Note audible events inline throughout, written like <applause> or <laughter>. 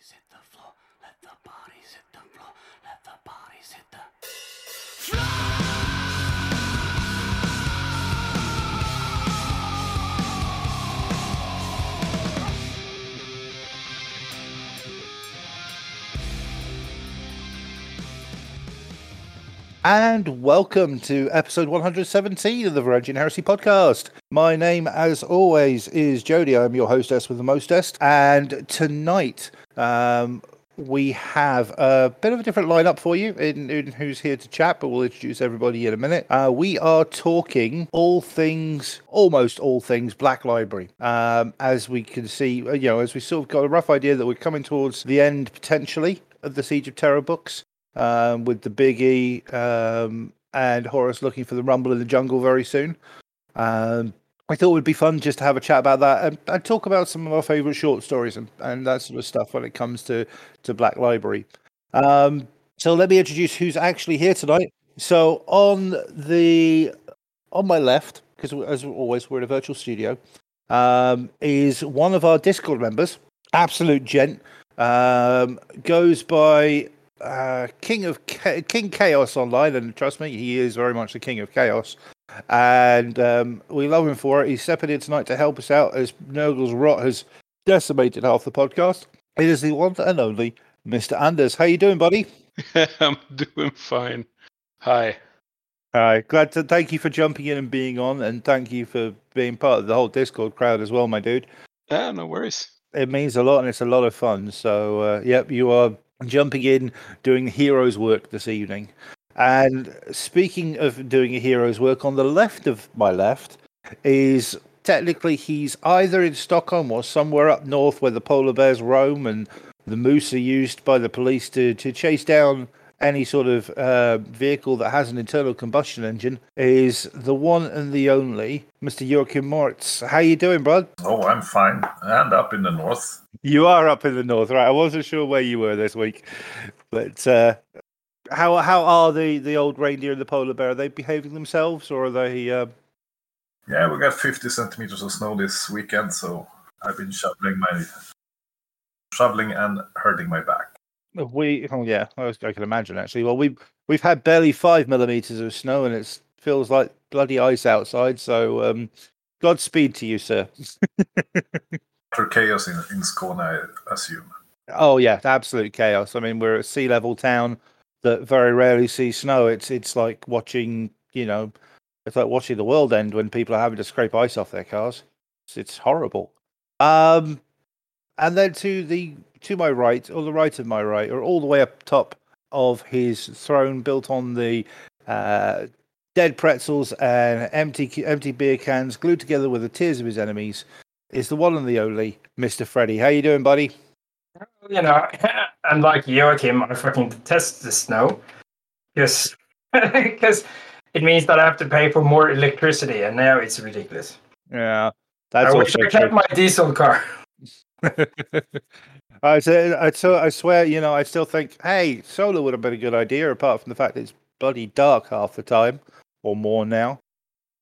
bodies hit the floor. Let the bodies hit the floor. Let the bodies hit the And welcome to episode 117 of the Varangian Heresy podcast. My name, as always, is Jody. I'm your hostess with the mostest. And tonight, um, we have a bit of a different lineup for you in, in who's here to chat, but we'll introduce everybody in a minute. Uh, we are talking all things, almost all things Black Library. Um, as we can see, uh, you know, as we sort of got a rough idea that we're coming towards the end potentially of the Siege of Terra books um, with the Big E um, and Horus looking for the Rumble in the Jungle very soon. Um, I thought it would be fun just to have a chat about that and, and talk about some of our favourite short stories and, and that sort of stuff when it comes to, to Black Library. Um, so let me introduce who's actually here tonight. So on the on my left, because as always we're in a virtual studio, um, is one of our Discord members, absolute gent, um, goes by uh, King of King Chaos online, and trust me, he is very much the King of Chaos. And um, we love him for it. He's stepping in tonight to help us out as Nurgle's rot has decimated half the podcast. It is the one and only Mr. Anders. How you doing, buddy? <laughs> I'm doing fine. Hi. Hi, glad to thank you for jumping in and being on, and thank you for being part of the whole Discord crowd as well, my dude. Yeah, no worries. It means a lot, and it's a lot of fun. So, uh, yep, you are jumping in, doing hero's work this evening. And speaking of doing a hero's work, on the left of my left is technically he's either in Stockholm or somewhere up north where the polar bears roam and the moose are used by the police to, to chase down any sort of uh, vehicle that has an internal combustion engine is the one and the only Mr. Joachim Mortz. How you doing, bud? Oh, I'm fine. And up in the north. You are up in the north, right? I wasn't sure where you were this week, but uh, how how are the the old reindeer and the polar bear? Are they behaving themselves, or are they? Uh... Yeah, we got 50 centimeters of snow this weekend, so I've been shoveling my shoveling and hurting my back. We oh yeah, I, was, I can imagine actually. Well, we we've had barely five millimeters of snow, and it feels like bloody ice outside. So, um, Godspeed to you, sir. <laughs> After chaos in, in Skåne, I assume. Oh yeah, absolute chaos. I mean, we're a sea level town that very rarely see snow. It's it's like watching, you know, it's like watching the world end when people are having to scrape ice off their cars. It's, it's horrible. Um, and then to the to my right, or the right of my right, or all the way up top of his throne, built on the uh, dead pretzels and empty empty beer cans, glued together with the tears of his enemies, is the one and the only Mister Freddy. How you doing, buddy? You know, <laughs> unlike Joachim, I fucking detest the snow because because <laughs> it means that I have to pay for more electricity, and now it's ridiculous. Yeah, that's I wish I kept true. my diesel car. <laughs> I say, I, so, I swear, you know, I still think, hey, solar would have been a good idea, apart from the fact that it's bloody dark half the time or more now.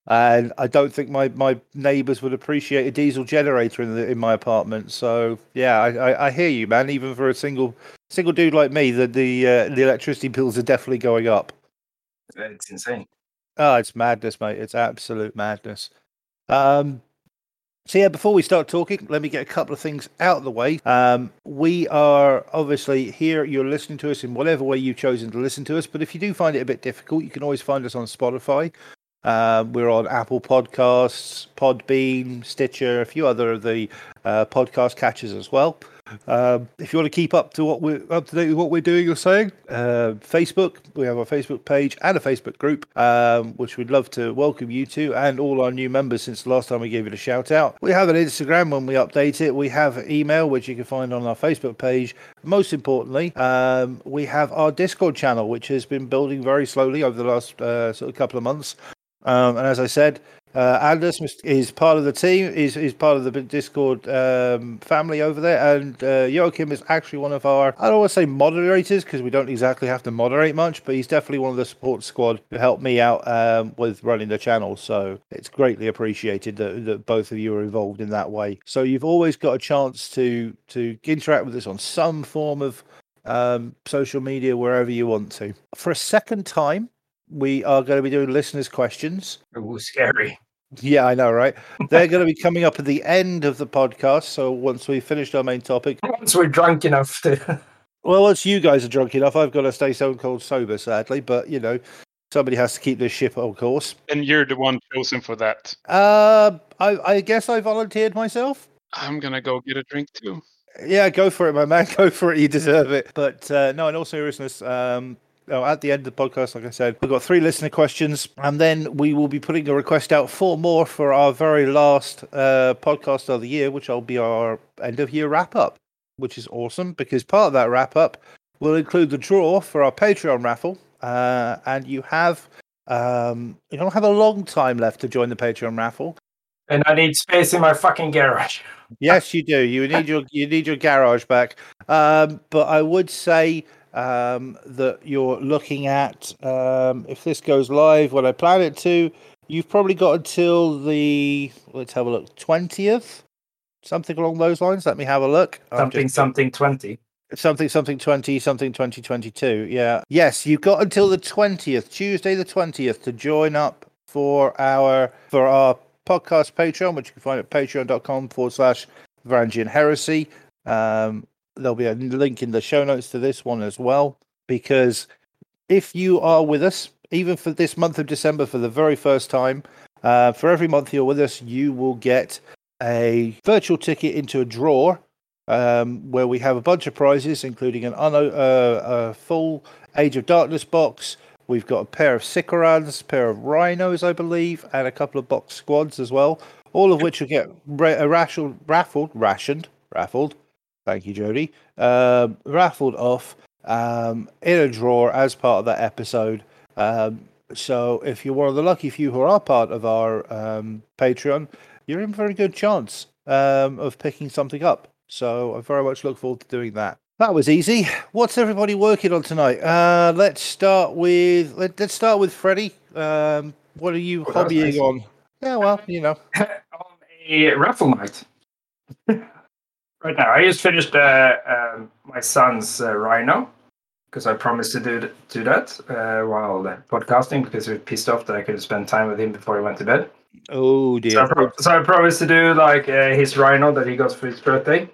And I don't think my, my neighbours would appreciate a diesel generator in the, in my apartment. So yeah, I, I, I hear you, man. Even for a single single dude like me, the the uh, the electricity bills are definitely going up. It's insane. Oh, it's madness, mate. It's absolute madness. Um, so yeah, before we start talking, let me get a couple of things out of the way. Um, we are obviously here. You're listening to us in whatever way you've chosen to listen to us. But if you do find it a bit difficult, you can always find us on Spotify. Um, we're on Apple Podcasts, Podbean, Stitcher, a few other of the uh, podcast catchers as well. Um, if you want to keep up to what we're up to date with what we're doing or saying, uh, Facebook, we have our Facebook page and a Facebook group, um, which we'd love to welcome you to, and all our new members since the last time we gave it a shout out. We have an Instagram when we update it. We have email, which you can find on our Facebook page. Most importantly, um, we have our Discord channel, which has been building very slowly over the last uh, sort of couple of months. Um, and as I said, Uh, Anders is part of the team. Is is part of the Discord um, family over there, and uh, Joachim is actually one of our. I don't want to say moderators because we don't exactly have to moderate much, but he's definitely one of the support squad who helped me out um, with running the channel. So it's greatly appreciated that, that both of you are involved in that way. So you've always got a chance to to interact with us on some form of um, social media wherever you want to. For a second time, we are going to be doing listeners' questions. Ooh, scary. Yeah, I know, right? They're going to be coming up at the end of the podcast. So once we've finished our main topic, <laughs> Once we're drunk enough to. <laughs> well, once you guys are drunk enough, I've got to stay so cold sober, sadly. But you know, somebody has to keep this ship on course. And you're the one chosen for that. Uh, I, I guess I volunteered myself. I'm gonna go get a drink too. Yeah, go for it, my man. <laughs> Go for it. You deserve it. But uh, no, in all seriousness, um, oh, at the end of the podcast, like I said, we've got three listener questions, and then we will be putting a request out for more for our very last uh, podcast of the year, which will be our end of year wrap up, which is awesome because part of that wrap up will include the draw for our Patreon raffle, uh, and you have. Um, you don't have a long time left to join the Patreon raffle. And I need space in my fucking garage. Yes, you do. You need your you need your garage back. Um, but I would say um, that you're looking at um, if this goes live when I plan it to. You've probably got until the let's have a look twentieth, something along those lines. Let me have a look. Something, just- something, 20. something something 20 something 2022 yeah yes you've got until the 20th tuesday the 20th to join up for our for our podcast patreon which you can find at patreon.com forward slash varangian heresy um there'll be a link in the show notes to this one as well because if you are with us even for this month of december for the very first time uh, for every month you're with us you will get a virtual ticket into a draw um, where we have a bunch of prizes, including an uno- uh, a full Age of Darkness box. We've got a pair of Sicarans, pair of Rhinos, I believe, and a couple of box squads as well. All of which will get ra- raffled, raffled, rationed, raffled. Thank you, Jody. Um, raffled off um, in a drawer as part of that episode. Um, so if you're one of the lucky few who are part of our um, Patreon, you're in for a good chance um, of picking something up. So I very much look forward to doing that. That was easy. What's everybody working on tonight? Uh, let's start with let, let's start with Freddie. Um, what are you hobbying nice. on? Yeah, well, you know. <laughs> on a raffle night. <laughs> right now, I just finished uh, um, my son's uh, Rhino because I promised to do do that uh, while podcasting because he was pissed off that I couldn't spend time with him before he went to bed. Oh So I, dear. pro- so I promised to do like uh, his Rhino that he got for his birthday.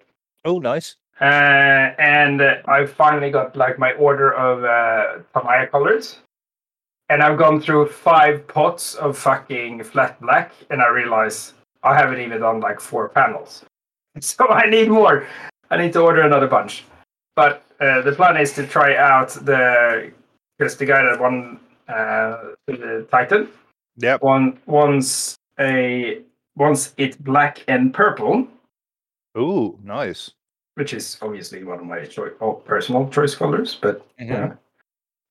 Oh, nice. Uh, and uh, I finally got like my order of uh, Tamiya colors. And I've gone through five pots of fucking flat black, and I realize I haven't even done like four panels. <laughs> So I need more. I need to order another bunch. But uh, the plan is to try out the because the guy that won uh, the Titan Yep. one wants a wants it black and purple Ooh, nice. which is obviously one of my choi- oh, personal choice colors. But Mhm. yeah.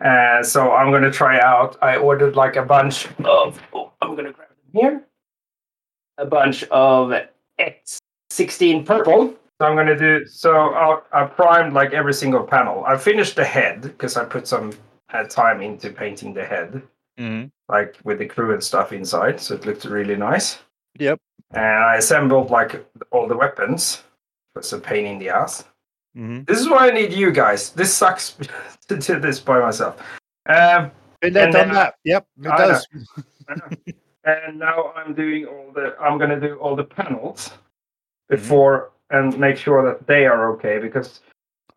Uh, so I'm gonna try out. I ordered like a bunch of. Oh, I'm gonna grab them here. A bunch of X16 purple. So I'm gonna do. So I'll, I primed like every single panel. I finished the head because I put some uh, time into painting the head, Mm-hmm. like with the crew and stuff inside. So it looked really nice. Yep. And I assembled like all the weapons. It was a pain in the ass. Mm-hmm. This is why I need you guys. This sucks <laughs> to do this by myself. Um, Been there, done then- that. Yep, it I know. does. and now I'm doing all the. I'm gonna do all the panels before and make sure that they are okay. Because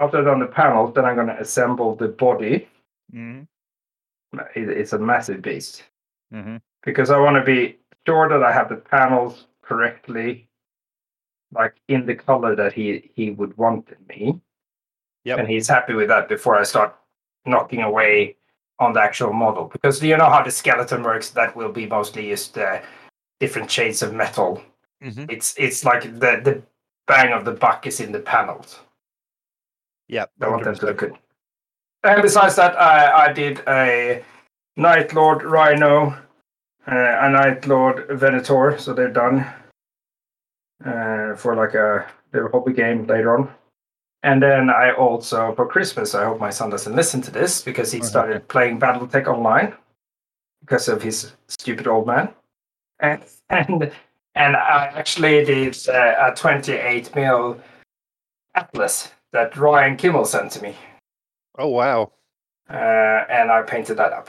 after I've done the panels, then I'm gonna assemble the body. Mm-hmm. It, it's a massive beast Mm-hmm. because I want to be sure that I have the panels correctly, like in the color that he he would want in me. Yep. and he's happy with that before I start knocking away on the actual model. Because you know how the skeleton works? That will be mostly just uh, different shades of metal. Mhm. It's it's like the the bang of the buck is in the panels. Yeah, I want them to look good. And besides that, I, I did a Night Lord Rhino uh, a Night Lord Venator, so they're done uh, for like a little hobby game later on. And then I also, for Christmas, I hope my son doesn't listen to this because he started playing BattleTech online because of his stupid old man. And and, and I actually did uh, a 28 mil Atlas that Ryan Kimmel sent to me. Oh wow. Uh, and I painted that up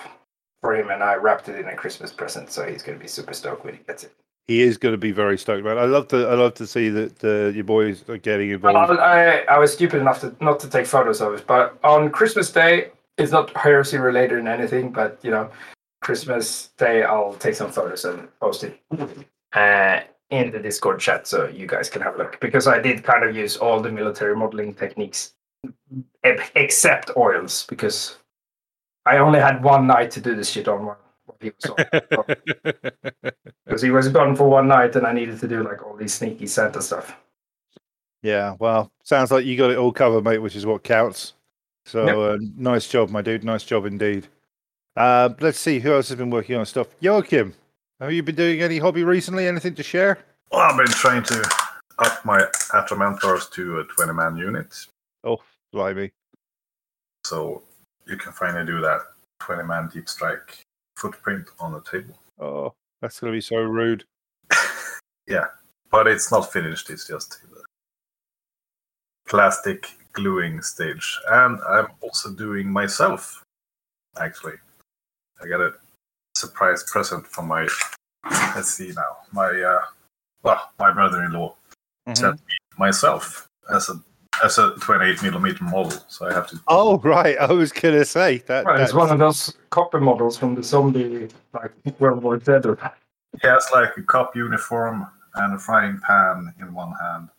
for him and I wrapped it in a Christmas present. So he's going to be super stoked when he gets it. He is going to be very stoked, man. I love to. I love to see that uh, your boys are getting involved. I, I was stupid enough to not to take photos of it, but on Christmas Day, it's not heresy related in anything, but you know, Christmas Day, I'll take some photos and post it uh, in the Discord chat so you guys can have a look. Because I did kind of use all the military modeling techniques except oils, because I only had one night to do this shit on while while he was on. Because <laughs> he was gone for one night and I needed to do like all these sneaky Santa stuff. yeah. Well, sounds like you got it all covered, mate, which is what counts. So Yep. uh, nice job, my dude. Nice job indeed. Uh, let's see who else has been working on stuff. Joachim, have you been doing any hobby recently? Anything to share? Well, I've been trying to up my Atramentors to a 20 man unit. Oh, blimey. So you can finally do that 20 man deep strike footprint on the table. Oh, that's going to be so rude. <laughs> Yeah, but it's not finished, it's just the plastic gluing stage. And I'm also doing myself, actually. I got a surprise present from my, let's see now, my, uh, well, my brother in law sent me myself as a as a 28 millimeter model. So I have to Oh, right. I was going to say that. Well, it's that's- one of those copper models from the zombie, like World War Z. or- He has like a cop uniform and a frying pan in one hand,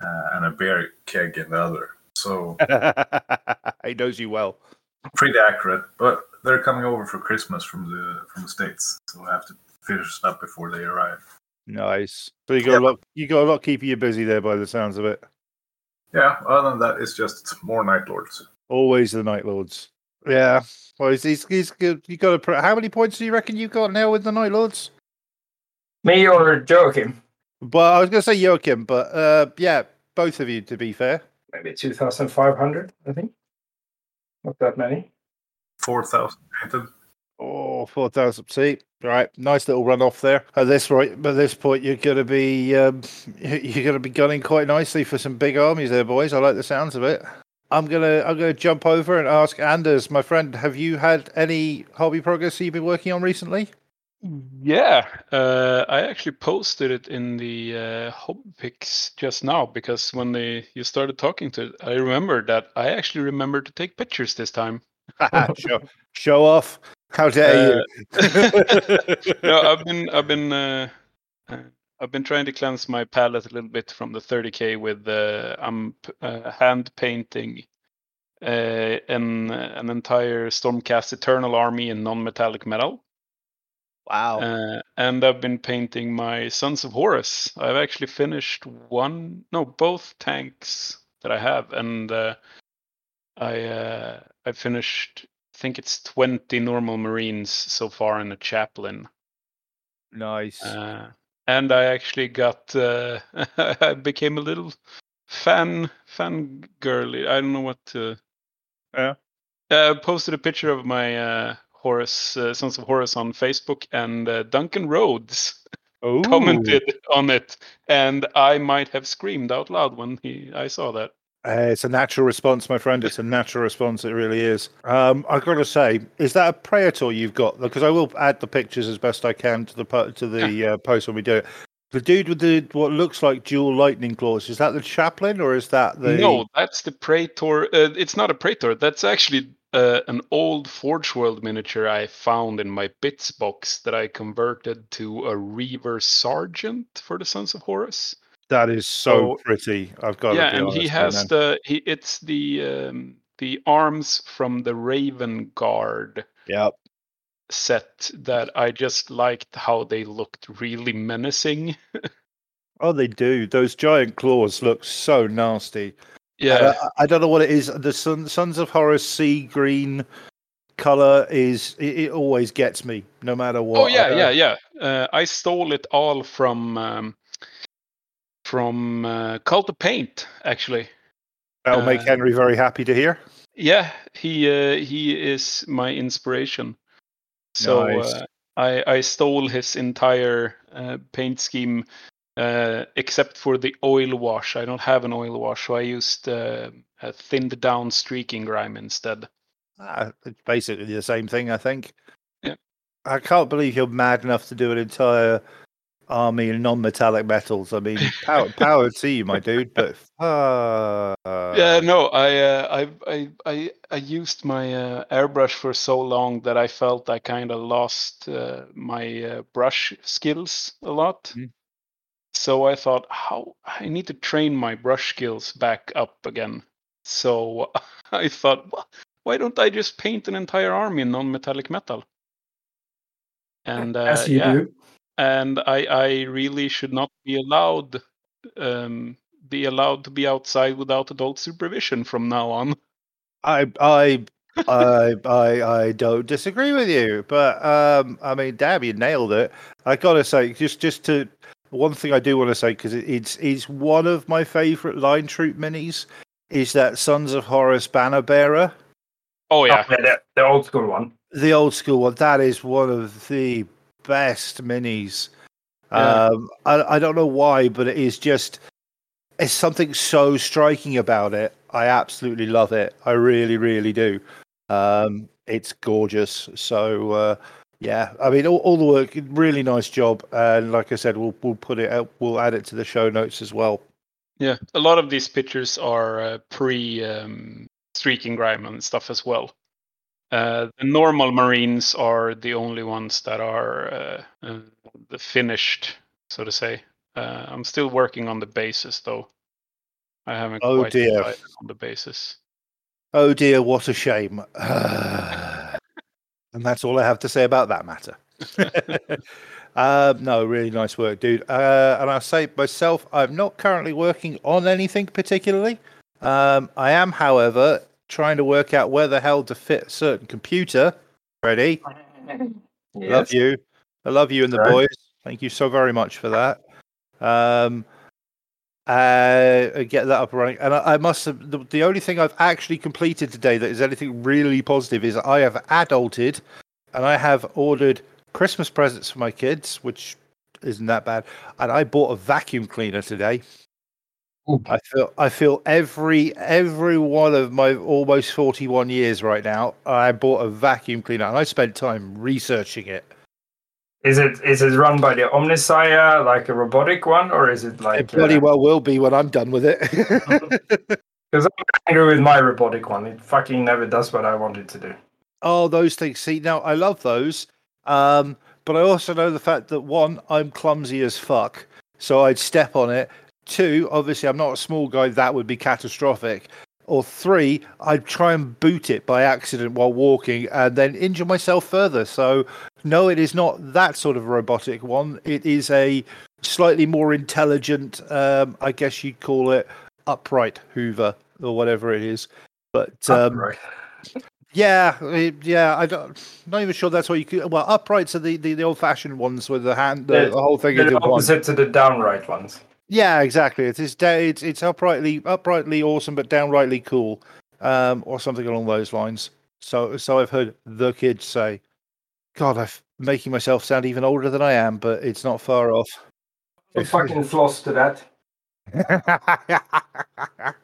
uh, and a beer keg in the other. So <laughs> he knows you well. pretty accurate. But they're coming over for Christmas from the from the states, so I have to finish up before they arrive. Nice. So you got a lot. You got a lot keeping you busy there, by the sounds of it. Yeah. Other than that, it's just more Night Lords. Always the Night Lords. Yeah. Well, he's he's, he's good. You got to. How many points do you reckon you got now with the Night Lords? Me or Joachim? But I was going to say Joachim, but uh, yeah, both of you. To be fair. Maybe 2,500, I think. Not that many. Four thousand painted. Oh, 4,000. See, right. Nice little run off there. At this right, at this point, you're going to be um, <laughs> you're going to be gunning quite nicely for some big armies there, boys. I like the sounds of it. I'm gonna I'm gonna jump over and ask Anders, my friend, have you had any hobby progress you've been working on recently? Yeah, uh, I actually posted it in the uh, hobby pics just now because when they you started talking to it, I remembered that I actually remembered to take pictures this time. <laughs> show, show off. How dare you? <laughs> no, I've been I've been uh, uh, I've been trying to cleanse my palette a little bit from the 30k with uh, I'm uh, hand painting uh, an an entire Stormcast Eternal army in non-metallic metal, wow. uh, and I've been painting my Sons of Horus. I've actually finished one, no, both tanks that I have, and uh, I uh, I finished. I think it's 20 normal Marines so far in a chaplain. nice. Uh, and I actually got uh, <laughs> I became a little fan fan girly. I don't know what to. Yeah. Uh, posted a picture of my uh, Horus uh, Sons of Horus on Facebook, and uh, Duncan Rhodes <laughs> commented on it, and I might have screamed out loud when he I saw that. Uh, it's a natural response, my friend. It's a natural response. It really is. Um, I've got to say, is that a Praetor you've got? Because I will add the pictures as best I can to the to the uh, post when we do it. The dude with the what looks like dual lightning claws is that the chaplain or is that the? No, that's the Praetor. Uh, it's not a Praetor. That's actually uh, an old Forge World miniature I found in my bits box that I converted to a Reaver Sergeant for the Sons of Horus. That is so So- pretty. I've got. yeah, and he has man. the he. It's the um, the arms from the Raven Guard Yep. set that I just liked how they looked really menacing. <laughs> Oh, they do. Those giant claws look so nasty. Yeah, I, I don't know what it is. The Sun, Sons of Horus sea green color is it, it always gets me no matter what. Oh yeah, yeah, yeah. Uh, I stole it all from um, from uh, Cult of Paint, actually. That'll make uh, Henry very happy to hear. Yeah, he uh, he is my inspiration. So Nice. uh, I I stole his entire uh, paint scheme, uh, except for the oil wash. I don't have an oil wash, so I used uh, a thinned down streaking grime instead. Ah, it's basically the same thing, I think. Yeah. I can't believe you're mad enough to do an entire army in non-metallic metals. I mean, power, power to you, my dude. But uh, <laughs> yeah, no, I, uh, I, I, I, I used my uh, airbrush for so long that I felt I kind of lost uh, my uh, brush skills a lot. Mhm. So I thought, how I need to train my brush skills back up again. So <laughs> I thought, "Wha- why don't I just paint an entire army in non-metallic metal? And uh, As you yeah, do. And I, I really should not be allowed um, be allowed to be outside without adult supervision from now on. I, I, I, I, I don't disagree with you. But um, I mean, damn, you nailed it. I gotta say, just, just to one thing I do want to say because it, it's, it's one of my favorite line troop minis. Is that Sons of Horus banner bearer? Oh yeah, Oh, the, the old school one. the old school one. That is one of the best minis. Yeah. Um, I, I don't know why, but it is just it's something so striking about it. I absolutely love it. I really, really do. Um, it's gorgeous. So uh, yeah, I mean, all, all the work, really nice job. And like I said, we'll we'll put it out, we'll add it to the show notes as well. yeah. A lot of these pictures are uh, pre um, streaking grime and stuff as well. Uh, the normal marines are the only ones that are uh, uh, the finished, so to say. Uh, I'm still working on the basis though. I haven't Oh, quite dear. on the basis. Oh dear, what a shame. <sighs> and that's all I have to say about that matter. um, <laughs> <laughs> no, really nice work, dude. Uh, and I'll say myself, I'm not currently working on anything particularly. Um, I am, however, trying to work out where the hell to fit a certain computer. Ready? <laughs> Love you. I love you and the Right. boys. Thank you so very much for that. Um, uh, get that up and running. And I, I must have the, the only thing I've actually completed today that is anything really positive is I have adulted and I have ordered Christmas presents for my kids, which isn't that bad. And I bought a vacuum cleaner today. Ooh. I feel I feel every every one of my almost forty one years right now. I bought a vacuum cleaner and I spent time researching it. Is it is it run by the Omnissiah, like a robotic one, or is it like? It bloody uh, well will be when I'm done with it. <laughs> Because I'm angry with my robotic one. It fucking never does what I want it to do. oh, those things. See, now I love those, um, but I also know the fact that one, I'm clumsy as fuck, so I'd step on it. Two, obviously, I'm not a small guy. That would be catastrophic. Or three, I'd try and boot it by accident while walking and then injure myself further. So, no, it is not that sort of robotic one. It is a slightly more intelligent, um, I guess you'd call it, upright Hoover or whatever it is. But um, yeah, it- yeah, I don't, not even sure that's what you could. Well, uprights are the, the, the old fashioned ones with the hand, the, The- whole thing is They're in the one. opposite to the downright ones. Yeah, exactly. It is da- it's it's uprightly uprightly awesome, but downrightly cool, um, or something along those lines. So so I've heard the kids say. God, I'm making myself sound even older than I am, but it's not far off. So fucking floss to that. <laughs>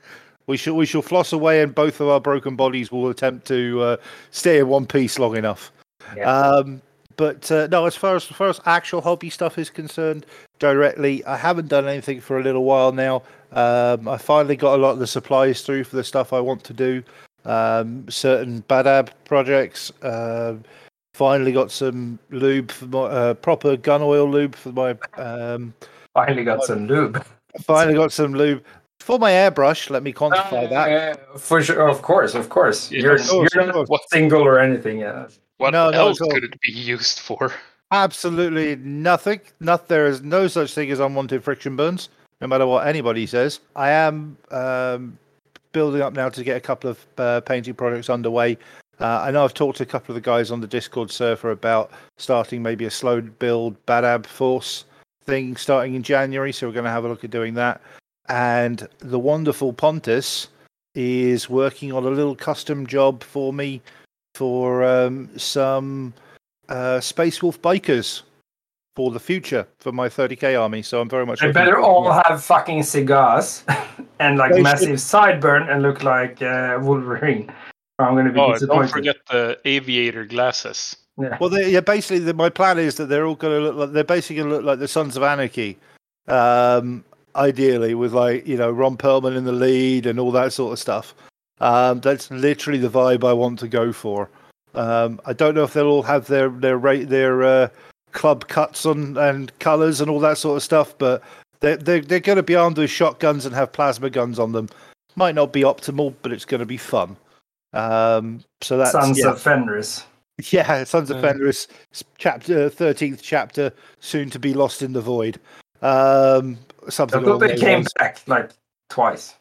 we shall we shall floss away, and both of our broken bodies will attempt to uh, stay in one piece long enough. Yeah. Um, but uh, no, as far as, as far as actual hobby stuff is concerned, directly, I haven't done anything for a little while now. Um, I finally got a lot of the supplies through for the stuff I want to do. Um, certain Badab projects. Um finally got some lube for my uh, proper gun oil lube for my. Um, Finally got some lube. finally got some lube for my airbrush. Let me quantify that. Uh, for sure, of course, of course. Yeah, you're of course, you're of not course. single or anything. Yeah. What No, no, else all- could it be used for? Absolutely nothing. Not there is no such thing as unwanted friction burns, no matter what anybody says. I am um, building up now to get a couple of uh, painting projects underway. Uh, I know I've talked to a couple of the guys on the Discord server about starting maybe a slow build Badab Force thing starting in January, so we're going to have a look at doing that. And the wonderful Pontus is working on a little custom job for me for um, some uh, Space Wolf bikers for the future for my 30k army. So I'm very much. They better forward- all have fucking cigars <laughs> and like They should- massive sideburn and look like uh, Wolverine. I'm gonna be Oh, disappointed. don't forget the aviator glasses. Yeah. Well, they, yeah, basically, the, my plan is that they're all going to look like they're basically going to look like the Sons of Anarchy, um, ideally, with like you know Ron Perlman in the lead and all that sort of stuff. Um, that's literally the vibe I want to go for. Um, I don't know if they'll all have their their rate their uh, club cuts on and colours and all that sort of stuff, but they're they're, they're going to be armed with shotguns and have plasma guns on them. Might not be optimal, but it's going to be fun. Um, so that's Sons yeah. of Fenris. Yeah, Sons of Yeah. Fenris, chapter thirteenth chapter, soon to be lost in the void. Um, I something thought they came lines. back like twice.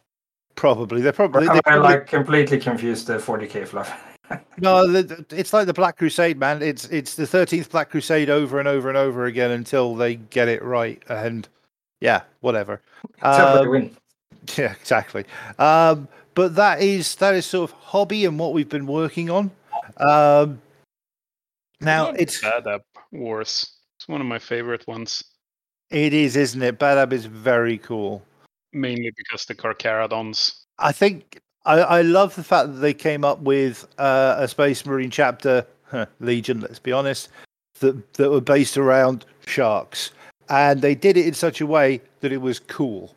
Probably they're probably, they I probably like completely confused the 40k fluff? <laughs> no. the- the- It's like the Black Crusade, man. It's it's the thirteenth Black Crusade over and over and over again until they get it right. And yeah, whatever. Except for the Um, win. <laughs> Yeah, exactly. Um, but that is that is sort of hobby and what we've been working on. Um, now it's Badab Wars. It's one of my favorite ones, it is, isn't it? Badab is very cool. Mainly because the Carcharodons. I think I, I love the fact that they came up with uh, a Space Marine chapter, huh, Legion. Let's be honest, that that were based around sharks, and they did it in such a way that it was cool.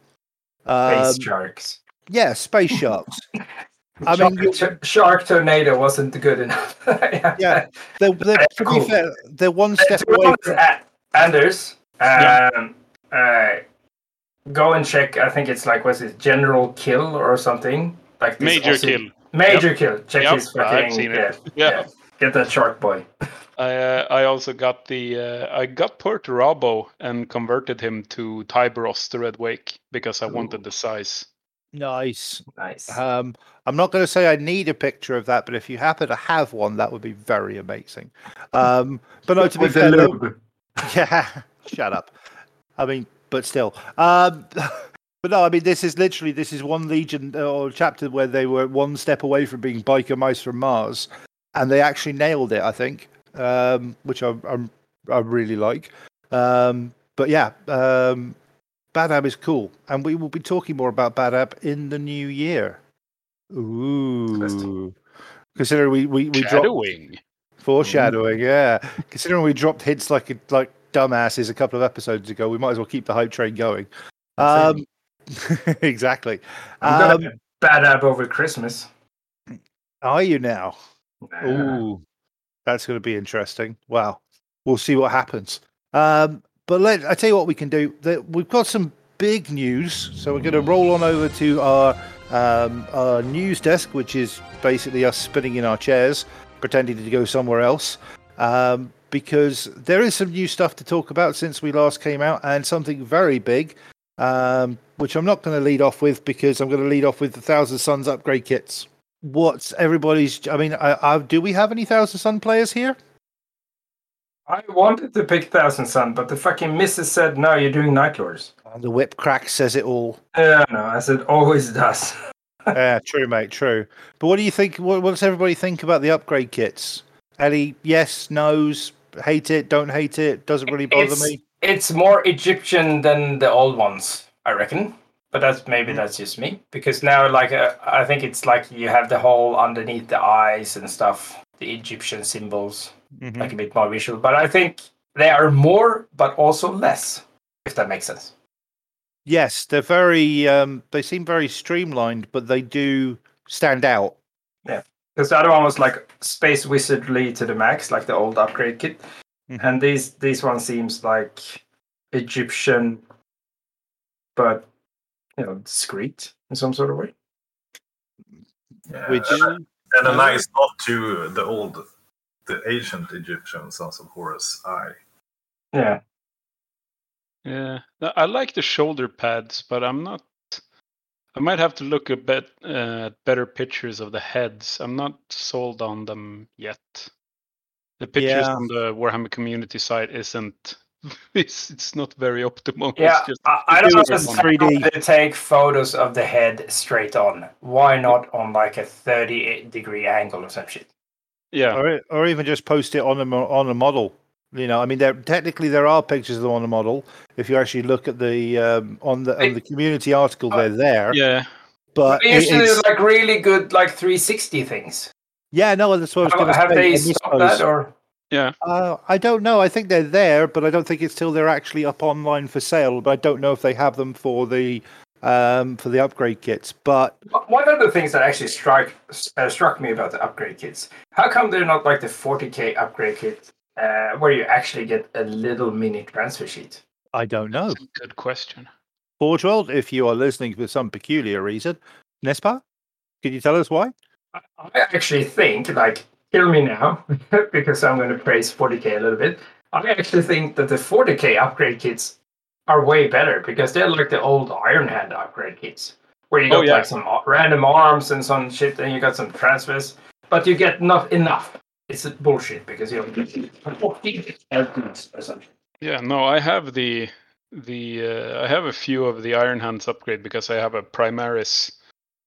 Um, Space sharks. yeah, space sharks. <laughs> I mean, you- shark, shark tornado wasn't good enough. <laughs> Yeah, they're, they're to Cool. be fair, they're one step to away. From, uh, Anders, Yeah. um, uh, go and check. I think it's like what's it, General Kill or something like this Major Aussie- kill. Major Kill. Check Yep, his I've fucking. seen yeah, it. Yeah. Get that shark boy. <laughs> I uh, I also got the uh, I got Perturabo and converted him to Tyberos the Red Wake because I wanted the size. nice. Nice. Um, I'm not going to say I need a picture of that, but if you happen to have one, that would be very amazing. Um, but no, <laughs> to be fair, though- <laughs> Yeah, shut up. I mean, but still. Um, <laughs> but no, I mean, this is literally this is one Legion uh, or chapter where they were one step away from being biker mice from Mars, and they actually nailed it. I think, um, which I, I'm I really like. Um, but yeah, um, Badab is cool, and we will be talking more about Badab in the new year. Ooh. Considering we we, we dropped Foreshadowing, yeah. Considering we dropped hints like like dumbasses a couple of episodes ago, we might as well keep the hype train going. Um, <laughs> exactly. I'm Um, gonna bad up over Christmas. are you now? Nah. Ooh, that's going to be interesting. Wow, we'll see what happens. Um, but let I tell you what we can do. That we've got some big news, so we're going to roll on over to our um, our news desk, which is basically us spinning in our chairs, pretending to go somewhere else. Um, because there is some new stuff to talk about since we last came out, and something very big, um, which I'm not going to lead off with because I'm going to lead off with the Thousand Suns upgrade kits. What's everybody's i mean I, I, do we have any thousand sun players here? I wanted to pick Thousand Sun, but the fucking missus said, no, you're doing Night Lords. Uh, the whip crack says it all. Yeah, no, as it always does. <laughs> yeah true mate true. But what do you think what, what does everybody think about the upgrade kits ellie yes knows hate it don't hate it doesn't really bother It's- me It's more Egyptian than the old ones, I reckon. But that's maybe Mm-hmm. that's just me because now, like, uh, I think it's like you have the whole underneath the eyes and stuff, the Egyptian symbols, Mhm. like a bit more visual. But I think they are more, but also less, if that makes sense. yes they're very um they seem very streamlined but they do stand out Because the other one was like Space Wizardly to the max, like the old upgrade kit, Mhm. and these these one seems like Egyptian, but you know, discreet in some sort of way. Yeah, which and, and a nice nod to the old, the ancient Egyptian sons of Horus eye. Yeah, Yeah, I like the shoulder pads, but I'm not. I might have to look a bit uh, at better pictures of the heads. I'm not sold on them yet. The pictures Yeah. on the Warhammer community site isn't. <laughs> It's it's not very optimal. <laughs> It's Yeah, just- I, I don't know. just understand 3D. why they take photos of the head straight on. Why not on like a 38 degree angle or some shit? Yeah, or or even just post it on a on a model. You know, I mean, there technically there are pictures of them on the model. If you actually look at the um, on the on the community article, they're there. yeah. But They it- usually it's- do like really good like 360 things. yeah, no, that's what I was going to say. Have they I miss stopped those. that or? Uh, I don't know. I think they're there, but I don't think it's till they're actually up online for sale. But I don't know if they have them for the um, for the upgrade kits. But One of the things that actually struck uh, struck me about the upgrade kits, how come they're not like the 40k upgrade kit, uh, where you actually get a little mini transfer sheet? I don't know. That's a good question. Forge World, if you are listening for some peculiar reason, Nespa, could you tell us why? I I actually think, like, kill me now, <laughs> because I'm going to praise 40k a little bit. I actually think that the 40k upgrade kits are way better because they're like the old Iron Hand upgrade kits, where you Oh, got yeah. like some random arms and some shit, and you got some transfers, but you get not enough. It's bullshit because you don't 14 elements or something. Yeah, no, I have the the uh, I have a few of the Iron Hands upgrade because I have a Primaris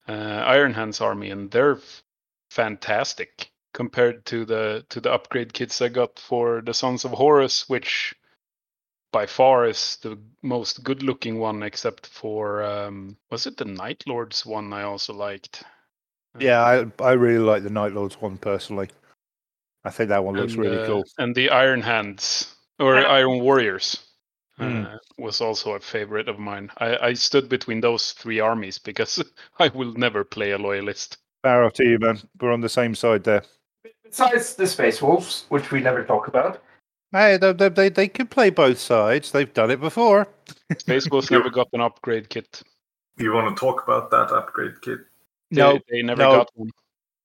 uh, Iron Hands army, and they're f- fantastic compared to the to the upgrade kits I got for the Sons of Horus, which by far is the most good looking one, except for um, was it the Night Lords one I also liked. Yeah, I I really like the Night Lords one personally. I think that one looks and, really uh, cool. And the Iron Hands or Yeah. Iron Warriors uh, was also a favorite of mine. I, I stood between those three armies because <laughs> I will never play a loyalist. Fair off to you, man. We're on the same side there. Besides the Space Wolves, which we never talk about. Hey, they, they, they, they can play both sides. They've done it before. <laughs> Space Wolves never got an upgrade kit. You want to talk about that upgrade kit? They, No, they never no, got one. It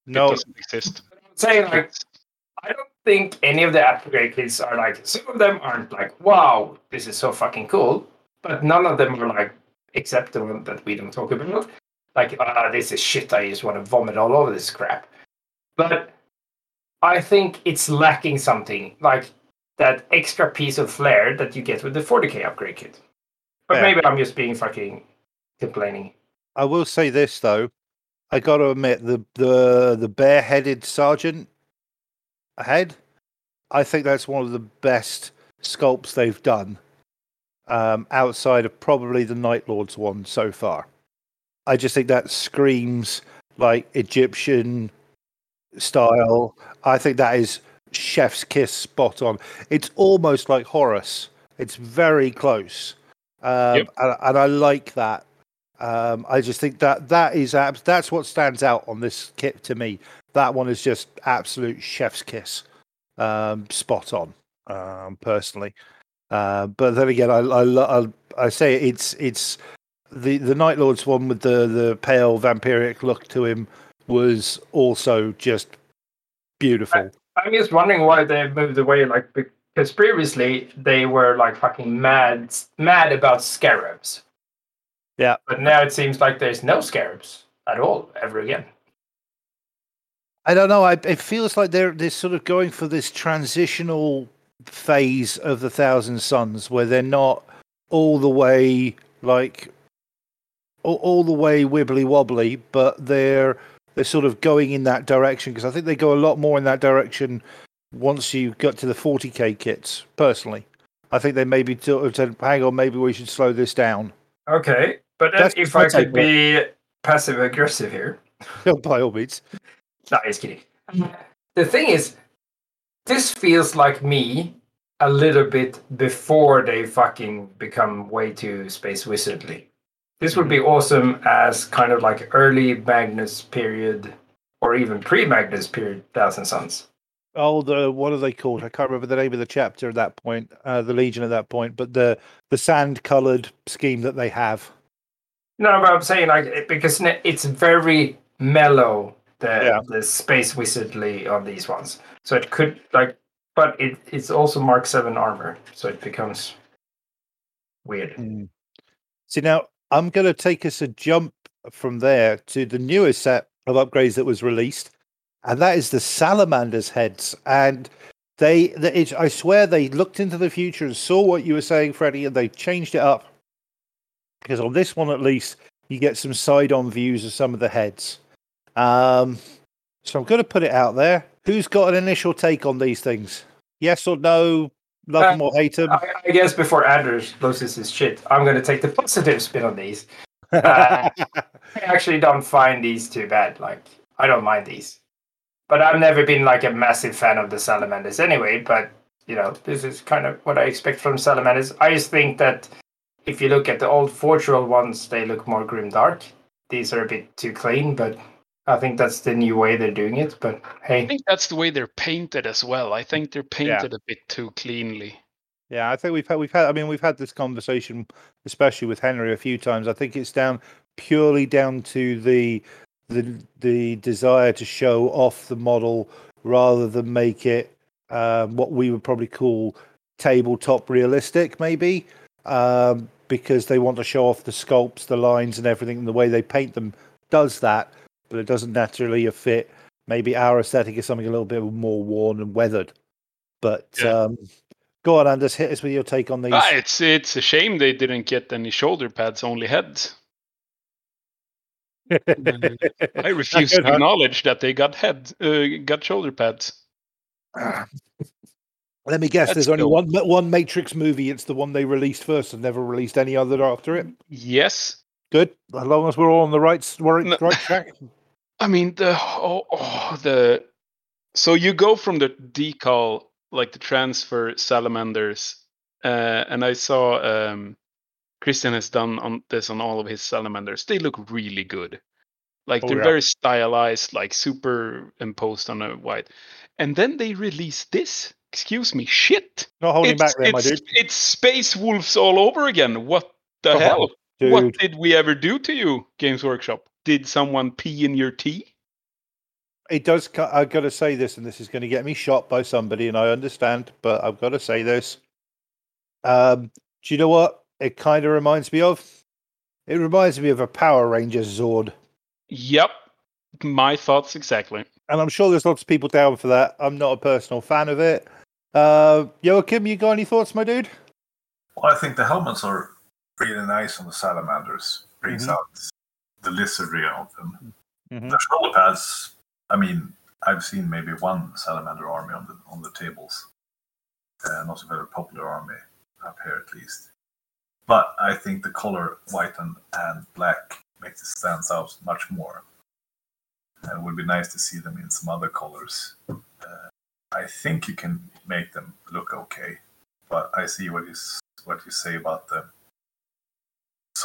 no. doesn't exist. I'm saying like I don't think any of the upgrade kits are like some of them aren't like wow this is so fucking cool, but none of them are like except the one that we don't talk about. Like ah this is shit. I just want to vomit all over this crap. But I think it's lacking something like that extra piece of flair that you get with the 40k upgrade kit. But Yeah. maybe I'm just being fucking complaining. I will say this though. I got to admit the the the bareheaded sergeant head. I think that's one of the best sculpts they've done, um, outside of probably the Night Lords one so far. I just think that screams like Egyptian style. I think that is chef's kiss spot on. It's almost like Horus. It's very close, um, Yep. and, and I like that. Um, I just think that that is abs- that's what stands out on this kit to me. That one is just absolute chef's kiss, um, spot on. Um, personally, uh, but then again, I I, I I say it's it's the the Night Lords one with the the pale vampiric look to him was also just beautiful. I'm just wondering why they moved away, like because previously they were like fucking mad, mad about scarabs. Yeah. But now it seems like there's no scarabs at all ever again. I don't know. I, it feels like they're they're sort of going for this transitional phase of the Thousand Suns where they're not all the way like all, all the way wibbly wobbly, but they're they're sort of going in that direction because I think they go a lot more in that direction once you got to the 40k kits. Personally, I think they maybe sort of said, "Hang on, maybe we should slow this down." Okay, but if I could be passive aggressive here, <laughs> By all means, no, just kidding. The thing is, this feels like me a little bit before they fucking become way too space wizardly. This would be awesome as kind of like early Magnus period or even pre-Magnus period Thousand Suns. Oh, the what are they called? I can't remember the name of the chapter at that point, uh, the Legion at that point, but the the sand coloured scheme that they have. No, but I'm saying like because it's very mellow the Yeah. the space wizardly on these ones. So it could like, but it it's also Mark Seven armor, so it becomes weird. Hmm. See now, I'm going to take us a jump from there to the newest set of upgrades that was released, and that is the salamanders heads. And they, the, it, I swear, they looked into the future and saw what you were saying, Freddie, and they changed it up. Because on this one, at least, you get some side-on views of some of the heads. Um, so I'm going to put it out there. Who's got an initial take on these things? Yes or no? Love them or hate them? I, I guess before Anders loses his shit, I'm going to take the <laughs> positive spin on these. <laughs> Uh, I actually don't find these too bad. Like, I don't mind these. But I've never been like a massive fan of the salamanders anyway. But, you know, this is kind of what I expect from salamanders. I just think that if you look at the old Forge World ones, they look more grim dark. These are a bit too clean, but I think that's the new way they're doing it. But hey. I think that's the way they're painted as well. I think they're painted a bit too cleanly. Yeah, I think we've had we've had I mean we've had this conversation especially with Henry a few times. I think it's down purely down to the the the desire to show off the model rather than make it um, what we would probably call tabletop realistic, maybe, um, because they want to show off the sculpts, the lines, and everything. And the way they paint them does that, but it doesn't naturally fit. Maybe our aesthetic is something a little bit more worn and weathered. But Yeah. um, go on, Anders, hit us with your take on these. Ah, it's it's a shame they didn't get any shoulder pads, only heads. <laughs> I refuse good, to huh? acknowledge that they got head, uh, got shoulder pads. <sighs> Let me guess. Let's there's only one one Matrix movie. It's the one they released first and never released any other after it. Yes, Good. As long as we're all on the right right, No. right track. <laughs> I mean the oh, oh, the so you go from the decal like the transfer salamanders, uh, and I saw um, Christian has done on this on all of his salamanders. They look really good. Like Oh, they're yeah. very stylized, like super imposed on a white. And then they release this. Excuse me, shit. Not holding it's, back there, my dude. it's Space Wolves all over again. What the Oh, hell? Dude, What did we ever do to you, Games Workshop? Did someone pee in your tea? it does. I've got to say this, and this is going to get me shot by somebody, and I understand, but I've got to say this. Um, do you know what it kind of reminds me of? It reminds me of a Power Rangers Zord, Yep. My thoughts exactly. and I'm sure there's lots of people down for that. I'm not a personal fan of it. Uh, Joachim, you got any thoughts, my dude? Well, I think the helmets are really nice on the salamanders. Brings Mhm. out the lizardry of them. Mhm. The shoulder pads. I mean, I've seen maybe one salamander army on the on the tables. Uh, not a very popular army up here, at least. But I think the color white and, and black makes it stands out much more. And it would be nice to see them in some other colors. Uh, I think you can make them look okay, but I see what you what you say about the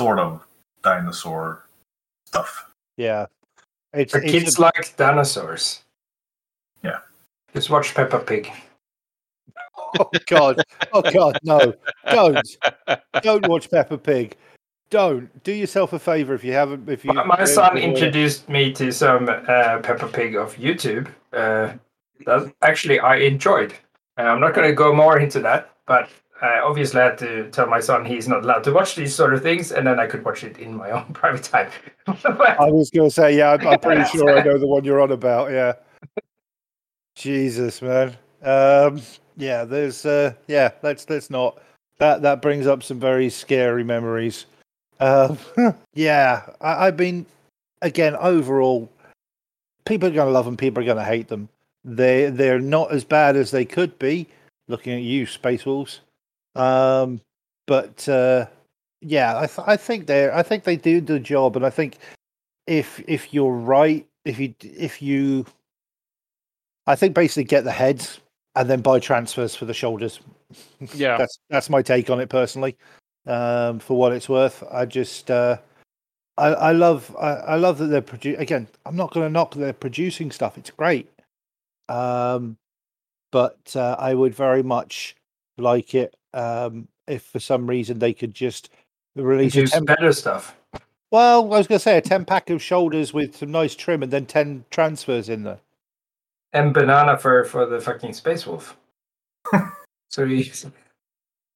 sort of dinosaur stuff. Yeah, it's, for it's kids a- like dinosaurs. Yeah. Just watch Peppa Pig. oh god, oh god, no, don't, don't watch Peppa Pig. Don't do yourself a favor if you haven't. If you, My, my son introduced me to some uh, Peppa Pig of YouTube. Uh, that actually I enjoyed. Uh, I'm not going to go more into that, but I obviously had to tell my son he's not allowed to watch these sort of things, and then I could watch it in my <laughs> own private time. I was going to say, yeah, I'm, I'm pretty sure I know the one you're on about. Yeah, Jesus, man. Um, yeah, there's, uh, yeah, let's let's not. That that brings up some very scary memories. Um, <laughs> yeah, I, I mean, again, overall, people are going to love them. People are going to hate them. They they're not as bad as they could be. Looking at you, Space Wolves. Um, but uh, yeah, I th- I think they I think they do the job, and I think if if you're right, if you if you, I think basically get the heads and then buy transfers for the shoulders. Yeah. That's that's my take on it personally. Um, for what it's worth, I just uh, I I love I, I love that they're producing. Again, I'm not going to knock they're producing stuff. It's great. Um, but uh, I would very much like it um, if for some reason they could just release a do 10 better stuff. well, I was going to say a 10 pack of shoulders with some nice trim and then 10 transfers in there. And banana for for the fucking space wolf. <laughs> so he,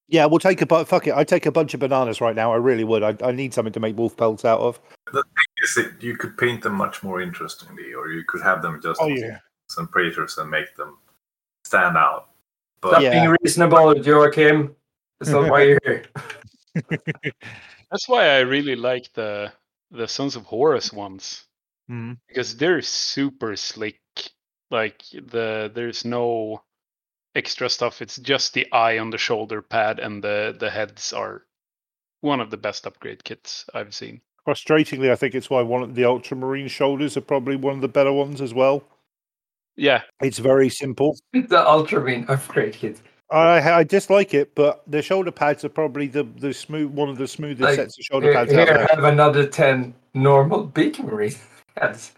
Yeah, we'll take a bu- fuck it. I'd take a bunch of bananas right now. I really would. I, I need something to make wolf pelts out of. The thing is it you could paint them much more interestingly, or you could have them just Oh yeah. some praetors and make them stand out. But Stop Yeah. being reasonable, Joachim. That's not why you're here. <laughs> <laughs> That's why I really like the the Sons of Horus ones Mhm. because they're super slick. Like the there's no extra stuff. It's just the eye on the shoulder pad and the the heads are one of the best upgrade kits I've seen. Frustratingly, I think it's why one of the ultramarine shoulders are probably one of the better ones as well. Yeah, It's very simple. the Ultramarine upgrade kit. I I dislike it, but the shoulder pads are probably the the smooth one of the smoothest Like, sets of shoulder Here, pads out here there. have another 10 normal Beacon Marine heads.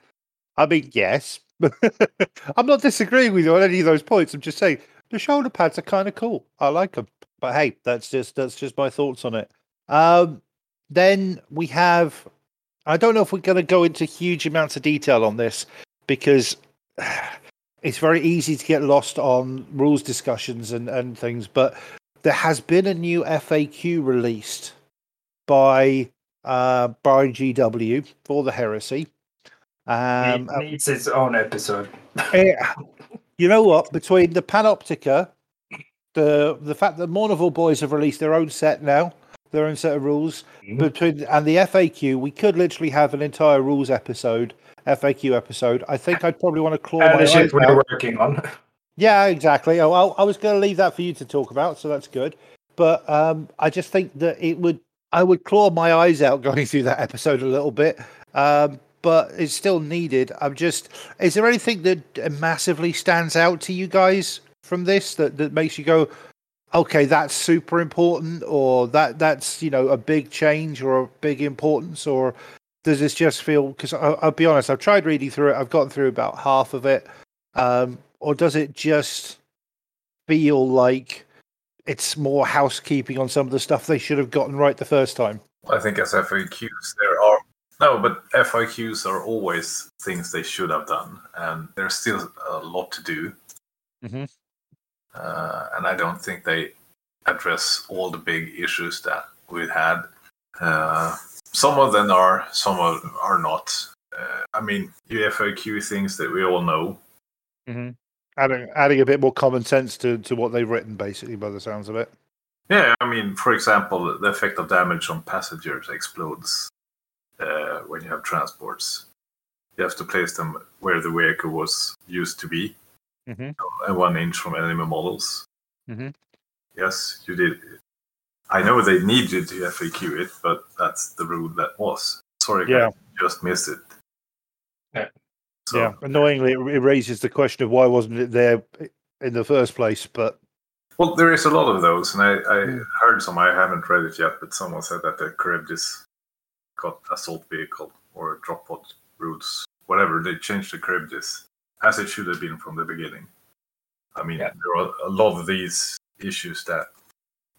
I mean, yes. <laughs> I'm not disagreeing with you on any of those points. I'm just saying the shoulder pads are kind of cool. I like them. But hey, that's just that's just my thoughts on it. Um, then we have. I don't know if we're going to go into huge amounts of detail on this because <sighs> it's very easy to get lost on rules discussions and, and things. But there has been a new FAQ released by uh, by GW for the Heresy. Um, it needs its own episode. <laughs> Eh, <laughs> you know what? Between the Panoptica, the the fact that Mournival Boys have released their own set now, their own set of rules, Mhm. between and the FAQ, we could literally have an entire rules episode, FAQ episode. I think I'd probably want to claw And my the shit we're out. working on. <laughs> Yeah, exactly. Oh, well, I was going to leave that for you to talk about, so that's good. But um, I just think that it would, I would claw my eyes out going <laughs> through that episode a little bit. Um, but it's still needed. I'm just, is there anything that massively stands out to you guys from this that, that makes you go, okay, that's super important, or that that's you know a big change or a big importance, or does this just feel? Because I'll be honest, I've tried reading through it. I've gotten through about half of it. Um, or does it just feel like it's more housekeeping on some of the stuff they should have gotten right the first time? I think as FAQs there are no, but FAQs are always things they should have done, and there's still a lot to do. Mhm. Uh, and I don't think they address all the big issues that we had. Uh, some of them are, some of are not. Uh, I mean, you FAQ things that we all know. Adding, adding a bit more common sense to, to what they've written, basically, by the sounds of it. Yeah, I mean, for example, the effect of damage on passengers explodes uh, when you have transports. You have to place them where the vehicle was used to be, Mhm. and one inch from enemy models. Mhm. Yes, you did. I know they need you to FAQ it, but that's the rule that was. Sorry, Yeah. guys, just missed it. Yeah. So, yeah, annoyingly, it, it raises the question of why wasn't it there in the first place? But Well, there is a lot of those, and I, I Mm. heard some. I haven't read it yet, but someone said that the Charybdis got assault vehicle or drop pod routes, whatever. They changed the Charybdis as it should have been from the beginning. I mean, Yeah. there are a lot of these issues that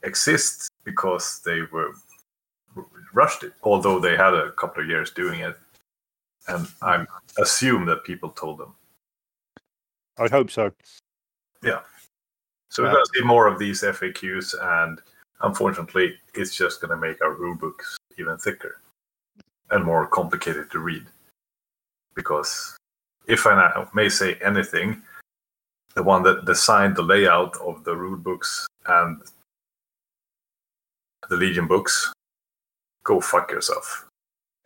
exist because they were rushed it, although they had a couple of years doing it, and I assume that people told them. I'd hope so. Yeah. So we're going to see more of these FAQs, and unfortunately, it's just going to make our rule books even thicker and more complicated to read. Because if I may say anything, the one that designed the layout of the rule books and the Legion books, go fuck yourself.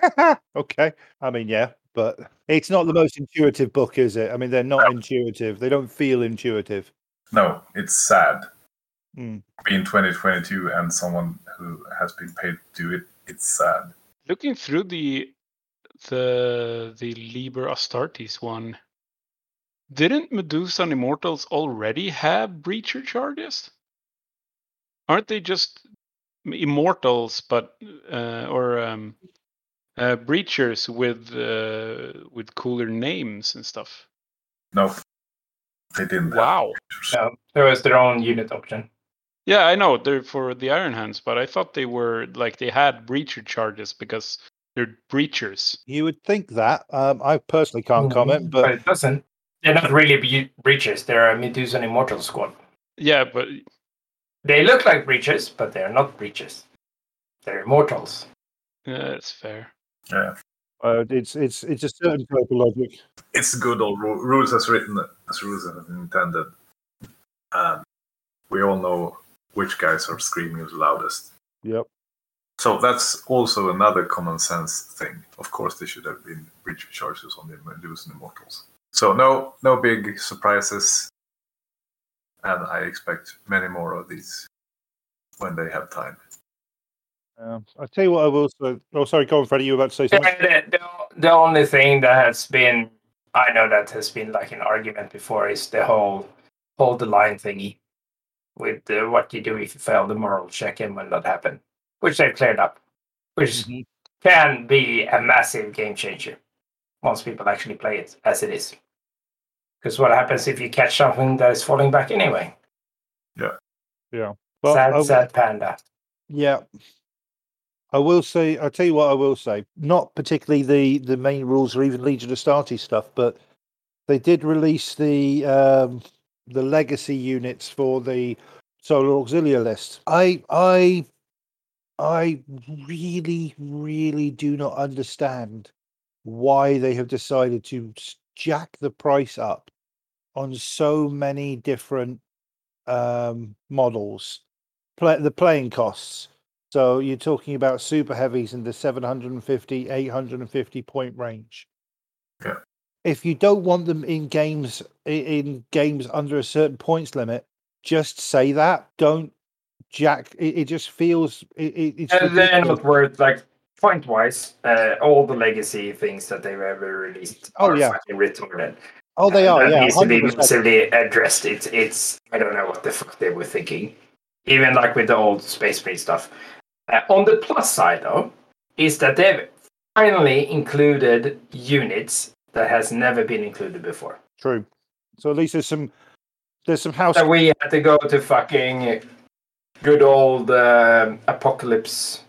<laughs> okay. I mean, yeah, but it's not the most intuitive book, is it? I mean, they're not intuitive. They don't feel intuitive. No, it's sad. Hmm. Being 2022 and someone who has been paid to do it, it's sad. looking through the the the Liber Astartes one, didn't Medusan Immortals already have breacher charges? Aren't they just immortals, but uh, or um, uh, breachers with uh, with cooler names and stuff? No, they didn't. Wow. No, there was their own unit option. Yeah, I know they're for the Iron Hands, but I thought they were like they had breacher charges because they're breachers. You would think that. Um, I personally can't comment, but but it doesn't. They're not really be- breaches. They're a Medusan Immortal squad. Yeah, but They look like breaches, but they're not breaches. They're immortals. yeah, that's fair. Yeah. Uh, it's it's it's a certain type of logic. It's good old ru- rules as written, as rules as intended. And we all know which guys are screaming the loudest. Yep. So that's also another common sense thing. Of course, they should have been breacher charges on the Medusan Immortals. So no, no big surprises, and I expect many more of these when they have time. Um, I'll tell you what I will say. Oh, sorry, go on, Freddie. You were about to say something? Yeah, the, the, the only thing that has been, I know that has been like an argument before, is the whole hold the line thingy with uh, what you do if you fail the moral check and when that happened, which they've cleared up, which Mhm. can be a massive game changer once people actually play it as it is. Because what happens if you catch something that is falling back anyway? Yeah. Yeah. Well, sad, I- sad panda. Yeah. I will say, I'll tell you what I will say. Not particularly the, the main rules or even Legion of Astartes stuff, but they did release the um, the legacy units for the Solar Auxilia list. I I I really, really do not understand why they have decided to jack the price up on so many different um, models. Play, the playing costs. So you're talking about super heavies in the 750, 850 point range. Yeah. If you don't want them in games in games under a certain points limit, just say that. Don't jack. It, it just feels it, it, it's And ridiculous. not like point wise. Uh, all the legacy things that they've ever released Oh, are yeah. fucking retarded. Oh, they Uh, are. That Yeah, needs to be massively addressed. It's it's I don't know what the fuck they were thinking. Even like with the old Space Marine stuff. Uh, on the plus side though, is that they've finally included units that has never been included before. True. So at least there's some there's some house. So we had to go to fucking good old um apocalypse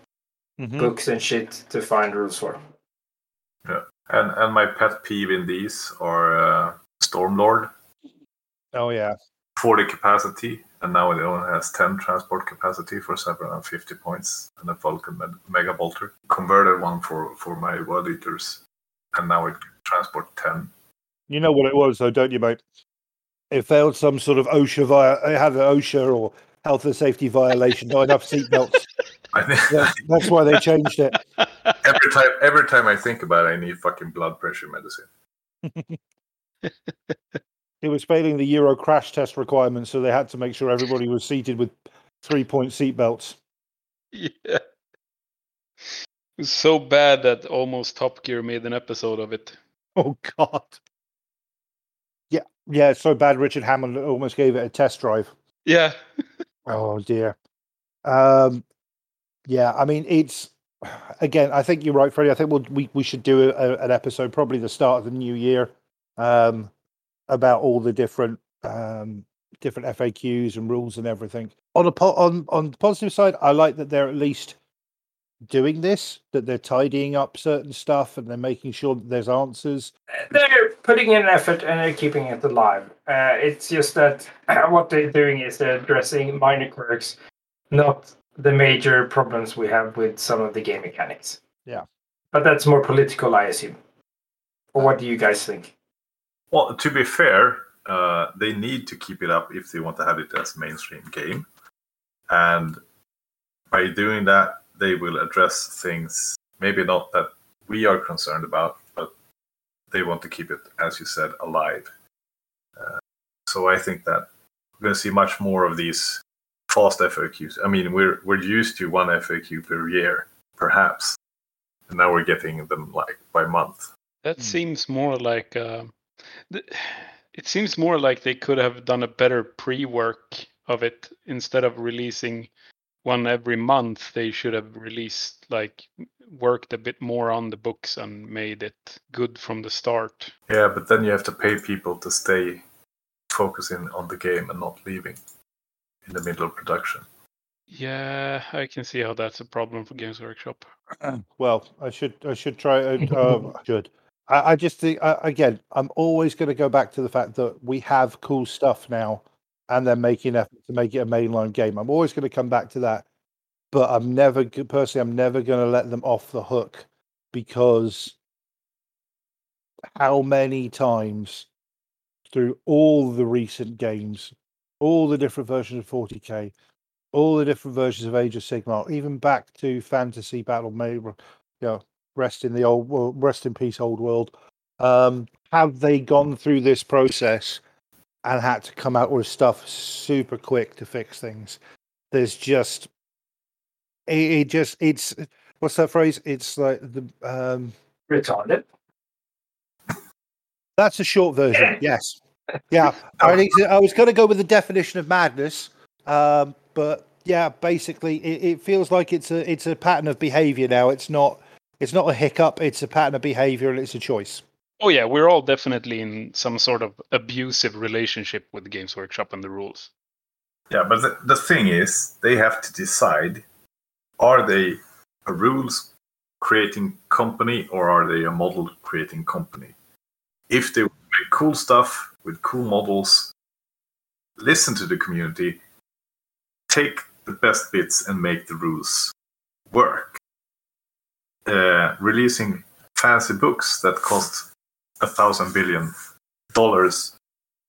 Mhm. books and shit to find rules for. And and my pet peeve in these are uh, Stormlord, Oh yeah. 40 capacity, and now it only has 10 transport capacity for 750 points, and a Vulcan Med- Mega Bolter. Converted one for, for my World Eaters, and now it can transport 10. You know what it was, though, don't you, mate? It failed some sort of OSHA via. It had an OSHA or health and safety violation. Not enough seatbelts. <laughs> Think That's, that's why they changed it. <laughs> every time every time I think about it, I need fucking blood pressure medicine. <laughs> It was failing the Euro crash test requirements, so they had to make sure everybody was seated with three-point seatbelts. Yeah. It was so bad that almost Top Gear made an episode of it. Oh God. Yeah, yeah. It's so bad. Richard Hammond almost gave it a test drive. Yeah. <laughs> Oh dear. Um, yeah, I mean, it's again. I think you're right, Freddie. I think we'll, we we should do a, an episode probably the start of the new year um, about all the different um, different FAQs and rules and everything. On a po- on on the positive side, I like that they're at least doing this. That they're tidying up certain stuff and they're making sure that there's answers. They're putting in effort and they're keeping it alive. Uh, it's just that <clears throat> what they're doing is they're addressing minor quirks, not the major problems we have with some of the game mechanics. Yeah. But that's more political, I assume. Or what do you guys think? Well, to be fair, uh, they need to keep it up if they want to have it as a mainstream game, and by doing that, they will address things maybe not that we are concerned about, but they want to keep it, as you said, alive. Uh, so I think that we're going to see much more of these fast FAQs. I mean, we're we're used to one FAQ per year, perhaps, and now we're getting them like by month. That Hmm. seems more like uh, th- it seems more like they could have done a better pre-work of it instead of releasing one every month. They should have released like worked a bit more on the books and made it good from the start. Yeah, but then you have to pay people to stay focusing on the game and not leaving in the middle of production. Yeah, I can see how that's a problem for Games Workshop. <clears throat> Well, I should I should try. Uh, <laughs> uh, should I, I just think uh, again? I'm always going to go back to the fact that we have cool stuff now, and they're making effort to make it a mainline game. I'm always going to come back to that, but I'm never personally. I'm never going to let them off the hook because how many times through all the recent games, all the different versions of 40k, all the different versions of Age of Sigmar, even back to Fantasy Battle, May, you know, rest in the old world, rest in peace, old world. Um, have they gone through this process and had to come out with stuff super quick to fix things? There's just, it, it just, it's what's that phrase? It's like the um, Retarded. That's a short version. Yes. Yeah. <laughs> I, think I was going to go with the definition of madness, um, but yeah, basically, it, it feels like it's a it's a pattern of behaviour now. It's not it's not a hiccup. It's a pattern of behaviour, and it's a choice. Oh yeah, we're all definitely in some sort of abusive relationship with the Games Workshop and the rules. Yeah, but the, the thing is, they have to decide: are they a rules creating company or are they a model creating company? If they make cool stuff with cool models, listen to the community, take the best bits and make the rules work. Uh, releasing fancy books that cost a thousand billion dollars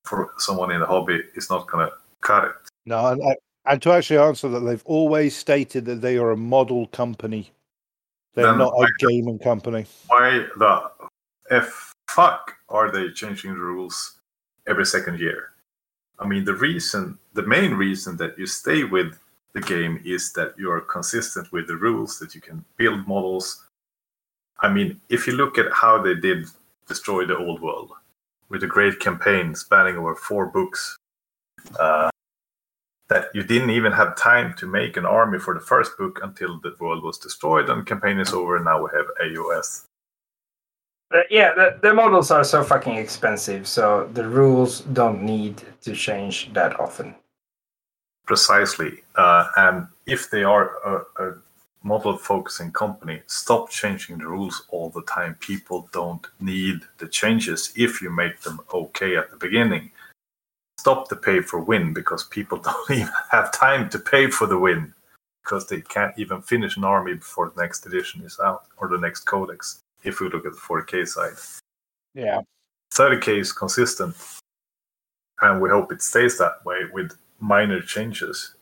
for someone in the hobby is not going to cut it. No, and, and to actually answer that, they've always stated that they are a model company. They're Then not why- a gaming company. Why the f fuck are they changing the rules every second year? I mean, the reason, the main reason that you stay with the game is that you are consistent with the rules, that you can build models. I mean, if you look at how they did destroy the old world with a great campaign spanning over four books, uh, that you didn't even have time to make an army for the first book until the world was destroyed and campaign is over, and now we have AOS. Uh, yeah, the, the models are so fucking expensive, so the rules don't need to change that often. Precisely. Uh, and if they are a, a model focusing company, stop changing the rules all the time. People don't need the changes if you make them okay at the beginning. Stop the pay for win because people <laughs> don't even have time to pay for the win because they can't even finish an army before the next edition is out or the next codex. If we look at the 4K side, Yeah. 30k is consistent, and we hope it stays that way with minor changes.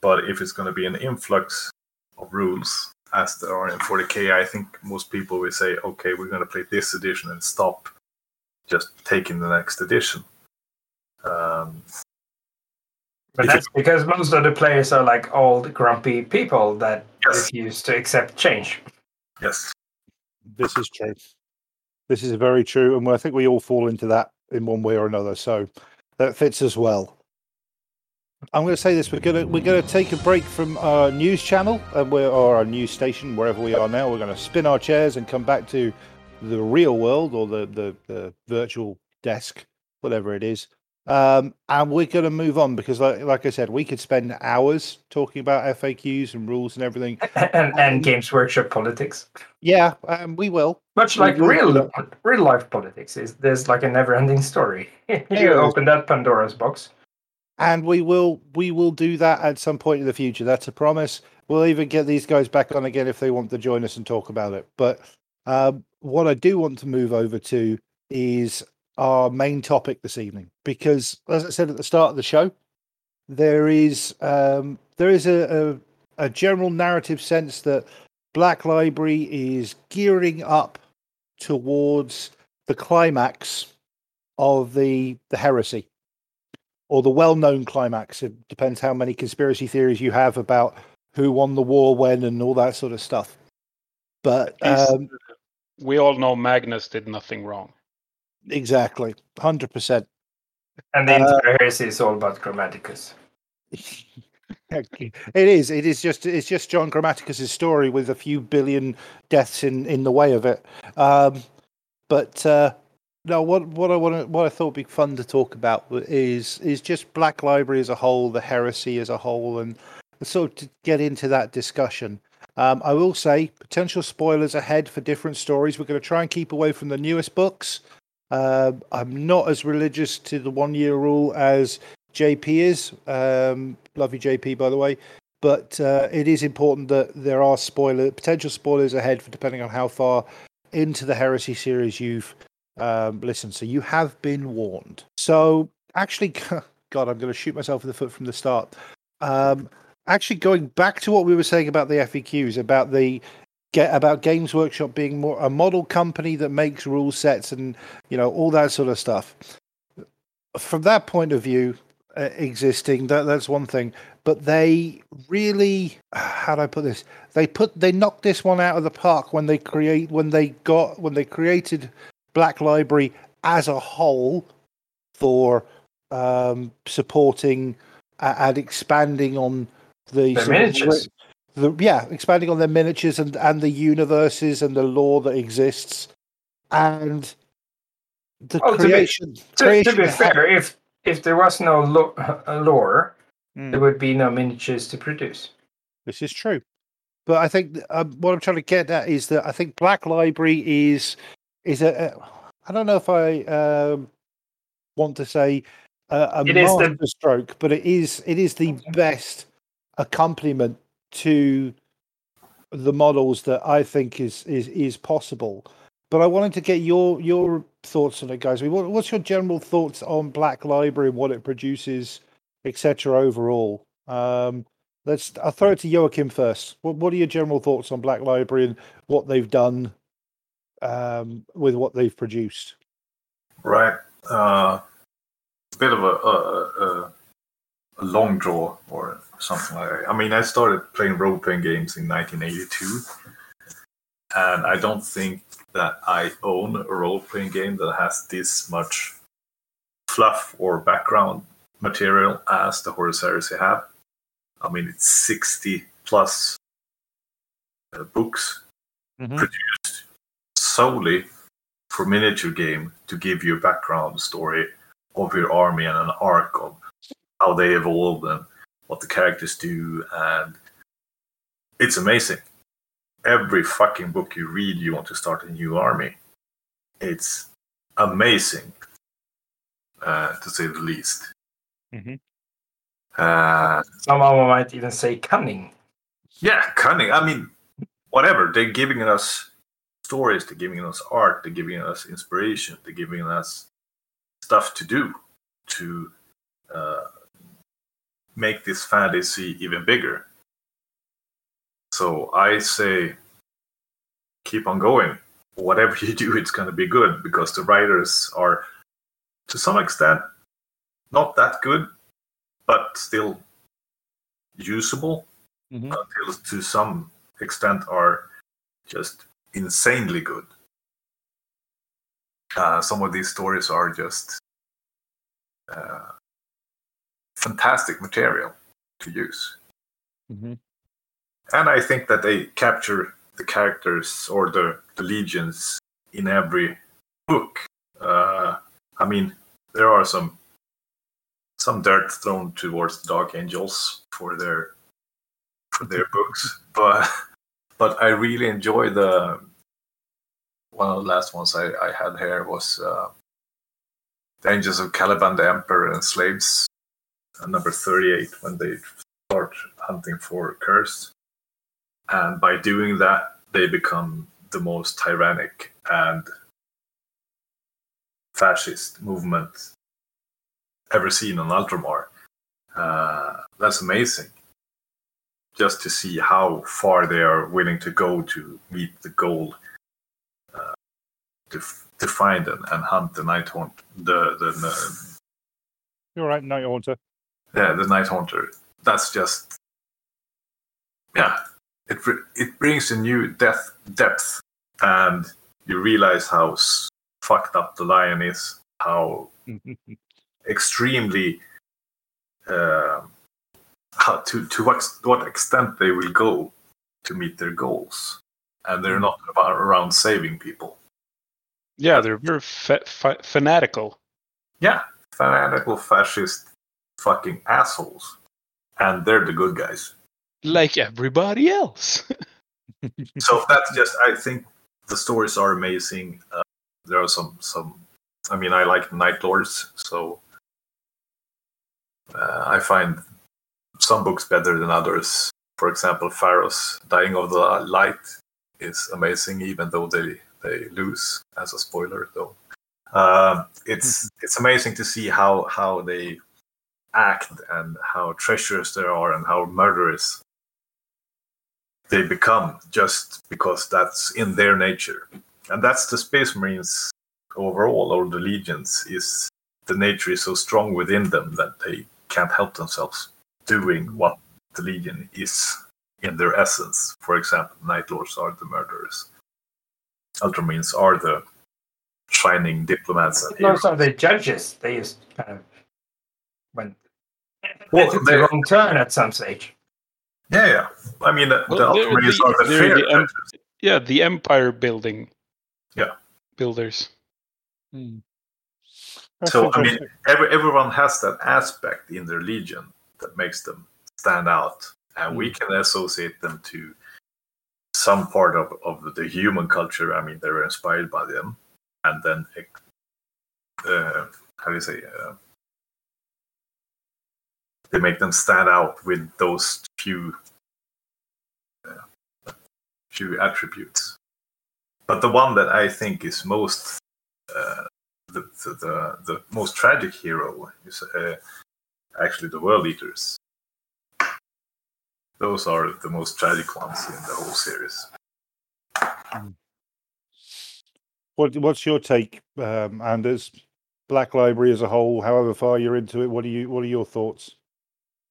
But if it's going to be an influx of rules, as there are in 40k, I think most people will say, okay, we're going to play this edition and stop just taking the next edition. Um, But If that's because most of the players are like old, grumpy people that Yes. refuse to accept change. yes, This is true. This is very true, and I think we all fall into that in one way or another. So that fits as well. I'm going to say this: we're going to we're going to take a break from our news channel uh, and we're, or our news station, wherever we are now. We're going to spin our chairs and come back to the real world or the the, the virtual desk, whatever it is. Um, and we're going to move on because, like, like I said, we could spend hours talking about FAQs and rules and everything. and, and Games Workshop politics. Yeah, um, we will. Much We like will real real life politics is there's like a never ending story. <laughs> you open that Pandora's box. and we will we will do that at some point in the future that's a promise we'll even get these guys back on again if they want to join us and talk about it but um, what i do want to move over to is our main topic this evening because as i said at the start of the show there is um, there is a, a, a general narrative sense that black library is gearing up towards the climax of the the heresy or the well-known climax. It depends how many conspiracy theories you have about who won the war when and all that sort of stuff. But um, we all know Magnus did nothing wrong. Exactly, hundred percent. And the Uh, heresy is all about Grammaticus. <laughs> It is. It is just. It's just John Grammaticus's story with a few billion deaths in in the way of it. Um, but uh, no, what what I want what I thought would be fun to talk about is is just Black Library as a whole, the heresy as a whole, and sort of to get into that discussion. Um, I will say potential spoilers ahead for different stories. We're going to try and keep away from the newest books. Uh, I'm not as religious to the one year rule as JP is. Um, love you, JP, by the way. But uh, it is important that there are spoiler potential spoilers ahead for depending on how far into the Heresy series you've um, listen. So you have been warned. So actually, <laughs> God, I'm going to shoot myself in the foot from the start. Um, actually, going back to what we were saying about the FAQs, about the get about Games Workshop being more a model company that makes rule sets and you know all that sort of stuff. From that point of view, uh, existing that that's one thing, but they really how do I put this? They put they knocked this one out of the park when they create when they got when they created Black Library as a whole for um, supporting uh, and expanding on the The sort of miniatures. The yeah, expanding on their miniatures and and the universes and the lore that exists, and the Oh, to be- creation. To, to be fair, if if there was no lo- uh, lore, Mm. there would be no miniatures to produce. This is true, but I think um, what I'm trying to get at is that I think Black Library is is a. a I don't know if I um, want to say a, a It is the- stroke, but it is it is the best accompaniment to the models that I think is is is possible. But I wanted to get your your thoughts on it, guys. What, what's your general thoughts on Black Library and what it produces, etc. Overall, um, let's. I'll throw it to Joachim first. What What are your general thoughts on Black Library and what they've done um, with what they've produced? Right. Uh, bit of a, a, a, a long draw or something like that. I mean, I started playing role playing games in 1982, and I don't think that I own a role playing game that has this much fluff or background material as the Horus Heresy have. I mean, it's 60 plus uh, books Mhm. produced solely for miniature game to give you a background story of your army and an arc of how they evolve and what the characters do and it's amazing every fucking book you read you want to start a new army it's amazing uh, to say the least Mhm. uh, Someone might even say cunning. yeah, cunning. I mean, whatever. They're giving us stories, they're giving us art, they're giving us inspiration, they're giving us stuff to do to uh, make this fantasy even bigger. So I say, keep on going. Whatever <laughs> you do, it's going to be good because the writers are, to some extent, not that good, but still usable Mhm. until to some extent are just insanely good. Uh, some of these stories are just uh, fantastic material to use. Mhm. And I think that they capture the characters or the, the legions in every book. Uh, I mean, there are some some dirt thrown towards the Dark Angels for their for their books, but but I really enjoy the one of the last ones I, I had here was uh, the Angels of Caliban, the Emperor and Slaves, number thirty-eight, when they start hunting for Curze, and by doing that, they become the most tyrannic and fascist movement ever seen on Ultramar. Uh, that's amazing just to see how far they are willing to go to meet the goal uh, to, f- to find and, and hunt the night haunt the the, the You're right, Night Haunter. Yeah the night haunter that's just yeah it it brings a new depth depth and you realize how s- fucked up the lion is how <laughs> extremely uh, how, to to what what extent they will go to meet their goals, and they're not about around saving people. Yeah, they're very fa- fa- fanatical. Yeah, fanatical fascist fucking assholes, and they're the good guys. Like everybody else. <laughs> So that's just I think the stories are amazing. Uh, there are some some. I mean, I like Night Lords, so uh, I find some books better than others. For example, Pharaoh's Dying of the Light is amazing, even though they they lose as a spoiler, though. Um, it's it's amazing to see how how they act and how treacherous they are and how murderous they become just because that's in their nature. And that's the Space Marines overall, or the legions, is the nature is so strong within them that they can't help themselves doing what the legion is in their essence. For example, Night Lords are the murderers. Ultramarines are the shining diplomats and Those heroes. are the judges. They just kind of went Well, they took they- the wrong turn at some stage. Yeah, yeah. I mean, the, Well, the Ultramarines the- are the they're fear the em- Yeah, the empire building. Yeah. Builders. That's So, I mean, every, everyone has that aspect in their legion that makes them stand out and we can associate them to some part of, of the human culture i mean they're inspired by them and then uh, how do you say uh, they make them stand out with those few uh, few attributes but the one that i think is most uh, the, the, the, the most tragic hero is uh, actually the world eaters those are the most tragic ones in the whole series What, what's your take, um, Anders? Black Library as a whole, however far you're into it, what are you? What are your thoughts?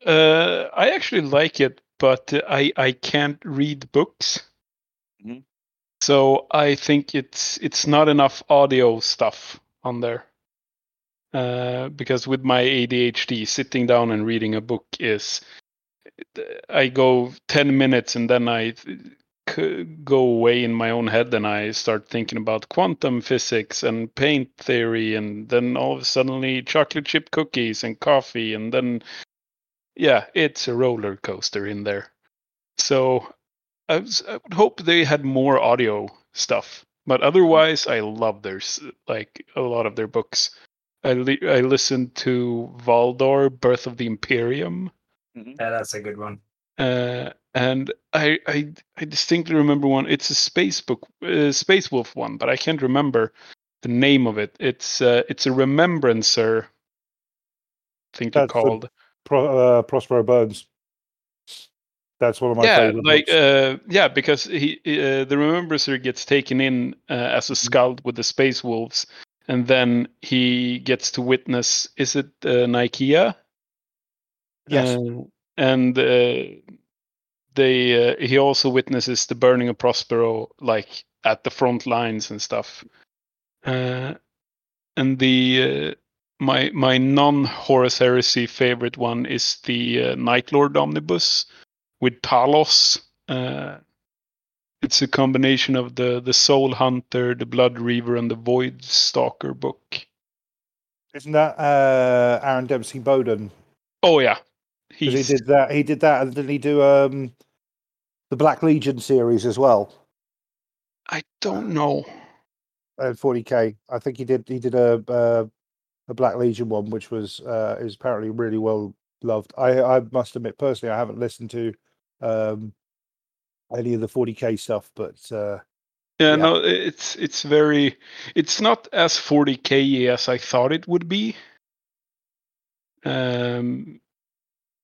Uh, I actually like it, but I I can't read books. Mhm. So I think it's it's not enough audio stuff on there. Uh, because with my ADHD, sitting down and reading a book is I go ten minutes and then I c- go away in my own head and I start thinking about quantum physics and paint theory, and then all of a suddenly chocolate chip cookies and coffee, and then yeah, it's a roller coaster in there. So I, was, I would hope they had more audio stuff, but otherwise, I love their like a lot of their books. I li- I listened to Valdor, Birth of the Imperium, Yeah, that's a good one. uh, and I, I I distinctly remember one. It's a space book, uh, Space Wolf one, but I can't remember the name of it. It's uh, it's a Remembrancer. I think they're the- called. Pro, uh, Prospero Burns. That's one of my yeah, favorite. like uh, yeah, because he uh, the Remembrancer gets taken in uh, as a Mm-hmm. with the Space Wolves, and then he gets to witness. Is it uh, Nikaea? yes. Uh, and uh, they uh, he also witnesses the burning of Prospero, like at the front lines and stuff. Uh, and the uh, my my non Horus Heresy favorite one is the uh, Night Lord Omnibus with Talos. Uh, it's a combination of the the Soul Hunter, the Blood Reaver, and the Void Stalker book. Isn't that uh, Aaron Dembski-Bowden? Oh yeah, he did that. He did that, and didn't he do um, the Black Legion series as well? I don't know. At 40k, I think he did. He did a uh, a Black Legion one, which was uh, is apparently really well loved. I I must admit personally, I haven't listened to um, any of the 40k stuff, but uh, Yeah, Yeah. no, it's it's very it's not as 40k as I thought it would be. Um,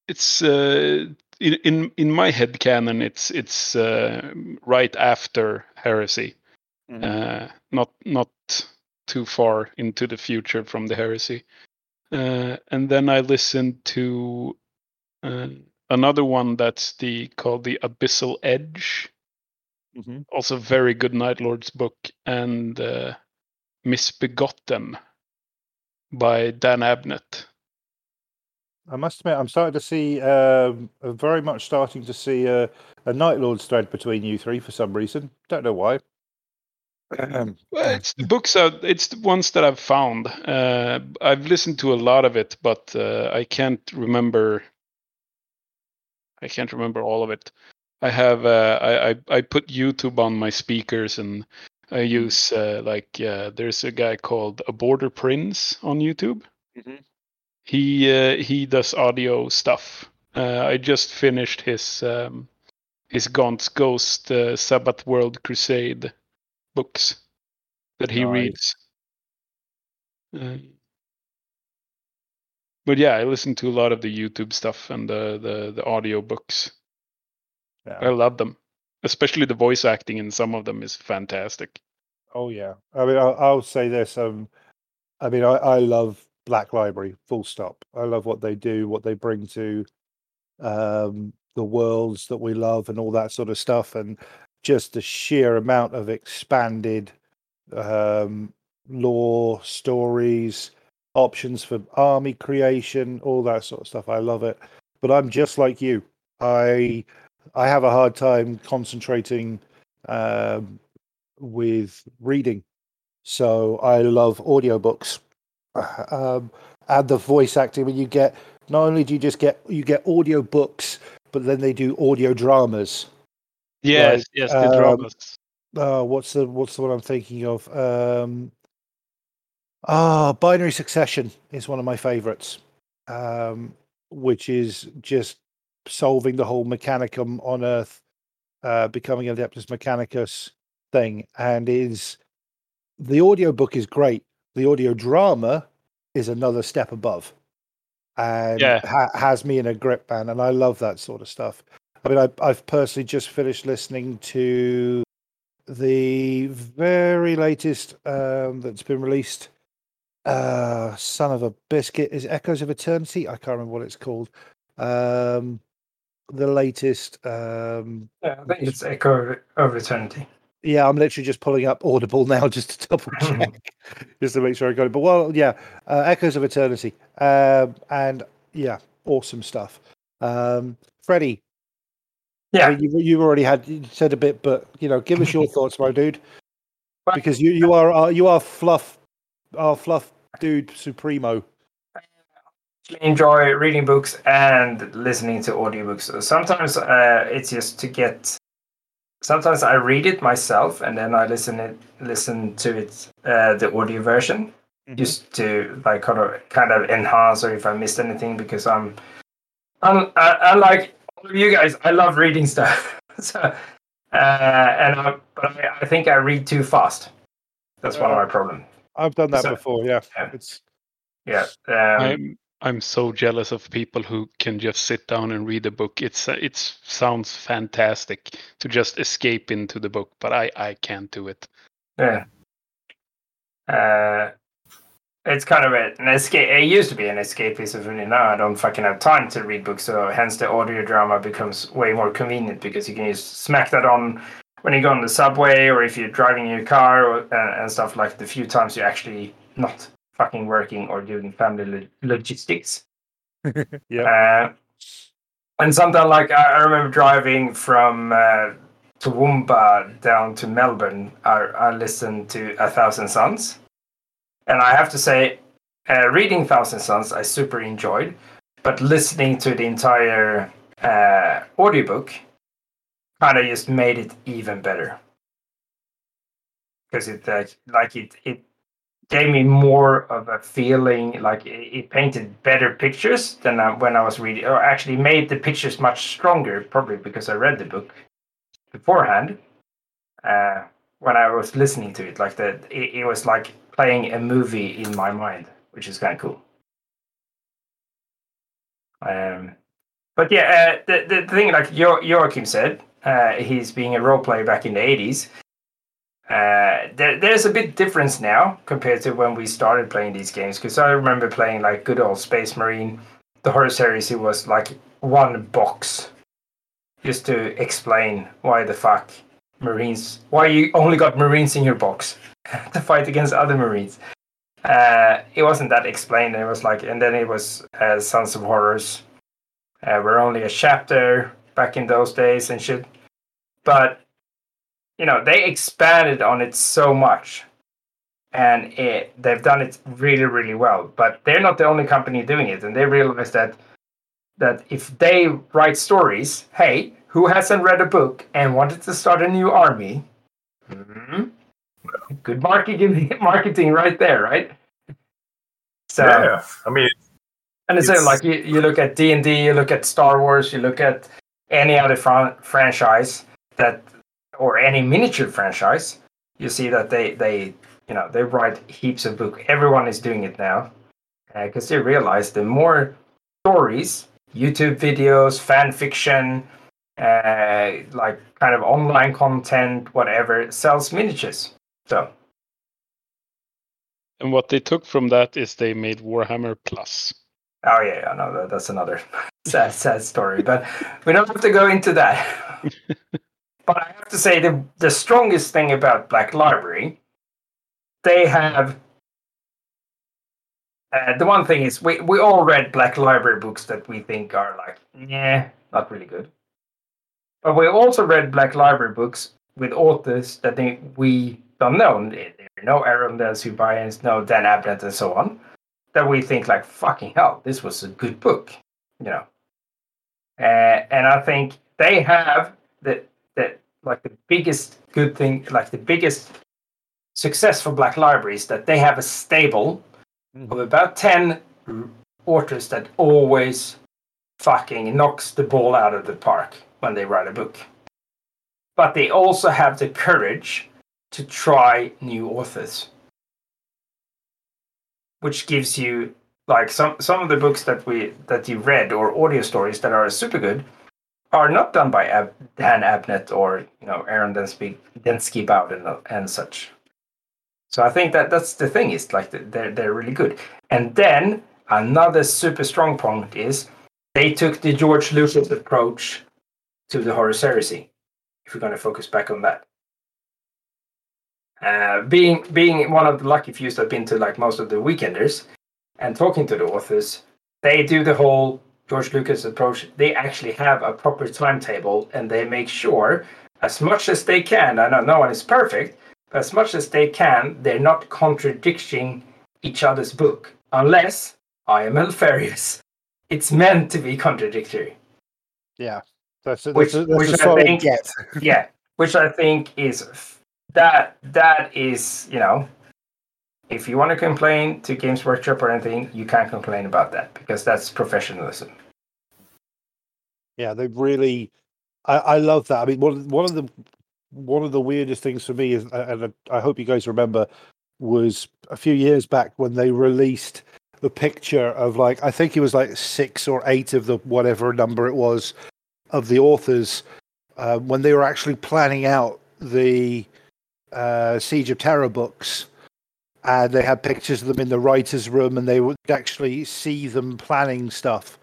it's uh, in in in my head canon, it's it's uh, right after heresy, uh, not not too far into the future from the heresy. Uh, and then I listened to uh, another one that's the called the Abyssal Edge Mhm. also very good Night Lords book and uh, Misbegotten by Dan Abnett. I must admit, I'm starting to see uh, very much starting to see a, a Night Lords thread between you three for some reason. Don't know why. Um, Well, it's the books out. It's the ones that I've found. Uh, I've listened to a lot of it, but uh, I can't remember. I can't remember all of it. I have. Uh, I, I I put YouTube on my speakers, and I use uh, like uh, there's a guy called a Border Prince on YouTube. Mhm. He uh, he does audio stuff. Uh, I just finished his um, his Gaunt's Ghost uh, Sabbat World Crusade books that he Nice. reads. Uh, but yeah, I listen to a lot of the YouTube stuff and the the, the audio books. Yeah. I love them, especially the voice acting in some of them is fantastic. Oh yeah. I mean, I'll, I'll say this. Um, I mean, I, I love Black Library. Full stop. I love what they do, what they bring to um, the worlds that we love, and all that sort of stuff, and just the sheer amount of expanded um, lore, stories, options for army creation, all that sort of stuff. I love it. But I'm just like you. I I have a hard time concentrating um, with reading. So I love audiobooks. <sighs> Um, and the voice acting when you get not only do you just get you get audio books, but then they do audio dramas. Yes, Like, yes, the um, dramas. Uh, what's the what's the one I'm thinking of? Um, ah, Binary Succession is one of my favorites, um, which is just solving the whole Mechanicum on Earth, uh, becoming Adeptus Mechanicus thing, and is the audiobook is great. The audio drama is another step above, and Yeah. ha- has me in a grip, man. And I love that sort of stuff. I mean, I, I've personally just finished listening to the very latest um, that's been released. Uh, Son of a Biscuit is Echoes of Eternity. I can't remember what it's called. Um, the latest. Um, Yeah, I think it's Echo of Eternity. yeah, I'm literally just pulling up Audible now just to double <laughs> check, just to make sure I got it. But well, yeah, uh, Echoes of Eternity, um, and yeah, awesome stuff. Um, Freddie, I Yeah, mean, you've, you've already had you said a bit, but you know, give us your <laughs> thoughts, my dude, because you you are uh, you are fluff, our fluff dude supremo. I actually enjoy reading books and listening to audiobooks. Sometimes uh, it's just to get. Sometimes I read it myself and then I listen it listen to it uh, the audio version Mhm. just to like kind of kind of enhance or if I missed anything because I'm I'm I, all of you guys I love reading stuff <laughs> so uh, and I, but I, I think I read too fast. That's one of my problems. I've done that So- before. Yeah, Yeah. it's Yeah. Um, I'm I'm so jealous of people who can just sit down and read a book. It's uh, it sounds fantastic to just escape into the book, but I I can't do it. Yeah. Uh, it's kind of a, an escape. It used to be an escapism, really. Now I don't fucking have time to read books, so hence the audio drama becomes way more convenient because you can just smack that on when you go on the subway or if you're driving your car or, uh, and stuff like the few times you're actually not fucking working or doing family lo- logistics. <laughs> yeah. Uh, and sometimes, like I, I remember driving from uh, Toowoomba down to Melbourne, I, I listened to A Thousand Sons, and I have to say, uh, reading Thousand Sons I super enjoyed, but listening to the entire uh, audiobook kind of just made it even better because it uh, like it it gave me more of a feeling like it, it painted better pictures than I, when I was reading, or actually made the pictures much stronger, probably because I read the book beforehand. Uh, when I was listening to it, like that, it, it was like playing a movie in my mind, which is kind of cool. Um, but yeah, uh, the, the the thing like jo- Joachim said, uh, he's being a role player back in the eighties. Uh, there, there's a bit difference now compared to when we started playing these games because I remember playing like good old Space Marine, the horror series. It was like one box, just to explain why the fuck Marines, why you only got Marines in your box <laughs> to fight against other Marines. Uh, it wasn't that explained. It was like, and then it was uh, Sons of Horus. Uh, we're only a chapter back in those days and shit, but you know they expanded on it so much and it, they've done it really really well but they're not the only company doing it and they realized that that if they write stories hey who hasn't read a book and wanted to start a new army Mhm. good marketing <laughs> marketing right there right so yeah, I mean, and it's, uh, It's- like you, you look at D and D, you look at Star Wars, you look at any other fran- franchise that, or any miniature franchise, you see that they they you know they write heaps of book. Everyone is doing it now because they realize the more stories, YouTube videos, fan fiction, uh, like kind of online content, whatever, sells miniatures. So And what they took from that is they made Warhammer Plus. Oh yeah, yeah, no, that, that's another <laughs> sad, sad story. But we don't have to go into that. <laughs> but I have to say the the strongest thing about Black Library, they have. Uh, the one thing is, we we all read Black Library books that we think are like, yeah, not really good. But we also read Black Library books with authors that they, we don't know. There are no Arundels, Hubrians, no Dan Abnett, and so on that we think like fucking hell this was a good book you know. Uh, and i think they have the, the like the biggest good thing like the biggest success for black libraries that they have a stable of about 10 authors that always fucking knocks the ball out of the park when they write a book but they also have the courage to try new authors which gives you like some some of the books that we that you read or audio stories that are super good are not done by Ab- Dan Abnett or you know Aaron Dembski Densky Bowden and, and such. So I think that that's the thing is like they're they're really good. And then another super strong point is they took the George Lucas approach to the Horus Heresy. If we're going to focus back on that. Uh, being being one of the lucky few that have been to like most of the weekenders and talking to the authors, they do the whole George Lucas approach. They actually have a proper timetable and they make sure, as much as they can. I know no one is perfect, but as much as they can, they're not contradicting each other's book, unless I am <laughs> Alpharius. It's meant to be contradictory. Yeah, that's a, Which- that's a, that's which I think- <laughs> yeah, which I think is that that is you know, if you want to complain to Games Workshop or anything, you can't complain about that because that's professionalism. Yeah, they really. I, I love that. I mean, one one of the one of the weirdest things for me is, and I hope you guys remember, was a few years back when they released the picture of like I think it was like six or eight of the whatever number it was of the authors uh, when they were actually planning out the uh, Siege of Terra books. And they had pictures of them in the writers' room, and they would actually see them planning stuff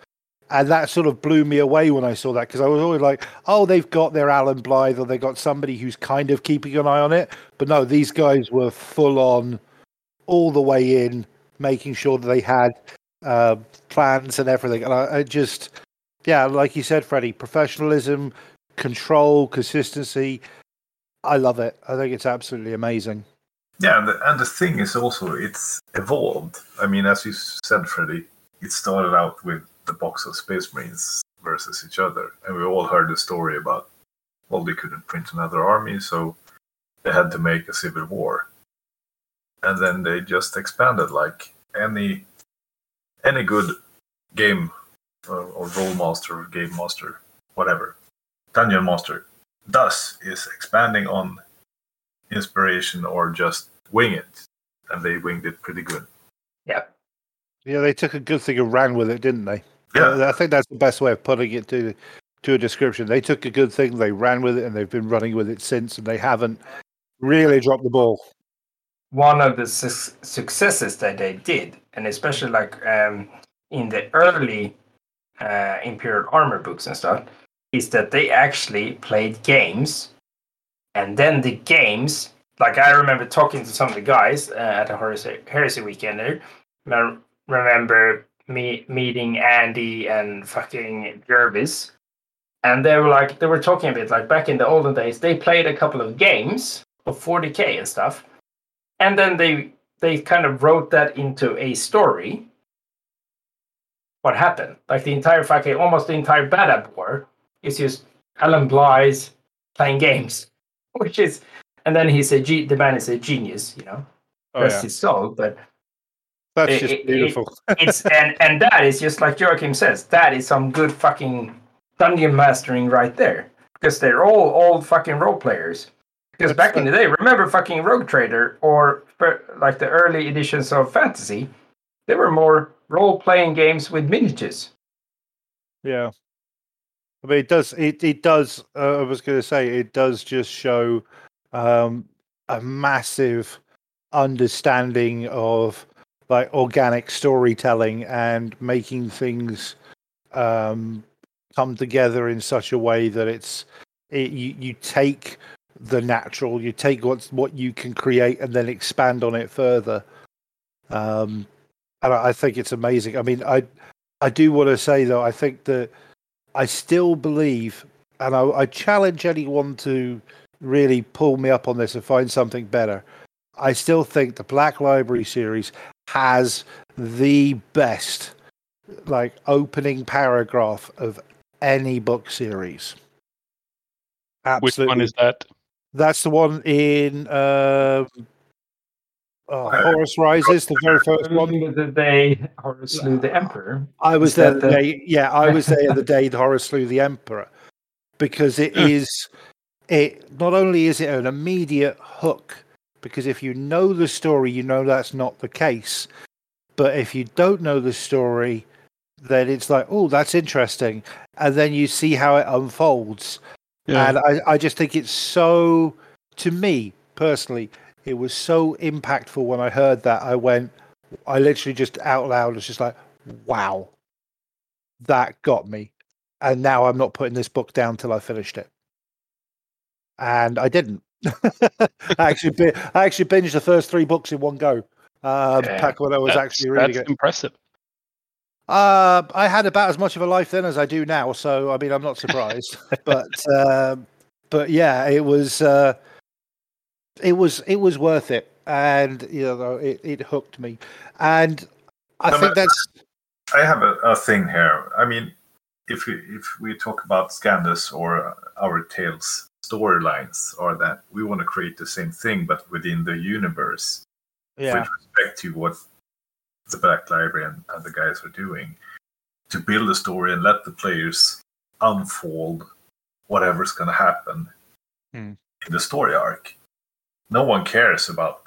and that sort of blew me away when I saw that because I was always like, oh, they've got their Alan Bligh or they've got somebody who's kind of keeping an eye on it. But no, these guys were full on all the way in, making sure that they had uh, plans and everything. And I, I just, yeah, like you said, Freddie, professionalism, control, consistency. I love it. I think it's absolutely amazing. Yeah, and the, and the thing is also it's evolved. I mean, as you said, Freddie, it started out with the box of Space Marines versus each other, and we all heard the story about well, they couldn't print another army, so they had to make a civil war, and then they just expanded like any any good game or, or role master or game master, whatever, dungeon master does is expanding on inspiration or just wing it, and they winged it pretty good. Yeah. Yeah, they took a good thing and ran with it, didn't they? Yeah, I think that's the best way of putting it to to a description. They took a good thing, they ran with it, and they've been running with it since, and they haven't really dropped the ball. One of the su- successes that they did, and especially like um, in the early uh, Imperial Armor books and stuff, is that they actually played games, and then the games. Like I remember talking to some of the guys uh, at the Heresy, Heresy weekend. there. I remember me meeting Andy and fucking Jervis, and they were like they were talking a bit like back in the olden days. They played a couple of games of 40k and stuff, and then they they kind of wrote that into a story. What happened? Like the entire fucking almost the entire Badab war is just Alan Bligh playing games, <laughs> which is, and then he's a ge- the man is a genius, you know, Oh, rest yeah. his soul, but That's it- just it- beautiful. <laughs> it's and and that is just like Joachim says. That is some good fucking dungeon mastering right there because they're all old fucking role players. Because back in the day, remember fucking Rogue Trader or like the early editions of Fantasy, they were more role-playing games with miniatures. Yeah. I mean, it does. It it does. Uh, I was going to say it does just show um, a massive understanding of like organic storytelling and making things um, come together in such a way that it's it, you you take the natural, you take what's what you can create and then expand on it further. Um, and I, I think it's amazing. I mean, I I do want to say though, I think that I still believe, and I, I challenge anyone to really pull me up on this and find something better. I still think the Black Library series has the best like opening paragraph of any book series. Absolutely. Which one is that? That's the one in um oh, Horus Rises, the very first one. The day Horus slew the Emperor. I was there that the the- day. Yeah, I was there the day Horus slew the Emperor, because it hmm. is. It not only is it an immediate hook, because if you know the story, you know that's not the case. But if you don't know the story, then it's like, oh, that's interesting, and then you see how it unfolds. And I, I just think it's so, to me personally, it was so impactful when I heard that. I went, I literally just out loud was just like, wow, that got me. And now I'm not putting this book down till I finished it. And I didn't. <laughs> I actually, I actually binged the first three books in one go. Um, Yeah, back when I was actually reading that's it. impressive. Uh, I had about as much of a life then as I do now, so I mean, I'm not surprised. <laughs> but um, but yeah, it was uh, it was it was worth it, and you know, it, it hooked me, and I No, think that's I have a, a thing here. I mean, if we if we talk about Scandus or our tales storylines, or that we want to create the same thing but within the universe, yeah, with respect to what the Black Library and, and the guys are doing, to build a story and let the players unfold whatever's going to happen Hmm. in the story arc. No one cares about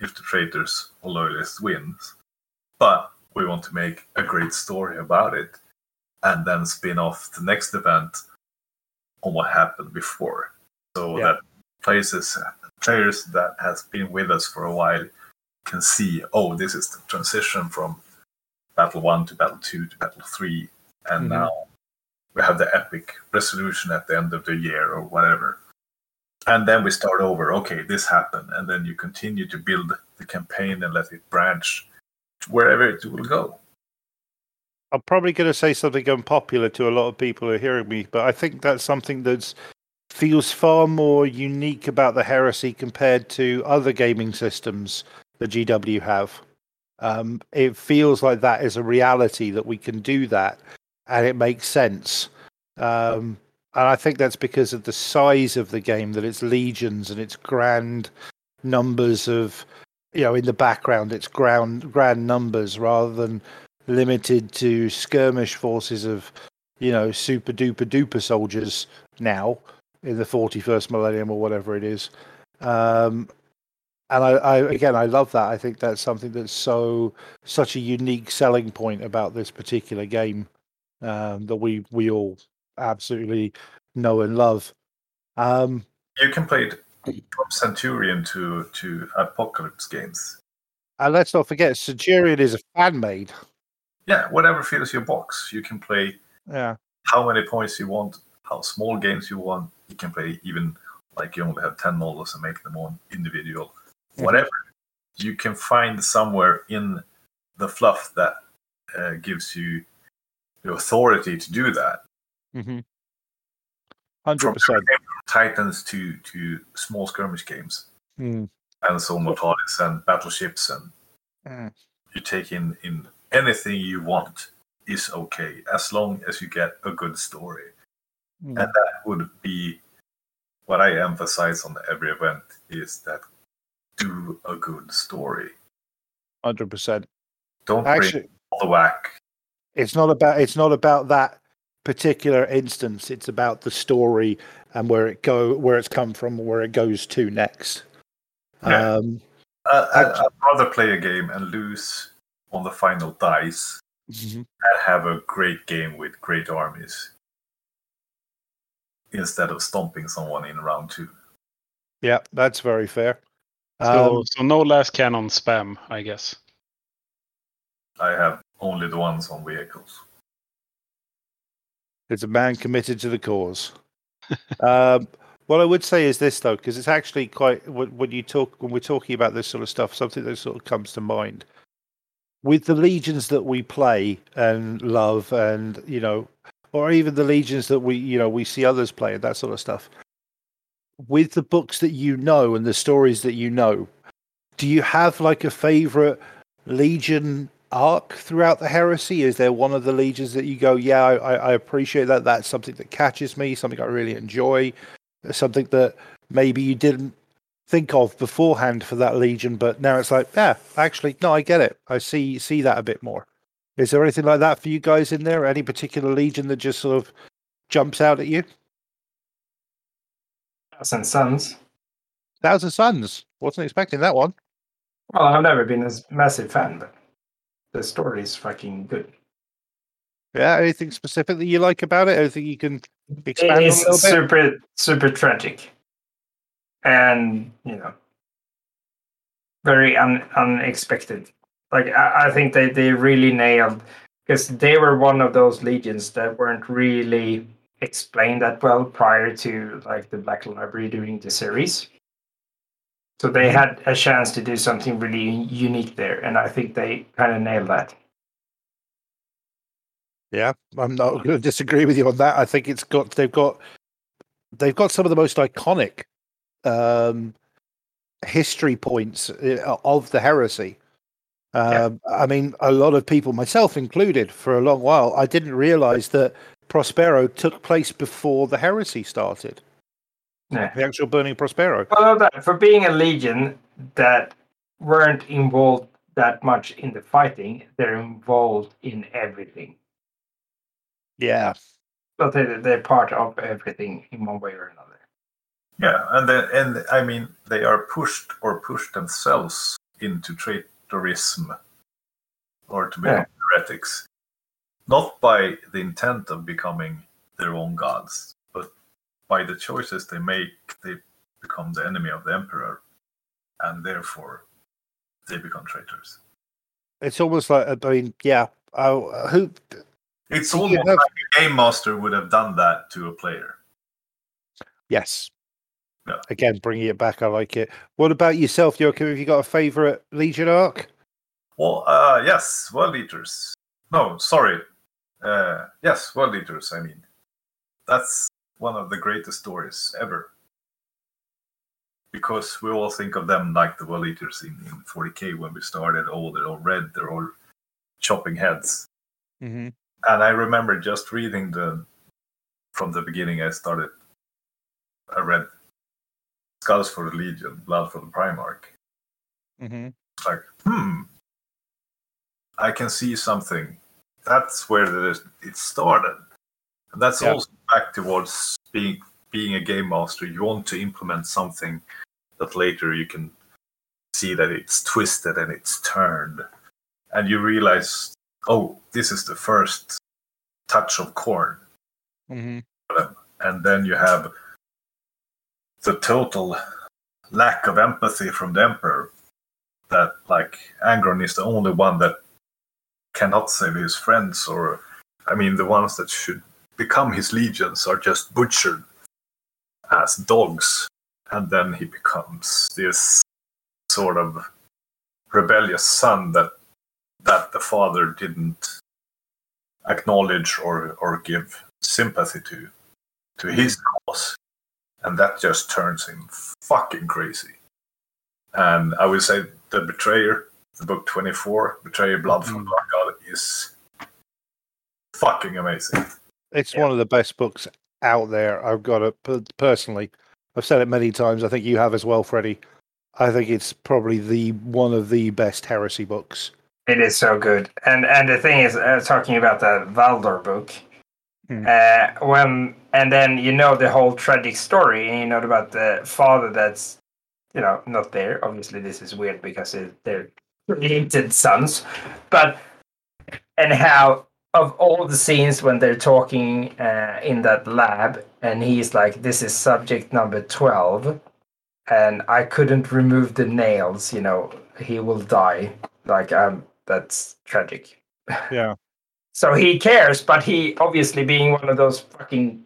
if the traitors or loyalists wins, but we want to make a great story about it and then spin off the next event on what happened before so Yeah. that places players that has been with us for a while can see oh this is the transition from battle 1 to battle 2 to battle 3 and Mhm. now we have the epic resolution at the end of the year or whatever and then we start over okay this happened and then you continue to build the campaign and let it branch wherever it will go I'm probably going to say something unpopular to a lot of people who are hearing me, but I think that's something that's feels far more unique about the heresy compared to other gaming systems that GW have. Um, it feels like that is a reality that we can do that, and it makes sense. Um, and I think that's because of the size of the game, that it's legions and it's grand numbers of, you know, in the background, it's grand grand numbers rather than limited to skirmish forces of, you know, super duper duper soldiers now in the 41st millennium or whatever it is. Um, and I, I, again, I love that. I think that's something that's so such a unique selling point about this particular game um, that we we all absolutely know and love. Um, you can play it <clears throat> from centurion to to apocalypse games and let's not forget, Centurion is a fan made. yeah whatever fills your box you can play Yeah, how many points you want how small games you want you can play even like you only have 10 models and make them all individual Mhm. whatever you can find somewhere in the fluff that uh, gives you the authority to do that mm-hmm. Hundred percent. titans to to small skirmish games Mm. and so mortalis and battleships and Mm. you take in in anything you want is okay as long as you get a good story Mm. and that would be what i emphasize on every event is that do a good story Hundred percent. don't Actually, all the whack it's not about it's not about that particular instance. It's about the story and where it go, where it's come from, where it goes to next. Yeah. Um, Uh, I, I'd rather play a game and lose on the final dice and have a great game with great armies instead of stomping someone in round two. Yeah, that's very fair. So, Um, so no lascannon spam, I guess. I have only the ones on vehicles. It's a man committed to the cause. <laughs> um, what I would say is this, though, because it's actually quite when you talk when we're talking about this sort of stuff, something that sort of comes to mind with the legions that we play and love, and you know, or even the legions that we you know we see others play and that sort of stuff. With the books that you know and the stories that you know, do you have like a favorite legion arc throughout the heresy? Is there one of the legions that you go, yeah, I, I appreciate that. That's something that catches me, something I really enjoy, something that maybe you didn't think of beforehand for that legion, but now it's like, yeah, actually, no, I get it. I see see that a bit more. Is there anything like that for you guys in there? Any particular legion that just sort of jumps out at you? Thousand Sons. Thousand Sons. Wasn't expecting that one. Well, I've never been a massive fan, but the story is fucking good. Yeah. Anything specific that you like about it? Anything you can expand on It a little bit? super super tragic, and you know, very un, unexpected. Like I, I think they they really nailed because they were one of those legions that weren't really explained that well prior to like the Black Library doing the series. So they had a chance to do something really unique there, and I think they kind of nailed that. Yeah, I'm not going to disagree with you on that. I think it's got they've got they've got some of the most iconic um, history points uh, of the heresy. Yeah. Um, I mean, a lot of people, myself included, for a long while, I didn't realize that Prospero took place before the heresy started. Yeah. The actual burning Prospero. Well, that for being a legion that weren't involved that much in the fighting, they're involved in everything. Yeah, But they, they're part of everything in one way or another. Yeah, and then and I mean they are pushed or push themselves into traitorism or to become heretics, not by the intent of becoming their own gods, but by the choices they make. They become the enemy of the emperor, and therefore they become traitors. it's almost like I mean, yeah. Oh, who? It's almost have- like a game master would have done that to a player. Yes. Yeah. Again, bringing it back, I like it. What about yourself, Joachim? Have you got a favorite Legion arc? Well, uh, yes, world eaters. No, sorry. Uh, yes, world eaters. I mean, that's one of the greatest stories ever. Because we all think of them like the world eaters in, in 40k when we started. Oh, they're all red. They're all chopping heads. Mm-hmm. And I remember just reading the from the beginning. I started. I read Skulls for the Legion, Blood for the Primarch. Mm-hmm. Like, hmm, I can see something. That's where the, it started. And that's Yeah. also back towards being being a game master. You want to implement something that later you can see that it's twisted and it's turned. And you realize, oh, this is the first touch of Khorne. Mm-hmm. And then you have the total lack of empathy from the Emperor that like Angron is the only one that cannot save his friends or I mean the ones that should become his legions are just butchered as dogs and then he becomes this sort of rebellious son that that the father didn't acknowledge or or give sympathy to to his cause. And that just turns him fucking crazy. And I would say the betrayer the book 24 betrayer blood from Mhm. dark god is fucking amazing It's Yeah. one of the best books out there. I've got it personally. I've said it many times. I think you have as well, Freddie. I think it's probably the one of the best heresy books. It is so good, and and the thing is, uh, talking about the Valdor book, Hmm. Uh, when and then you know the whole tragic story, and you know about the father that's you know not there. Obviously, this is weird because it, they're created sons, but and how of all the scenes when they're talking uh, in that lab, and he's like, "This is subject number 12 and I couldn't remove the nails. You know, he will die. Like, um, that's tragic. <laughs> Yeah. So he cares, but he obviously being one of those fucking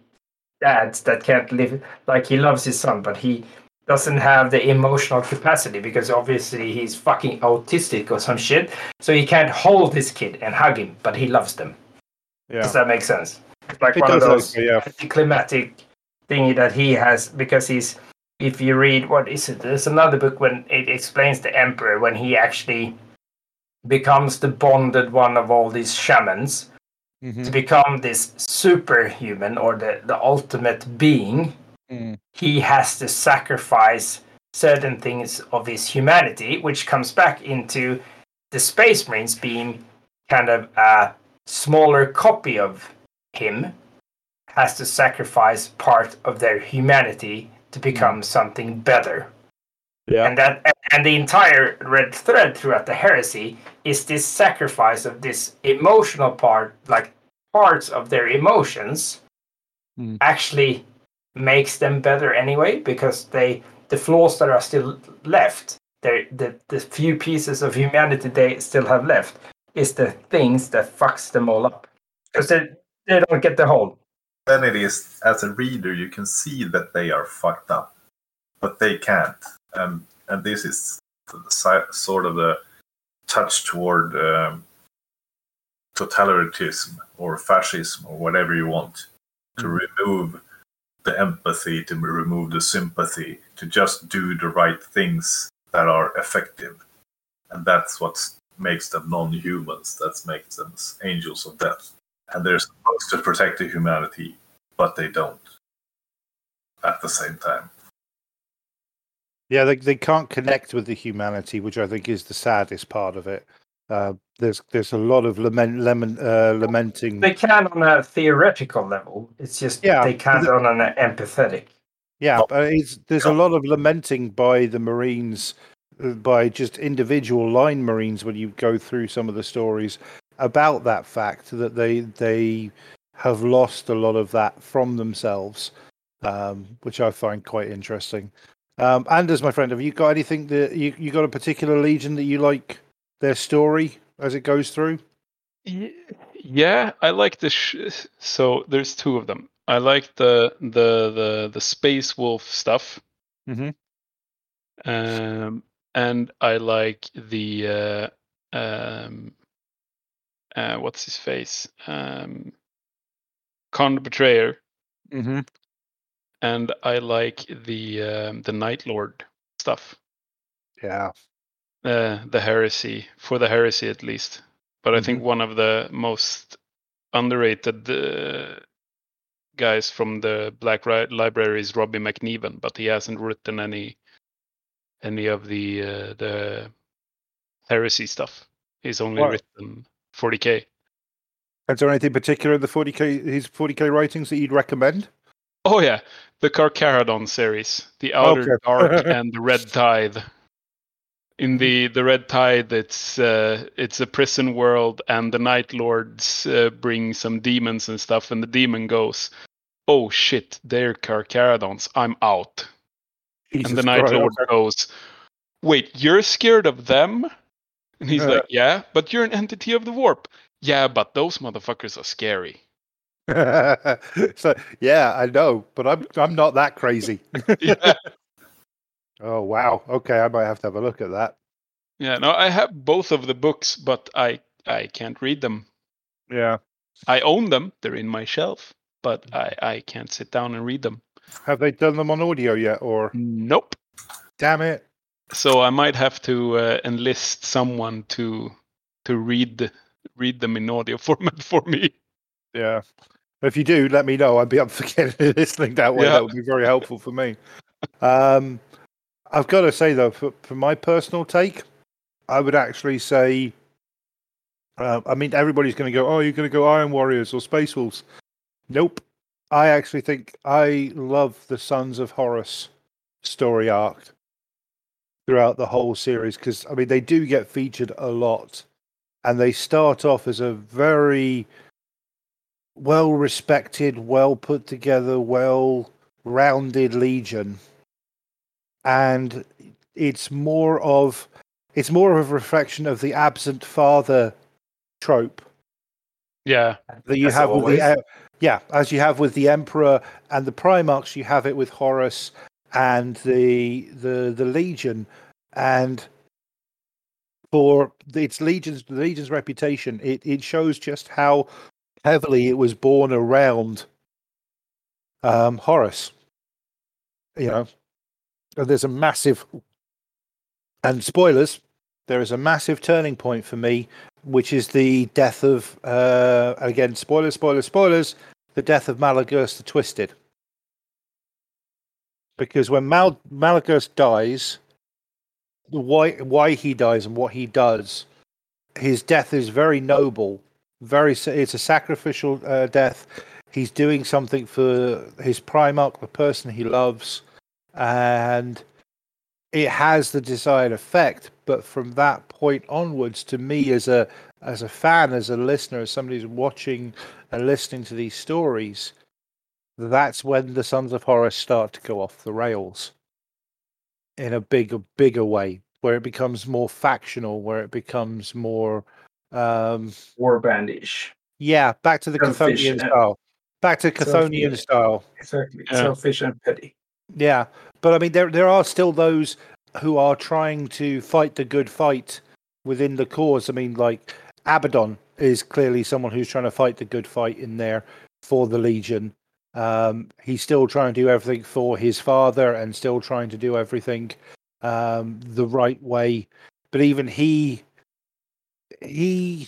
dads that can't live like he loves his son, but he doesn't have the emotional capacity because obviously he's fucking autistic or some shit. So he can't hold his kid and hug him, but he loves them. Yeah. Does that make sense? It's like It one of those actually, yeah. anticlimactic thingy that he has because he's if you read what is it there's another book when it explains the emperor when he actually becomes the bonded one of all these shamans Mhm. to become this superhuman or the, the ultimate being Mm. he has to sacrifice certain things of his humanity which comes back into the space marines being kind of a smaller copy of him has to sacrifice part of their humanity to become something better Yeah. and that and the entire red thread throughout the heresy is this sacrifice of this emotional part like parts of their emotions Hmm. actually makes them better anyway because they the flaws that are still left they the, the few pieces of humanity they still have left is the things that fucks them all up because they, they don't get the whole Then it is, as a reader, you can see that they are fucked up, but they can't. And and this is the sort of the touch toward um, totalitarianism or fascism or whatever you want to remove the empathy, to remove the sympathy, to just do the right things that are effective. And that's what makes them non humans, that makes them angels of death. And they're supposed to protect the humanity, but they don't at the same time. Yeah, they they can't connect with the humanity, which I think is the saddest part of it. Uh, there's there's a lot of lament, lament uh, lamenting. they can on a theoretical level it's just Yeah, they can't the- on an empathetic Yeah, but it's, there's a lot of lamenting by the Marines, by just individual line Marines when you go through some of the stories about that fact that they they have lost a lot of that from themselves, um, which I find quite interesting. Um, Anders, my friend, have you got anything that you you got a particular legion that you like their story as it goes through? Yeah, I like the. Sh- so there's two of them. I like the the the the space wolf stuff, Mhm. um, and I like the uh, um, uh, what's his face, um, Kharn the Betrayer, Mm-hmm. and I like the um, the Night Lord stuff, Yeah, uh, the heresy for the heresy at least. But I think one of the most underrated uh, guys from the Black Ri- Library is Robbie MacNiven, but he hasn't written any any of the uh, the heresy stuff. He's only written 40k. is there anything particular in the 40k his 40k writings that you'd recommend? Oh yeah, the Carcharodon series, the Outer Okay. Dark <laughs> and the Red Tide. In the the Red Tide, it's uh, it's a prison world, and the Night Lords uh, bring some demons and stuff, and the demon goes, "Oh shit, they're Carcharodons. I'm out." And the Jesus Night Christ, Lord goes, "Wait, you're scared of them?" And he's Uh. like, "Yeah, but you're an entity of the warp." Yeah, but those motherfuckers are scary. <laughs> so yeah, I know, but I'm I'm not that crazy. <laughs> yeah. <laughs> oh wow. Okay, I might have to have a look at that. Yeah, no, I have both of the books, but I I can't read them. Yeah. I own them; they're in my shelf, but I I can't sit down and read them. Have they done them on audio yet or Nope. damn it. So I might have to uh, enlist someone to to read read them in audio <laughs> format for me. Yeah. If you do, let me know. I'd be up for <laughs> getting listening that way. Yeah. That would be very helpful for me. Um, I've got to say though, for, for my personal take, I would actually say, uh, I mean, everybody's going to go, "Oh, you're going to go Iron Warriors or Space Wolves." Nope. I actually think I love the Sons of Horus story arc throughout the whole series because I mean they do get featured a lot, and they start off as a very well respected, well put together, well rounded legion, and it's more of it's more of a reflection of the absent father trope Yeah. that you have with always. the yeah, as you have with the emperor and the primarchs, you have it with Horus and the the the legion, and for its legion's the legion's reputation, it it shows just how heavily it was born around um, Horus. You know, there's a massive and spoilers. There is a massive turning point for me which is the death of uh again spoilers spoilers spoilers the death of Maloghurst the Twisted. Because when Mal- Maloghurst dies why why he dies and what he does his death is very noble very it's a sacrificial uh, death. He's doing something for his primarch the person he loves and it has the desired effect. But from that point onwards to me as a as a fan as a listener as somebody who's watching and listening to these stories that's when the sons of Horus start to go off the rails in a bigger bigger way where it becomes more factional where it becomes more um War bandish. yeah back to the Selfish, Cthonian uh, style back to Cthonian selfish. style Exactly. Yeah. Selfish and petty. Yeah, but I mean, there there are still those who are trying to fight the good fight within the cause. I mean, like Abaddon is clearly someone who's trying to fight the good fight in there for the Legion. Um, he's still trying to do everything for his father and still trying to do everything um, the right way. But even he, he,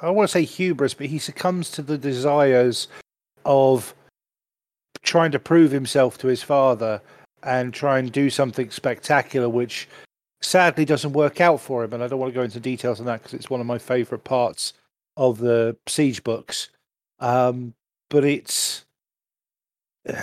I want to say hubris, but he succumbs to the desires of trying to prove himself to his father and try and do something spectacular, which sadly doesn't work out for him. And I don't want to go into details on that because it's one of my favorite parts of the Siege books. Um, but it's <sighs> it,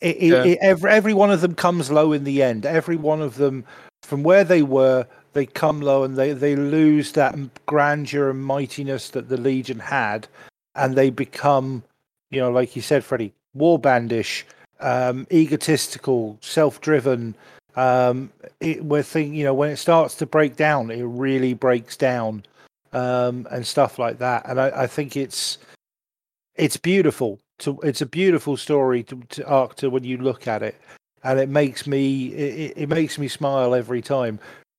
it, Yeah. it, every every one of them comes low in the end. Every one of them, from where they were, they come low and they they lose that grandeur and mightiness that the Legion had, and they become, you know, like you said, Freddie, warbandish, um, egotistical, self-driven. Um, it, where thing, you know, when it starts to break down, it really breaks down, um, and stuff like that. And I, I think it's it's beautiful. To it's a beautiful story to, to when you look at it, and it makes me it, it- it makes me smile every time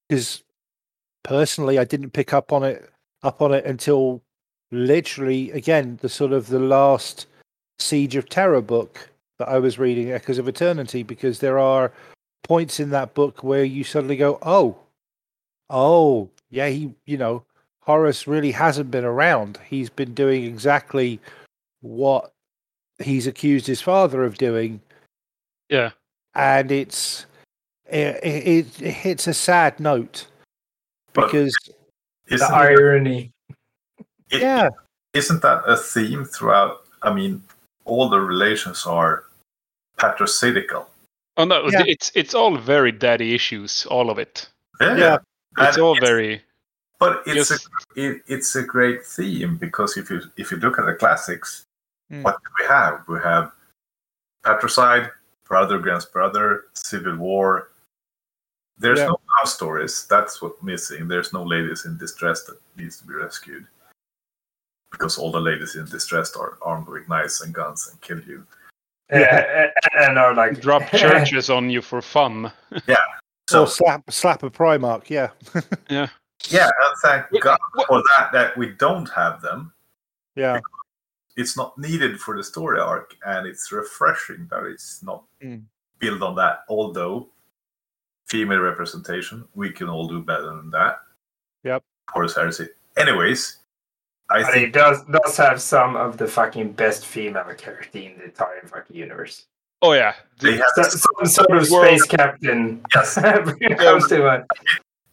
because personally, I didn't pick up on it up on it until literally again the sort of the last Siege of Terra book that I was reading, Echoes of Eternity, because there are points in that book where you suddenly go, oh, oh, yeah, he, you know, Horus really hasn't been around. He's been doing exactly what he's accused his father of doing, Yeah. and it's it, it, it hits a sad note because The Isn't, irony. <laughs> it- yeah, isn't that a theme throughout? I mean, all the relations are patricidical. Oh no, Yeah. it's it's all very daddy issues, all of it. Yeah, Yeah. It's And all very But it's Yes. a it, it's a great theme because if you if you look at the classics, Mm. what do we have? We have patricide, brother against brother, civil war. There's Yeah. no love stories. That's what's missing. There's no ladies in distress that needs to be rescued. Because all the ladies in distress are armed with knives and guns and kill you. Uh, and are like drop <laughs> churches on you for fun. Yeah. <laughs> So or slap slap a Primarch, yeah, <laughs> Yeah. yeah, thank God for that that we don't have them. yeah, it's not needed for the story arc, and it's refreshing that it's not Mm. built on that. Although female representation, we can all do better than that. Yep. Horus Heresy. Anyways, I But it does does have some of the fucking best female character in the entire fucking universe. Oh yeah. they have. So, some sort of World- space captain. Yes. when <laughs> it comes to it.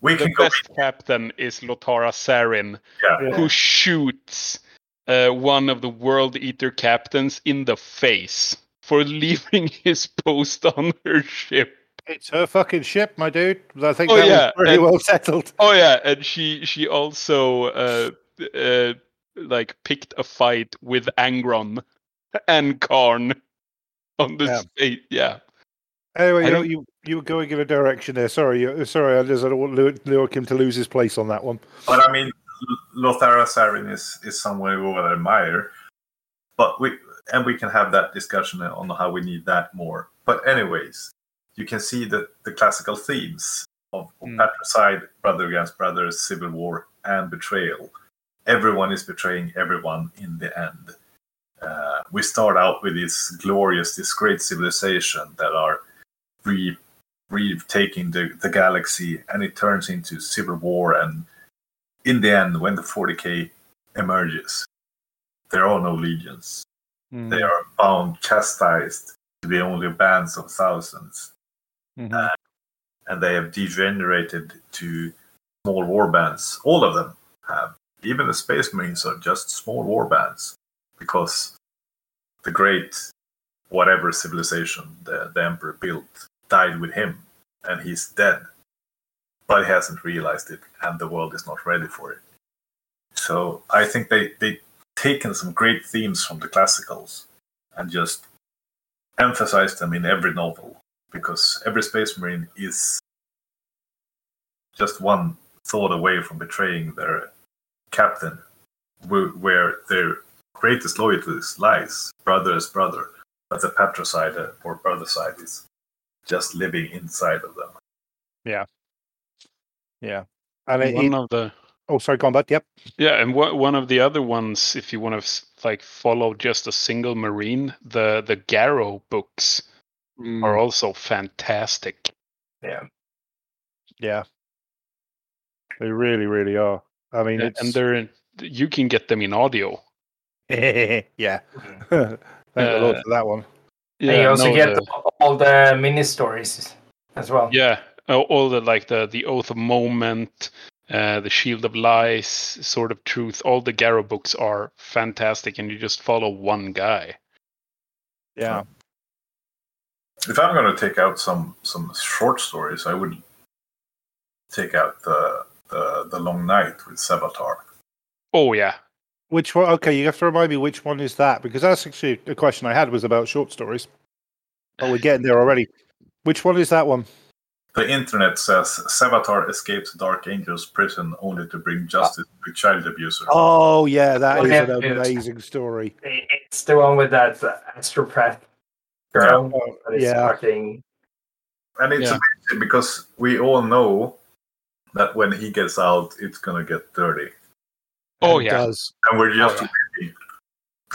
we the can go. best captain is Lotara Sarin, Yeah. Yeah. who shoots uh, one of the World Eater captains in the face for <laughs> leaving his post on her ship. It's her fucking ship, my dude. I think Oh, that yeah, was pretty and- well settled. Oh yeah, and she she also uh, uh, like picked a fight with Angron and Kharn on the Yeah. state. Yeah. Anyway, I you, know, you you were going in a direction there. Sorry, you- sorry. I just I don't want Lu- Joachim to lose his place on that one. But I mean, L- Lotara Sarin is is someone we would admire. But we and we can have that discussion on how we need that more. But anyways, you can see that the classical themes of, of Mm. patricide, brother against brother, civil war, and betrayal. Everyone is betraying everyone in the end. Uh, we start out with this glorious, this great civilization that are re retaking the, the galaxy, and it turns into civil war. And in the end, when the 40k emerges, there are no legions. Mm. They are bound, chastised to be only bands of thousands, Mhm. and they have degenerated to small war bands. All of them have. Even the Space Marines are just small war bands because the great whatever civilization the, the Emperor built died with him, and he's dead. But he hasn't realized it, and the world is not ready for it. So I think they they taken some great themes from the classicals and just emphasized them in every novel because every space marine is just one thought away from betraying their captain where their greatest loyalty lies brother is brother but the patricide uh, or brother side is just living inside of them Yeah, yeah, and it, One it- of the oh, sorry, combat. Yep. yeah, and one one of the other ones, if you want to like follow just a single marine, the the Garro books Mm. are also fantastic. Yeah. Yeah, they really, really are. I mean, A- it's and they're in, you can get them in audio. <laughs> yeah. <laughs> Thank the Lord Uh, for that one. and you also no, get the- all the mini stories as well. yeah, all- all the like the the Oath of Moment, uh, the Shield of Lies, Sword of Truth. All the Garro books are fantastic, and you just follow one guy. Yeah. if i'm going to take out some some short stories i would take out the the, the long night with Sevatar. Oh yeah, Which one? Okay, you have to remind me which one is that because that's actually a question I had was about short stories. But we're getting there already. Which one is that one? The internet says Sevatar escapes Dark Angel's prison only to bring justice to child abuser. Oh yeah, that Oh, is yeah, an yeah. amazing story. It's the one with that uh, astropath girl. that is yeah. fucking. And it's Yeah. amazing because we all know that when he gets out, it's gonna get dirty. Oh, It yeah. does. And we're just Oh, waiting.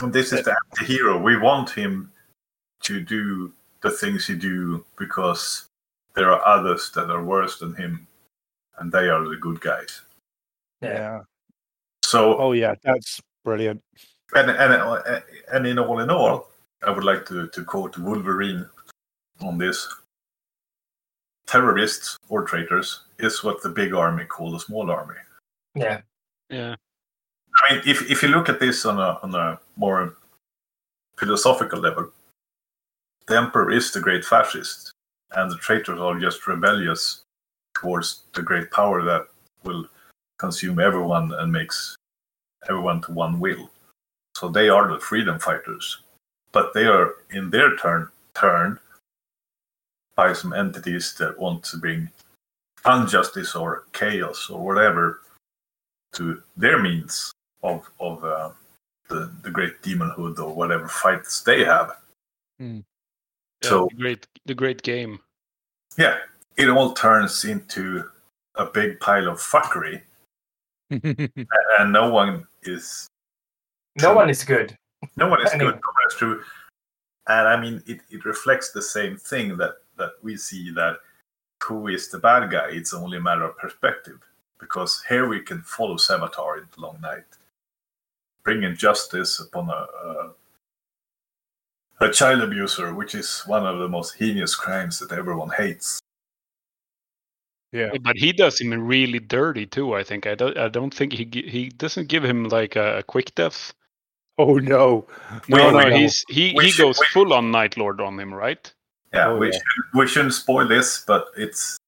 And this is the anti-hero. We want him to do the things he do because there are others that are worse than him, and they are the good guys. Yeah. Yeah. So Oh yeah, that's brilliant. and and and in all in all, I would like to, to quote Wolverine on this. Terrorists or traitors is what the big army call the small army. Yeah. yeah. I mean, if if you look at this on a on a more philosophical level, the emperor is the great fascist, and the traitors are just rebellious towards the great power that will consume everyone and makes everyone to one will. So they are the freedom fighters, but they are in their turn turned by some entities that want to bring injustice or chaos or whatever to their means of of uh, the the great demonhood or whatever fights they have. Yeah, So- the great the great game. Yeah, it all turns into a big pile of fuckery, <laughs> and no one is No one is good. no one is <laughs> good. No one is true. And I mean, it, it reflects the same thing that that we see that who is the bad guy? It's only a matter of perspective. Because here we can follow Sevatar in the Long Night, bringing justice upon a, a a child abuser, which is one of the most heinous crimes that everyone hates. yeah. But he does him really dirty too. I think. I don't. I don't think he he doesn't give him like a, a quick death. Oh no! No, Wait, no, wait, he's he we he should- goes we- full on Night Lord on him, right? Yeah, Oh, we yeah. Should, we shouldn't spoil this, but it's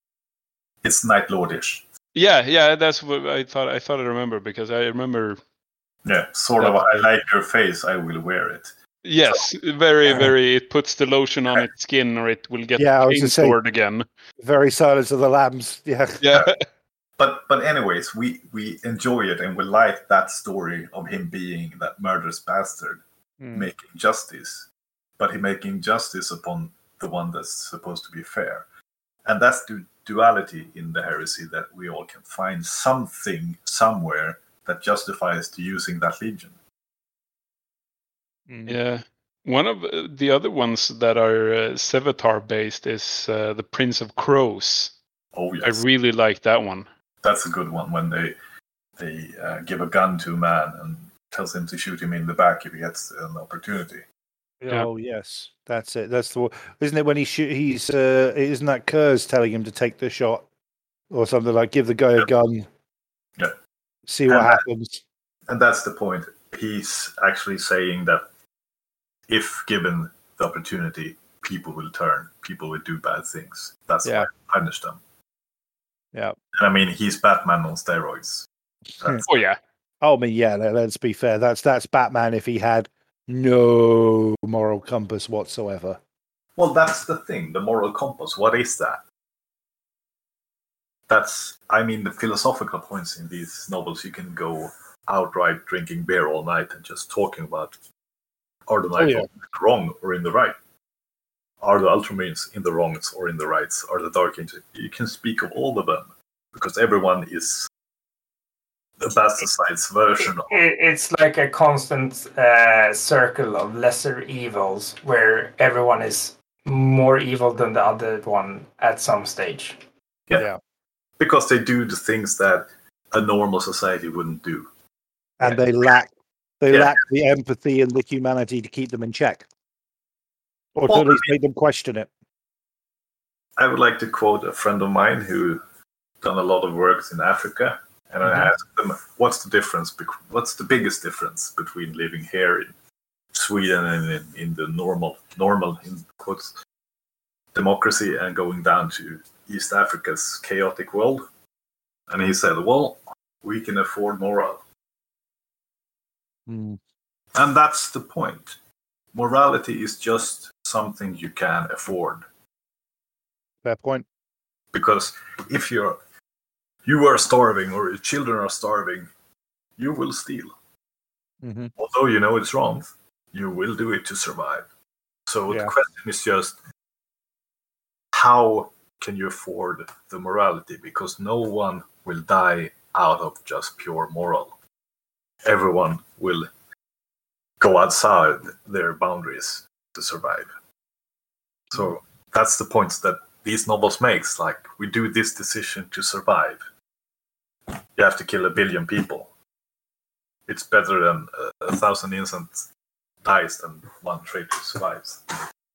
it's Night Lordish. Yeah, yeah, that's what I thought. I thought I remember because I remember. Yeah, sort of. I like your face. I will wear it. Yes, very, very. It puts the lotion on its skin, or it will get Yeah, I was paint gonna say- sword again. Very Silence of the Lambs. Yeah. Yeah, <laughs> But but anyways, we we enjoy it and we like that story of him being that murderous bastard Mm. making justice, but he making justice upon the one that's supposed to be fair, and that's the duality in the heresy that we all can find something somewhere that justifies to using that legion. Mm. yeah. One of uh, the other ones that are uh, Sevatar based is uh, the Prince of Crows. Oh yes. I really like that one. that's a good one when they they uh, give a gun to a man and tells him to shoot him in the back if he gets an opportunity. Yeah. Oh yes, that's it. That's the one. Isn't it when he shoot? He's uh, isn't that Curze telling him to take the shot or something like give the guy a gun. Yeah. See what And that- happens. And that's the point. He's actually saying that if given the opportunity, people will turn. People will do bad things. That's Yeah. why I punish them. Yeah. And I mean, he's Batman on steroids. That's, Oh yeah, Oh, I mean, yeah. Let's be fair. That's that's Batman if he had no moral compass whatsoever. well, that's the thing. The moral compass. What is that? That's, I mean, the philosophical points in these novels. You can go outright drinking beer all night and just talking about are the Oh, yeah. Wrong or in the right? Are the Ultramarines in the wrongs or in the rights? Are the Dark Angels? You can speak of all of them because everyone is the bastardized version of It, it's like a constant uh, circle of lesser evils where everyone is more evil than the other one at some stage. Yeah. Because they do the things that a normal society wouldn't do. and they lack they Yeah. lack the empathy and the humanity to keep them in check, or to at least make them question it. I would like to quote a friend of mine who done a lot of works in Africa, and I Mhm. asked them, "What's the difference? What's the biggest difference between living here in Sweden and in, in the normal, normal in quotes, democracy and going down to East Africa's chaotic world?" And he said, "Well, we can afford moral." Mm. And that's the point. Morality is just something you can afford. Fair point. Because if you're you are starving or your children are starving, you will steal. hmm Although you know it's wrong, you will do it to survive. So Yeah. the question is just how can you afford the morality? Because no one will die out of just pure moral. Everyone will go outside their boundaries to survive. So that's the point that these novels makes. Like we do this decision to survive. You have to kill a billion people. It's better than a, a thousand innocent dies than one traitor survives.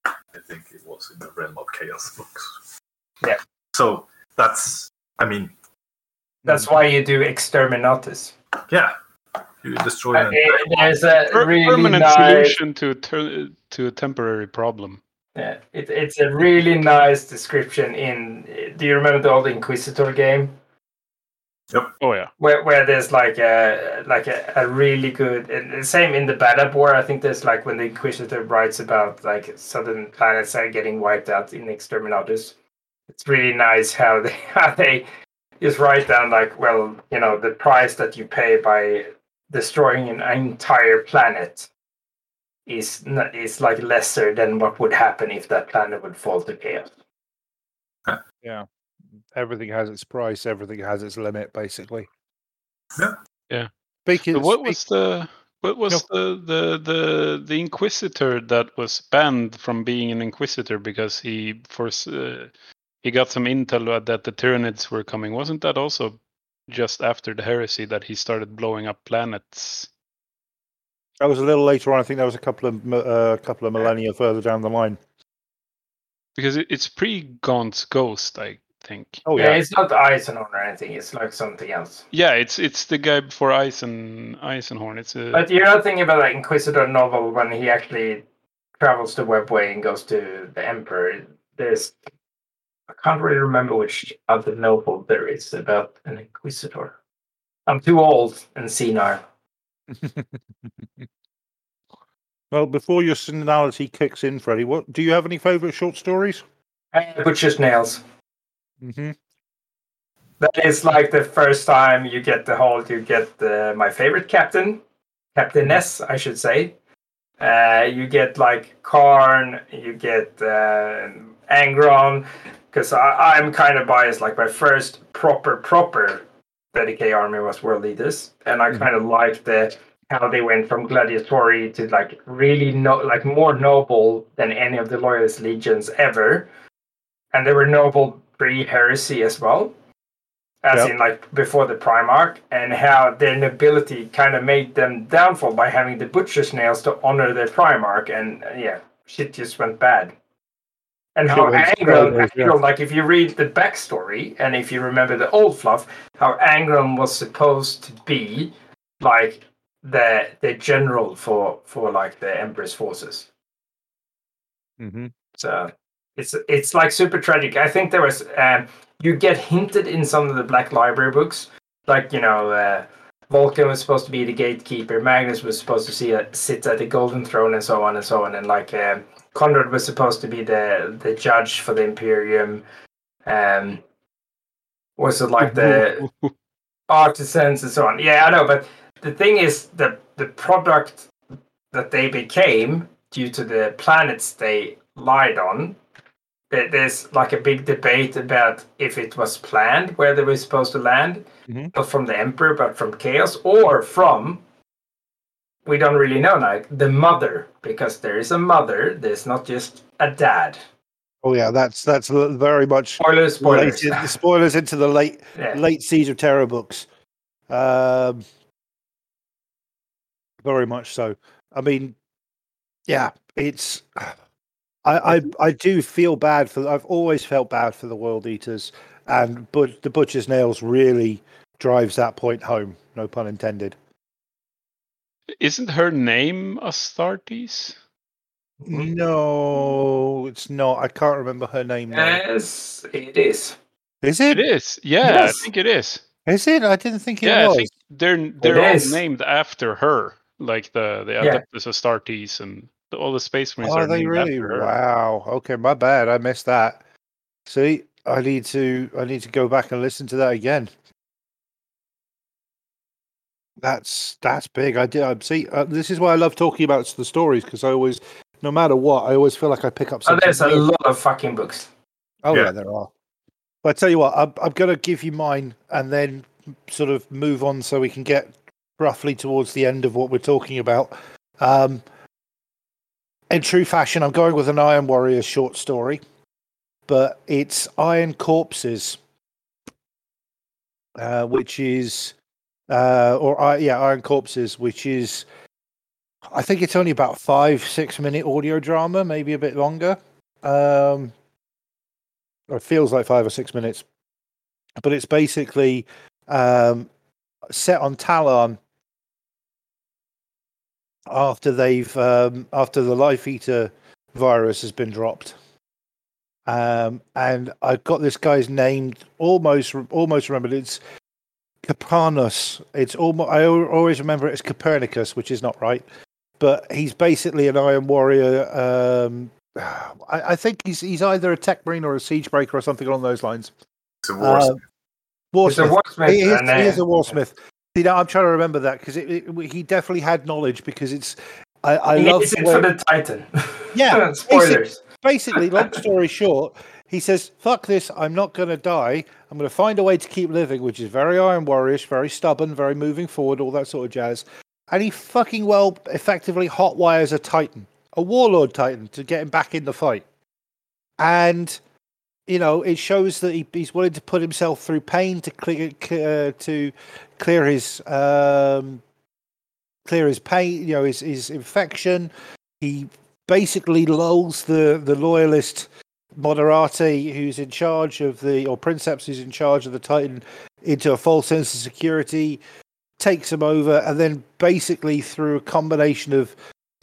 I think it was in the realm of chaos books. Yeah. So that's, I mean, That's why you do exterminatus. yeah, you destroy Uh, an it- there's a Per- really permanent nice. solution to a ter- to a temporary problem. Yeah, it, it's a really nice description. In do you remember the old Inquisitor game Oh yeah, where where there's like a like a, a really good and same in the Badab War. I think there's like when the Inquisitor writes about like southern planets are getting wiped out in Exterminatus. It's really nice how they <laughs> how they just write down like well you know the price that you pay by destroying an entire planet is n- is like lesser than what would happen if that planet would fall to chaos. Yeah. Everything has its price. Everything has its limit, basically. Yeah. Yeah. Speaking, So what speak- was the what was the, the the the inquisitor that was banned from being an inquisitor because he for uh, he got some intel that the Tyranids were coming? Wasn't that also just after the heresy that he started blowing up planets? that was a little later on. I think that was a couple of mi- uh, a couple of millennia further down the line. Because it, it's pre Gaunt's Ghost, I think. Oh yeah. yeah. it's not Eisenhorn or anything. It's like something else. Yeah, it's it's the guy before Eisen Eisenhorn. It's a But you're not thinking about the Inquisitor novel when he actually travels to webway and goes to the Emperor. There's I can't really remember which other novel there is about an Inquisitor. I'm too old and senile. <laughs> Well, before your senility kicks in, Freddie, what do you have any favourite short stories? Uh, Butcher's Nails. Mm-hmm. That is like the first time you get the whole. You get the, my favorite captain, Captain Ness, I should say. Uh, you get like Kharn. You get uh, Angron. Because I'm kind of biased. Like my first proper proper 30k army was World Eaters, and I Mhm. kind of liked the how they went from gladiatory to like really no like more noble than any of the loyalist legions ever and they were noble pre-heresy as well as Yep. in like before the primarch and how their nobility kind of made them downfall by having the butcher's nails to honor their primarch and uh, yeah shit just went bad and how Angron, yeah. Like if you read the backstory and if you remember the old fluff, how Angron was supposed to be like the the general for for like the Emperor's forces. Mm-hmm. So it's it's like super tragic. I think there was um, you get hinted in some of the Black Library books, like you know, uh, Vulkan was supposed to be the gatekeeper, Magnus was supposed to see a, sit at the Golden Throne, and so on and so on, and like um, Konrad was supposed to be the the judge for the Imperium. Um, was it like the <laughs> artisans and so on? Yeah, I know, but the thing is the the product that they became due to the planets they lied on. There- There's like a big debate about if it was planned where they were supposed to land, Mhm. not from the Emperor, but from Chaos, or from we don't really know like the mother, because there is a mother. There's not just a dad. Oh yeah, that's that's very much Spoilers, spoilers. late in- spoilers into the late <laughs> Yeah. late Siege of Terra books. Um, very much so. I mean, yeah, it's. I, I I do feel bad for. I've always felt bad for the World Eaters, and but the Butcher's Nails really drives that point home. No pun intended. Isn't her name Astartes? No, it's not. I can't remember her name. Now. Yes, it is. Is It it? is. Yeah, Yes. I think it is. Is it? I didn't think it yeah, was. I think they're they're all is. named after her, like the the Yeah. Astartes and the, all the Space Marines Are are they named really? after. Wow. Okay, my bad. I missed that. See, I need to I need to go back and listen to that again. That's that's big. I did. I see. Uh, this is why I love talking about the stories because I always, no matter what, I always feel like I pick up Oh, something. there's a lot of fucking books. Oh yeah. Yeah. there are. But I tell you what, I'm, I'm going to give you mine and then sort of move on so we can get roughly towards the end of what we're talking about. Um, in true fashion, I'm going with an Iron Warrior short story, but it's Iron Corpses, uh, which is, uh, or I yeah, Iron Corpses, which is, I think it's only about five, six minute audio drama, maybe a bit longer. Um, it feels like five or six minutes, but it's basically um, set on Tallarn after they've um, after the Life Eater virus has been dropped. Um, and I've got this guy's name almost almost remembered. It's Copernicus. It's almost I always remember it as Copernicus, which is not right. But he's basically an Iron Warrior. Um, I, I think he's he's either a tech marine or a siege breaker or something along those lines. It's a war. Uh, It's a Warsmith. wordsmith. He is, he is a Warsmith. See, now I'm trying to remember that because he definitely had knowledge because it's. I, I he love needs the it way- for the Titan. <laughs> Yeah, Spoilers. basically, long story short, he says, "Fuck this! I'm not going to die. I'm going to find a way to keep living," which is very Iron Warriorish, very stubborn, very moving forward, all that sort of jazz. And he fucking well, effectively hotwires a Titan, a Warlord Titan, to get him back in the fight. And you know, it shows that he, he's willing to put himself through pain to clear uh, to clear his um, clear his pain, you know, his, his infection. He basically lulls the the loyalist Moderati, who's in charge of the, or Princeps, who's in charge of the Titan, into a false sense of security, takes him over, and then basically through a combination of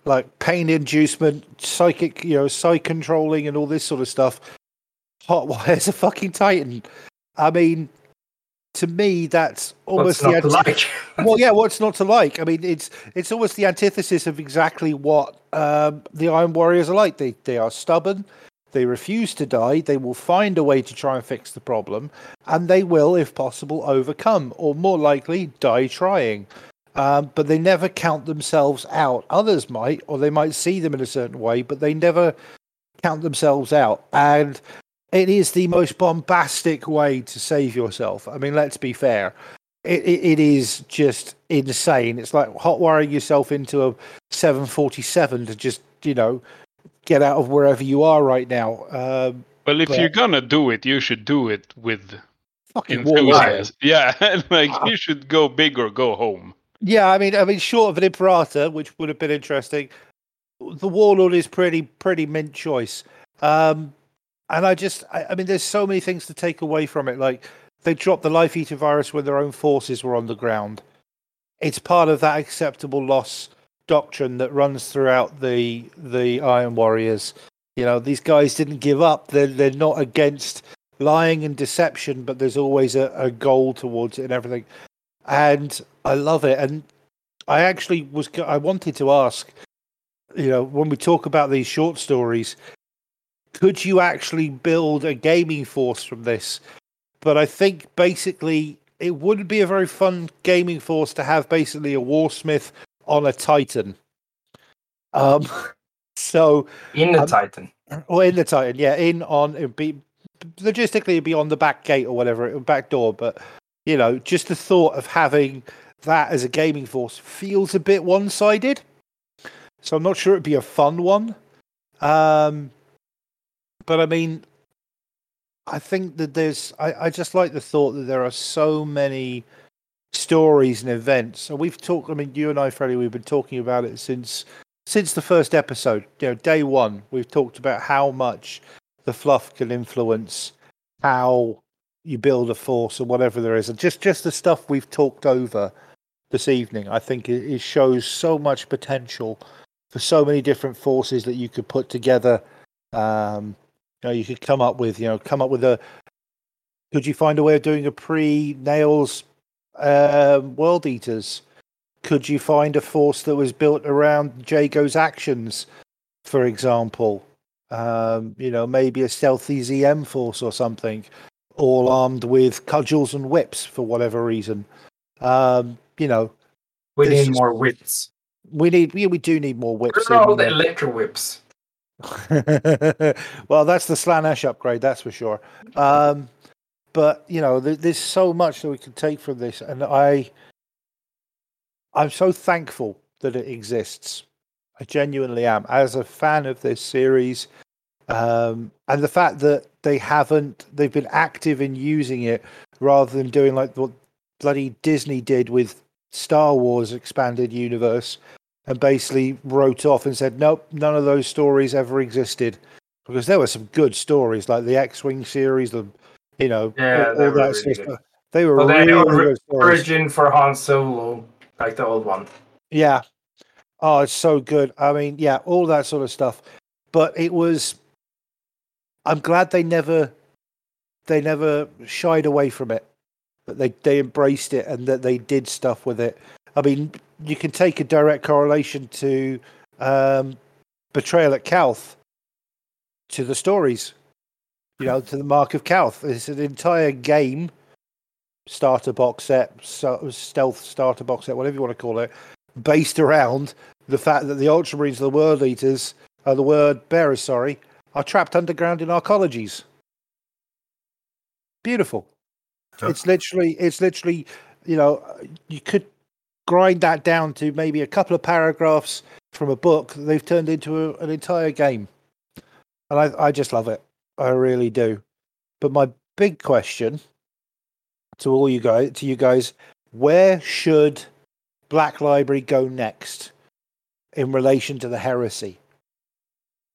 like pain inducement, psychic, you know, psych controlling, and all this sort of stuff, hotwires <laughs> a fucking Titan. I mean, to me, that's almost What's the not to like? <laughs> well, yeah, what's not to like? I mean, it's it's almost the antithesis of exactly what um, the Iron Warriors are like. They they are stubborn. They refuse to die. They will find a way to try and fix the problem, and they will, if possible, overcome, or more likely, die trying. Um, but they never count themselves out. Others might, or they might see them in a certain way, but they never count themselves out. And it is the most bombastic way to save yourself. I mean, let's be fair. It, it, it is just insane. It's like hot wiring yourself into a 747 to just, you know, get out of wherever you are right now. Um, Well, if But- you're gonna do it, you should do it with fucking enthusiasm. <laughs> Yeah, <laughs> like you should go big or go home. Yeah, I mean, I mean, short of an Imperator, which would have been interesting, the Warlord is pretty, pretty mint choice. Um, and I just, I, I mean, there's so many things to take away from it. Like they dropped the Life Eater virus when their own forces were on the ground. It's part of that acceptable loss doctrine that runs throughout the the Iron Warriors. You know, these guys didn't give up. They're they're not against lying and deception, but there's always a, a goal towards it and everything and I love it. And I actually was I wanted to ask, you know, when we talk about these short stories, could you actually build a gaming force from this? But I think basically it wouldn't be a very fun gaming force to have basically a warsmith on a titan. Um, <laughs> so In the Um, Titan. or in the Titan, yeah, in on it'd be logistically it'd be on the back gate or whatever, it would back door. But you know, just the thought of having that as a gaming force feels a bit one-sided. So I'm not sure it'd be a fun one. Um, but I mean, I think that there's. I, I just like the thought that there are so many stories and events. So we've talked. I mean, you and I, Freddie, we've been talking about it since since the first episode. You know, day one, we've talked about how much the fluff can influence how you build a force or whatever there is, and just just the stuff we've talked over this evening. I think it, it shows so much potential for so many different forces that you could put together. Um, you know, you could come up with, you know, come up with a. Could you find a way of doing a pre nails um, world eaters? Could you find a force that was built around Jago's actions, for example? Um, you know, maybe a stealthy ZM force or something, all armed with cudgels and whips for whatever reason. Um, you know, We need more whips. we need, we, we do need more whips. All the electro whips? <laughs> well, that's the Slaanesh upgrade, that's for sure. Um, but you know, there, there's so much that we can take from this, and I, I'm so thankful that it exists. I genuinely am, as a fan of this series, um, and the fact that they haven't, they've been active in using it rather than doing like what bloody Disney did with Star Wars expanded universe and basically wrote off and said, nope, none of those stories ever existed. Because there were some good stories, like the X Wing series, the you know, Yeah, all, they all were that really sort good. stuff. They were Well, really good stories. Origin for Han Solo, like the old one. Yeah. Oh, it's so good. I mean, yeah, all that sort of stuff. But it was I'm glad they never they never shied away from it. That they they embraced it and that they did stuff with it. I mean, you can take a direct correlation to um Betrayal at Calth to the stories. You know, to the Mark of Calth. It's an entire game starter box set, so, stealth starter box set, whatever you want to call it, based around the fact that the Ultramarines, are the World Eaters, uh, the Word Bearers, sorry, are trapped underground in arcologies. Beautiful. It's literally, it's literally, you know, you could grind that down to maybe a couple of paragraphs from a book. They've turned into a, an entire game, and I, I just love it. I really do. But my big question to all you guys, to you guys, where should Black Library go next in relation to the heresy?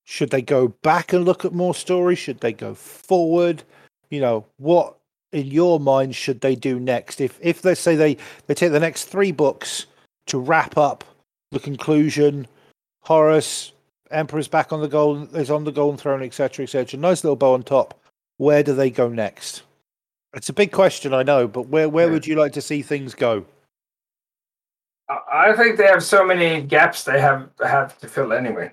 Should they go back and look at more stories? Should they go forward? You know, what in your mind should they do next? If if let's say they they take the next three books to wrap up the conclusion, Horus, Emperor's back on the golden is on the golden throne, etc., etc. Nice little bow on top. Where do they go next? It's a big question, I know, but where where Yeah. would you like to see things go? I I think they have so many gaps they have have to fill anyway.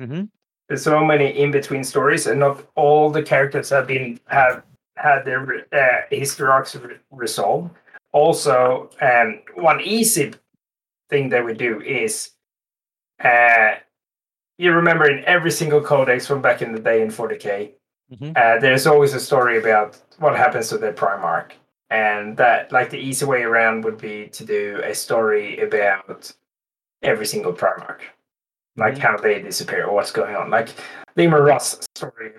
Mm-hmm. There's so many in between stories, and not all the characters have been have had their uh, re- resolved. Also, um, one easy thing they would do is, uh, you remember in every single codex from back in the day in 40k, Mhm. uh, there's always a story about what happens to the Primarch, and that like the easy way around would be to do a story about every single Primarch like Mhm. how they disappear or what's going on. Like Lima Ross story,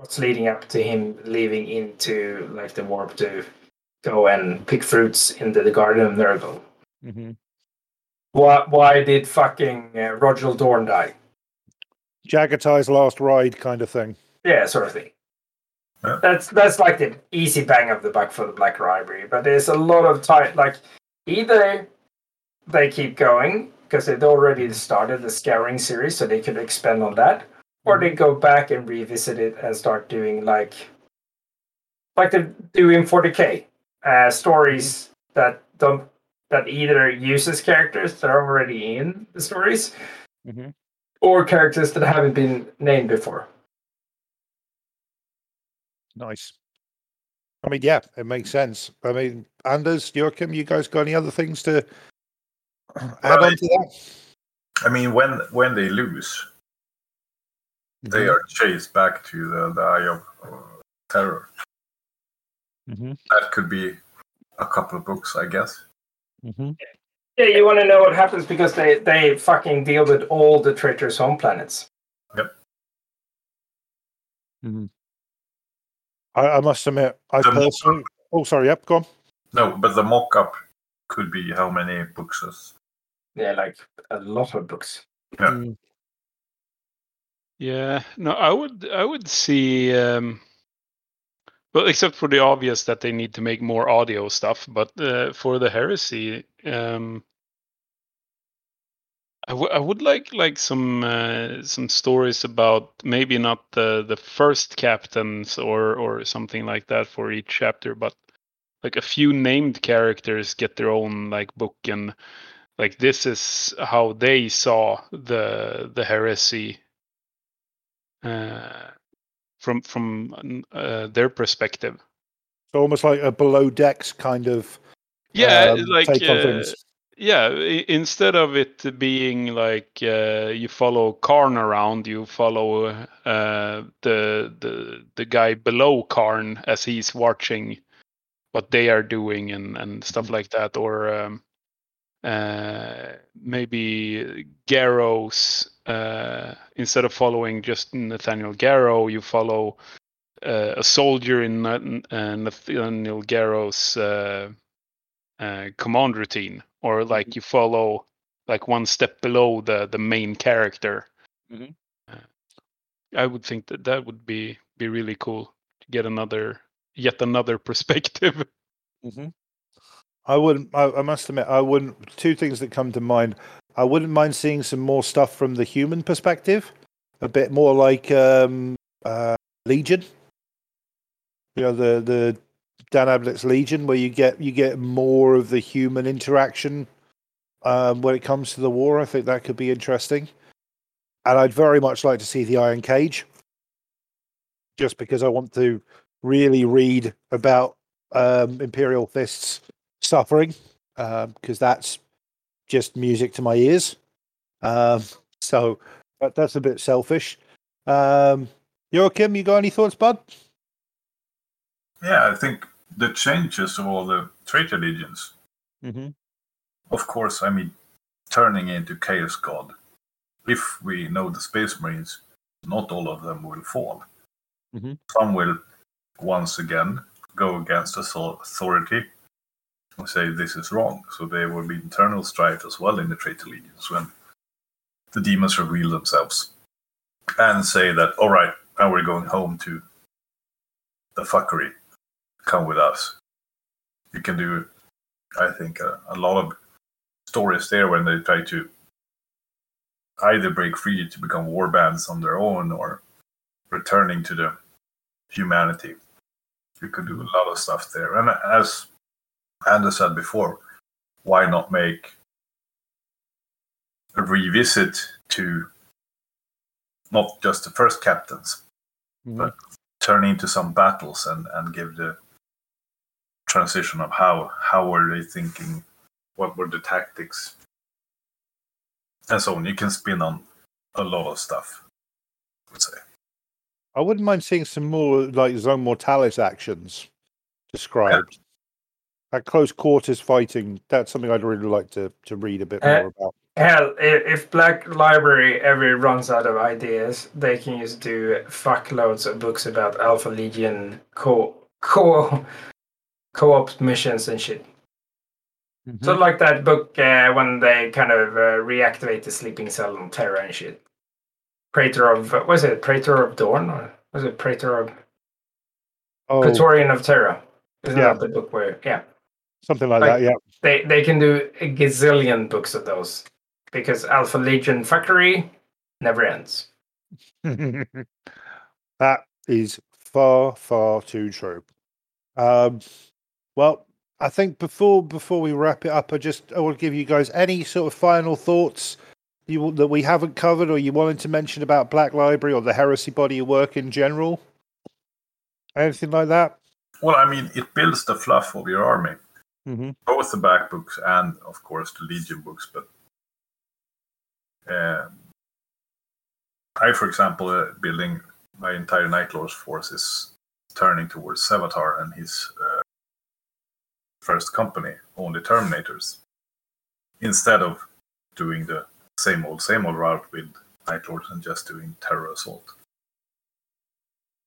what's leading up to him leaving into like the warp to go and pick fruits into the Garden of Nurgle. Mm-hmm. Why? Why did fucking uh, Rogal Dorn die? Jaghatai's last ride kind of thing. Yeah, sort of thing. Yeah. That's that's like the easy bang of the buck for the Black Library, but there's a lot of time. Like either they keep going because they'd already started the Scouring series, so they could expand on that, or they go back and revisit it and start doing like like they do in 40k uh, stories that don't that either uses characters that are already in the stories Mhm. or characters that haven't been named before. Nice. I mean, yeah, it makes sense. I mean, Anders, Joachim, you guys got any other things to <clears throat> add Well, on to that? I mean, when when they lose, they Mm-hmm. are chased back to the, the Eye of uh, Terror. Mhm. That could be a couple of books, I guess. Mhm. Yeah, you want to know what happens because they they fucking deal with all the traitor's home planets. Yep. I, I must admit, I The personally. Oh, sorry. Yep, go on. No, but the mock-up could be how many books? Is, Yeah, like a lot of books. Yeah. Mm, Yeah, no, I would I would see um well except for the obvious that they need to make more audio stuff, but uh, for the heresy um I wou- I would like like some uh, some stories about maybe not the the first captains or or something like that for each chapter, but like a few named characters get their own like book and like this is how they saw the the heresy from from uh, their perspective. So almost like a below decks kind of Yeah, um, like uh, yeah. i- Instead of it being like uh, you follow Kharn around, you follow uh, the the the guy below Kharn as he's watching what they are doing and and stuff Mm-hmm. like that, or um, uh, maybe Garro's. Uh, instead of following just Nathaniel Garro, you follow uh, a soldier in uh, Nathaniel Garro's uh, uh, command routine, or like you follow like one step below the the main character. Mhm. Uh, I would think that that would be be really cool to get another yet another <laughs> perspective. hmm I wouldn't. I, I must admit, I wouldn't. Two things that come to mind. I wouldn't mind seeing some more stuff from the human perspective, a bit more like um, uh, Legion. You know, the the Dan Abnett's Legion, where you get you get more of the human interaction um, when it comes to the war. I think that could be interesting, and I'd very much like to see the Iron Cage, just because I want to really read about um, Imperial Fists suffering because that's just music to my ears. Um, so that, that's a bit selfish. Um, Joachim, you got any thoughts, bud? Yeah, I think the changes of all the traitor legions. Mm-hmm. Of course, I mean, turning into Chaos God. If we know the Space Marines, not all of them will fall. Mhm. Some will once again go against authority say this is wrong. So there will be internal strife as well in the traitor legions when the demons reveal themselves. and say that all right, now we're going home to the fuckery. Come with us. You can do, I think, a, a lot of stories there when they try to either break free to become war bands on their own or returning to the humanity. You could do a lot of stuff there. And as Anders said before, why not make a revisit to not just the first captains, mm-hmm. but turn into some battles and, and give the transition of how how were they thinking, what were the tactics, and so on. You can spin on a lot of stuff. I would say. I wouldn't mind seeing some more like zone mortalis actions described. That close quarters fighting, that's something I'd really like to, to read a bit Uh, more about. Hell, if Black Library ever runs out of ideas, they can just do fuckloads of books about Alpha Legion co co co-op missions and shit. So like that book uh, when they kind of uh, reactivate the sleeping cell on Terra and shit. Praetor of what was it Praetor of Dawn or was it Praetor of oh, Praetorian of Terra? Isn't Yeah. that the book where yeah. Something like like- that, Yeah, They they can do a gazillion books of those. Because Alpha Legion fuckery never ends. <laughs> that is far, far too true. Um, well, I think before before we wrap it up, I just I will give you guys any sort of final thoughts you that we haven't covered, or you wanted to mention about Black Library or the Heresy body of work in general. Anything like that? Well, I mean, it builds the fluff of your army, Mm-hmm. both the back books and, of course, the Legion books. But um I, for example, uh, building my entire Night Lords force is turning towards Sevatar and his uh, first company, only Terminators, instead of doing the same old, same old route with Night Lords and just doing Terror Assault.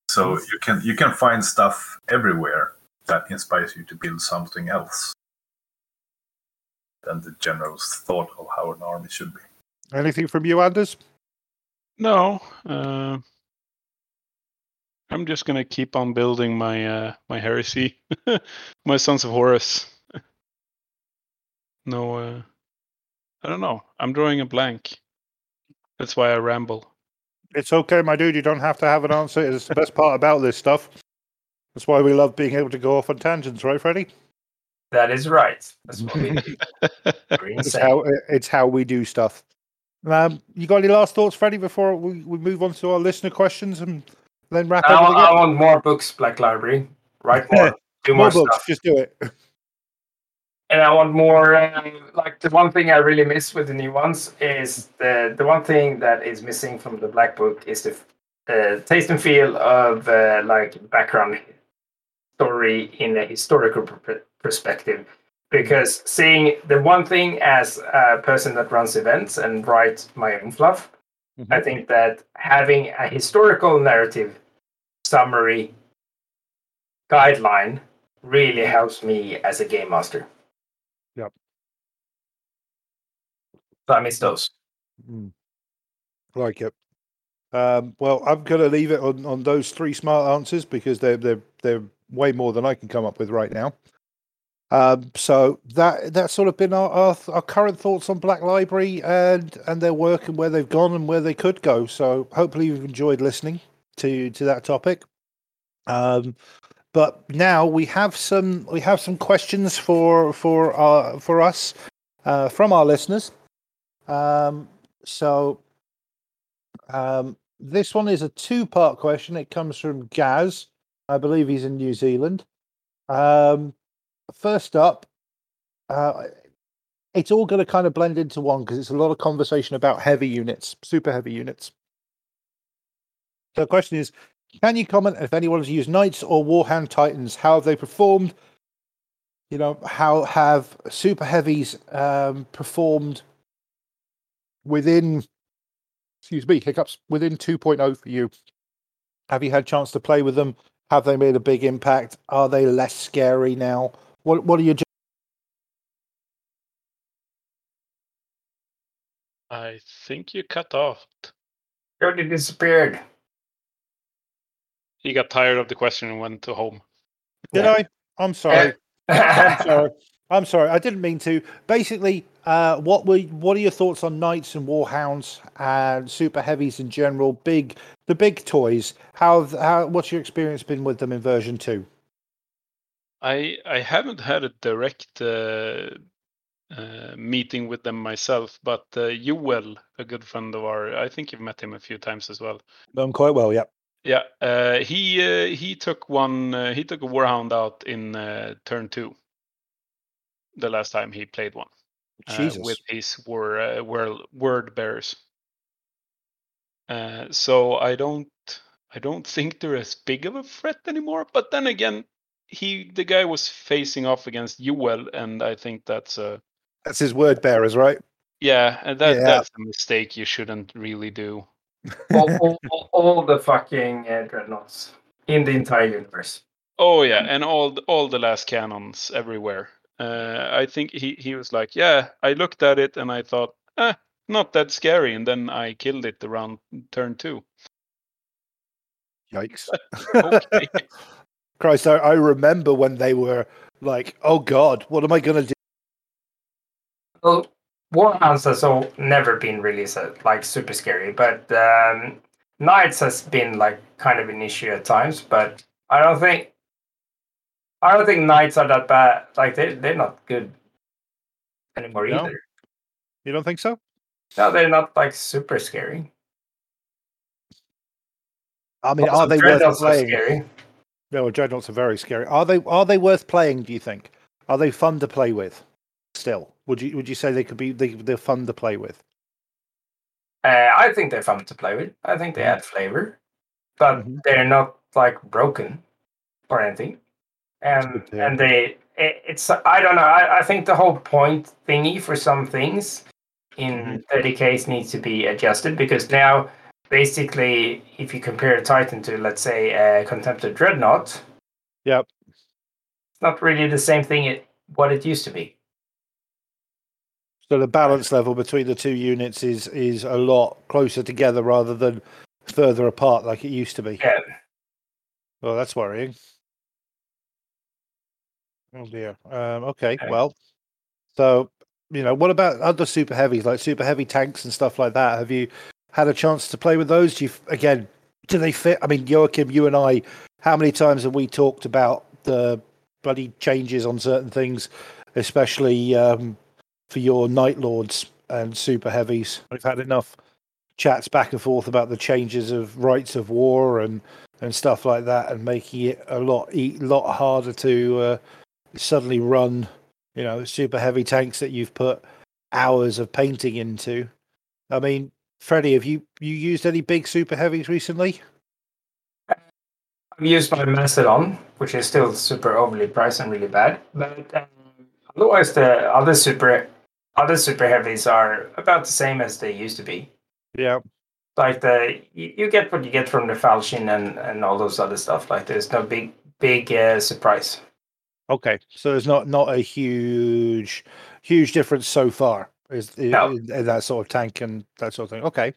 So you can you can find stuff everywhere that inspires you to build something else than the general thought of how an army should be. Anything from you, Anders? No, uh, I'm just gonna keep on building my uh, my heresy, <laughs> my Sons of Horus. <laughs> no, uh, I don't know. I'm drawing a blank. That's why I ramble. It's okay, my dude. You don't have to have an answer. It's the best part about this stuff. That's why we love being able to go off on tangents, right, Freddie? That is right. That's what we <laughs> do. It's how it's how we do stuff. Um, you got any last thoughts, Freddie, before we, we move on to our listener questions and then wrap I, everything I up? want more books, Black Library. Write more. <laughs> Do more, More books, stuff. just do it. And I want more. Uh, like the one thing I really miss with the new ones is the the one thing that is missing from the Black Book is the uh, taste and feel of uh, like background story in a historical pr- perspective. Because seeing the one thing as a person that runs events and writes my own fluff, I think that having a historical narrative summary guideline really helps me as a game master. Yep. So I miss those. Mm. Like it. Um, well, I'm going to leave it on, on those three smart answers because they're they're they're way more than I can come up with right now. Um, so that that's sort of been our, our our current thoughts on Black Library and and their work and where they've gone and where they could go. So hopefully you've enjoyed listening to to that topic. Um, but now we have some we have some questions for for our for us uh, from our listeners. Um, so um, this one is a two part question. It comes from Gaz. I believe he's in New Zealand. Um, first up, uh, it's all going to kind of blend into one because it's a lot of conversation about heavy units, super heavy units. So the question is can you comment if anyone's used Knights or Warhound Titans? How have they performed? You know, how have super heavies um, performed within excuse me, hiccups within 2.0 for you. Have you had a chance to play with them? Have they made a big impact? Are they less scary now? What What are your I think you cut off. Jody disappeared. He got tired of the question and went to home. Did Yeah. I? I'm sorry. <laughs> I'm sorry. I'm sorry. I didn't mean to. Basically, uh, what were what are your thoughts on knights and warhounds and super heavies in general? Big the big toys. How how what's your experience been with them in version two? I I haven't had a direct uh, uh, meeting with them myself, but uh, Joel, a good friend of our, I think you've met him a few times as well. Done quite well. Yep. Yeah, uh, he uh, he took one. Uh, he took a warhound out in uh, turn two. The last time he played one uh, with his wor, uh, wor, word bearers. Uh, so I don't I don't think they're as big of a threat anymore. But then again, he the guy was facing off against Joel, and I think that's a That's his word bearers, right? yeah, and that Yeah. that's a mistake you shouldn't really do. all, all, all, all the fucking uh, dreadnoughts in the entire universe. Oh yeah, and all the, all the lascannons everywhere. Uh, I think he he was like, yeah. I looked at it and I thought, eh, not that scary, and then I killed it around turn two. Yikes. <laughs> <laughs> Okay. Christ, I, I remember when they were like, "Oh God, what am I gonna do?" Well, Warhounds has all never been really so, like super scary, but um, Knights has been like kind of an issue at times. But I don't think I don't think Knights are that bad. Like they they're not good anymore No? either. You don't think so? No, they're not like super scary. I mean, Also, are they worth Dreadnoughts are playing? scary. No, dreadnoughts are very scary. Are they? Are they worth playing? Do you think? Are they fun to play with? Still, would you would you say they could be? They, they're fun to play with. Uh, I think they're fun to play with. I think they add flavor, but Mhm. they're not like broken or anything. And and they, it, it's I don't know. I, I think the whole point thingy for some things in mm-hmm. 30Ks needs to be adjusted because now basically if you compare Titan to let's say a Contemptor Dreadnought, Yep. it's not really the same thing it, what it used to be. So the balance level between the two units is is a lot closer together rather than further apart like it used to be. Yeah. Well, that's worrying. Oh dear. Um, okay. Okay. Well, so you know, what about other super heavies like super heavy tanks and stuff like that? Have you had a chance to play with those? Do you again? Do they fit? I mean, Joachim, you and I, how many times have we talked about the bloody changes on certain things, especially um, for your Night Lords and super heavies? We've had enough chats back and forth about the changes of rites of war and and stuff like that, and making it a lot lot harder to uh, suddenly run, you know, super heavy tanks that you've put hours of painting into. I mean, Freddie, have you you used any big super heavies recently? I've used my Macedon, which is still super overly priced and really bad. But um, otherwise, the other super other super heavies are about the same as they used to be. Yeah. Like the you, you get what you get from the Falchion and and all those other stuff. Like there's no big big uh, surprise. Okay, so there's not not a huge huge difference so far. Is in, No. in- in that sort of tank and that sort of thing? Okay.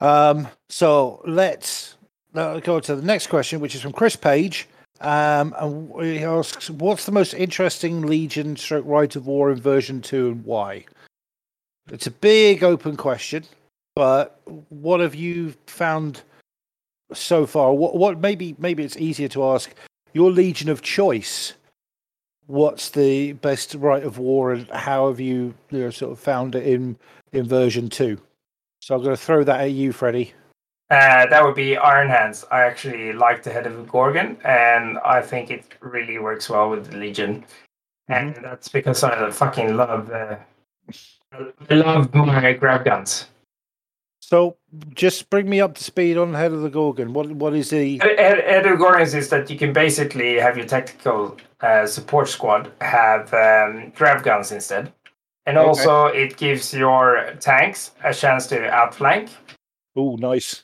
Um. So let's uh, go to the next question, which is from Chris Page. Um, and he asks, "What's the most interesting Legion stroke Rite of War in version two, and why?" It's a big open question, but what have you found so far? What what maybe maybe it's easier to ask your Legion of choice. What's the best Rite of War, and how have you, you know, sort of found it in in version two? So I'm going to throw that at you, freddy Uh, that would be Iron Hands. I actually like the head of a Gorgon, and I think it really works well with the Legion. And that's because I fucking love uh, I love my grav guns. So just bring me up to speed on Head of the Gorgon. What what is the? Head head of Gorgons is that you can basically have your tactical uh, support squad have um, grav guns instead, and Okay. also it gives your tanks a chance to outflank, Oh, nice.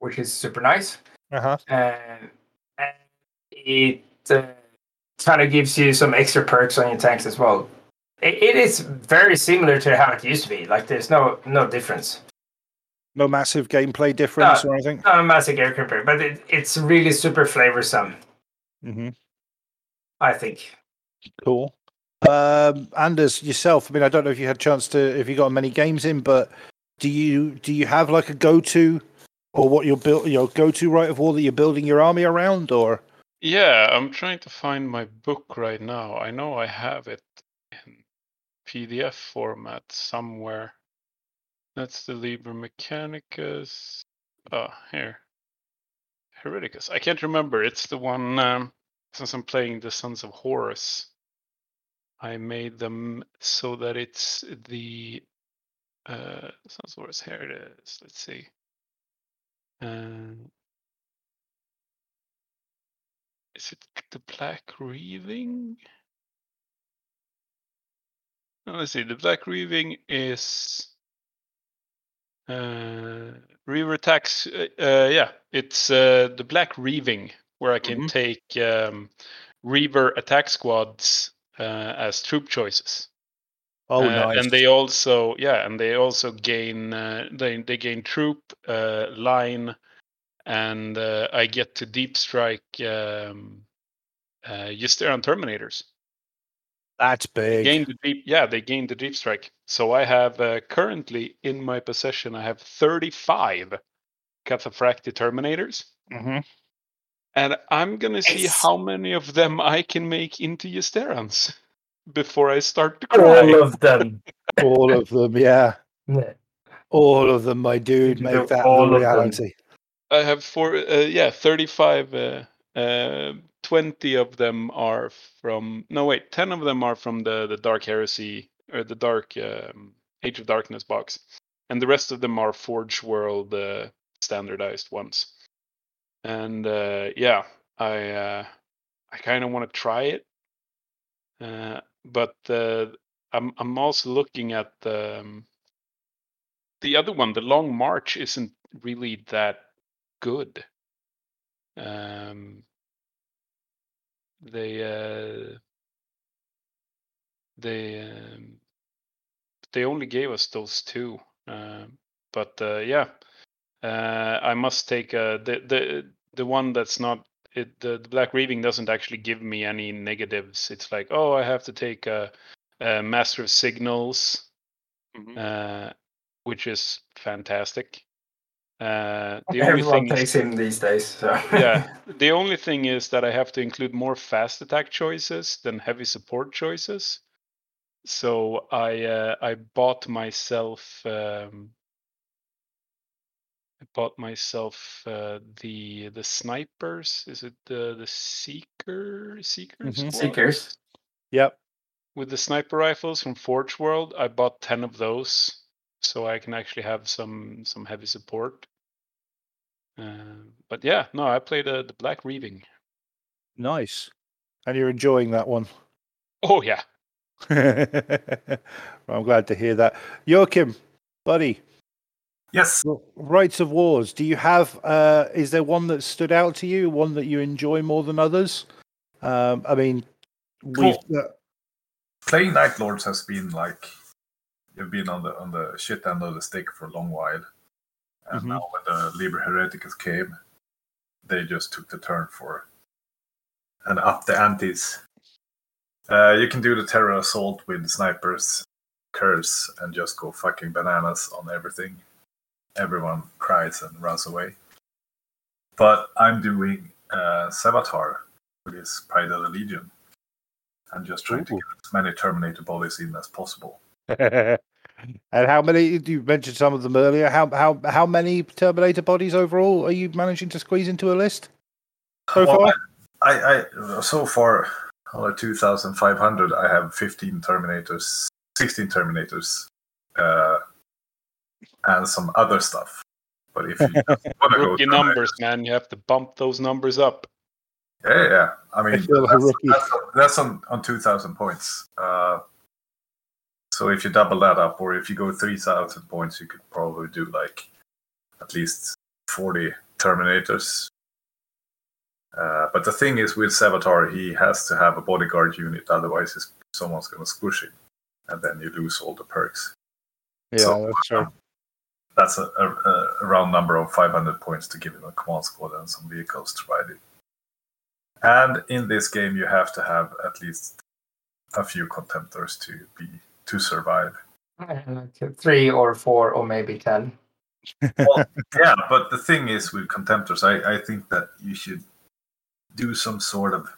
which is super nice. Uh huh. and, and it uh, kind of gives you some extra perks on your tanks as well. It, it is very similar to how it used to be. Like there's no no difference. No massive gameplay difference No. or anything. Not a massive game compared, but it, it's really super flavorsome. hmm I think. Cool. Um, Anders, yourself. I mean, I don't know if you had a chance to, if you got many games in, but do you do you have like a go to, or what you're built, your go to rite of war that you're building your army around, or Yeah, I'm trying to find my book right now. I know I have it in PDF format somewhere. That's the Liber Mechanicus. Oh, here. Hereticus. I can't remember. It's the one, um, since I'm playing the Sons of Horus, I made them so that it's the uh, Sons of Horus. Here it is. Let's see. Um, is it the Black Reaving? Let's see. The Black Reaving is uh, Reaver attacks. Uh, uh, yeah, it's uh, the Black Reaving where I can Mhm. take um, Reaver attack squads uh, as troop choices. oh, Uh, nice. And they also, yeah, and they also gain uh, they they gain troop uh, line, and uh, I get to deep strike um, uh, Justaerin Terminators. That's big. Gain the deep, yeah, they gained the deep strike. So I have uh, currently in my possession, I have 35 Cataphracti Terminators, hmm and I'm gonna see Nice. how many of them I can make into Justaerins before I start to cry. All of them. <laughs> All of them, yeah. Yeah. All of them, my dude. You Make that all the of them. reality. I have four, uh, yeah, 35. Uh, uh, 20 of them are from, no, wait, 10 of them are from the, the Dark Heresy or the Dark um, Age of Darkness box. And the rest of them are Forge World uh, standardized ones. And uh, yeah, I uh, I kind of want to try it. Uh, but uh, I'm I'm also looking at the um, the other one, the Long March, isn't really that good. Um, they uh, they um, they only gave us those two, um, but uh, yeah, uh, I must take uh, the the the one that's not it. The, the Black Reaving doesn't actually give me any negatives. It's like, oh, I have to take a, a Master of Signals, Mhm. uh, which is fantastic. Uh, the <laughs> only Everyone thing is- takes him these days. So. <laughs> yeah, <laughs> the only thing is that I have to include more fast attack choices than heavy support choices. So I uh, I bought myself um, I bought myself uh, the the snipers. Is it the the seeker seekers? Mhm. Seekers. Yep. with the sniper rifles from Forge World. I bought ten of those, so I can actually have some some heavy support. Uh, but yeah, no, I played uh, the Black Reaving. Nice. And you're enjoying that one. Oh yeah, <laughs> well, I'm glad to hear that. Joachim, buddy, Yes. Rites of Wars. Do you have? Uh, is there one that stood out to you? One that you enjoy more than others? Um, I mean, we've uh, Playing Night Lords has been like you've been on the on the shit end of the stick for a long while. And Mhm. now when the Liber Hereticus came, they just took the turn for and up the antes. Uh, you can do the terror assault with snipers, Curze, and just go fucking bananas on everything. Everyone cries and runs away. But I'm doing uh, Sevatar, which is Pride of the Legion. I'm just trying to Ooh. get as many Terminator bodies in as possible. <laughs> and how many? You mentioned some of them earlier. How how how many Terminator bodies overall are you managing to squeeze into a list so Well, far? I, I so far on the 2,500, I have 15 Terminators, 16 Terminators, uh, and some other stuff. But if you <laughs> want to go, rookie numbers, man. You have to bump those numbers up. yeah, yeah. I mean, feel like that's, rookie. that's, that's on on 2,000 points. Uh, so if you double that up, or if you go 3,000 points, you could probably do like at least 40 Terminators. Uh, but the thing is, with Sevatar, he has to have a bodyguard unit, otherwise, his, someone's going to squish him, and then you lose all the perks. Yeah, so- that's true. that's a, a, a round number of 500 points to give him a command squad and some vehicles to ride it. And in this game, you have to have at least a few contemptors to be to survive. Three or four or maybe ten. <laughs> Well, yeah, but the thing is with contemptors, I, I think that you should do some sort of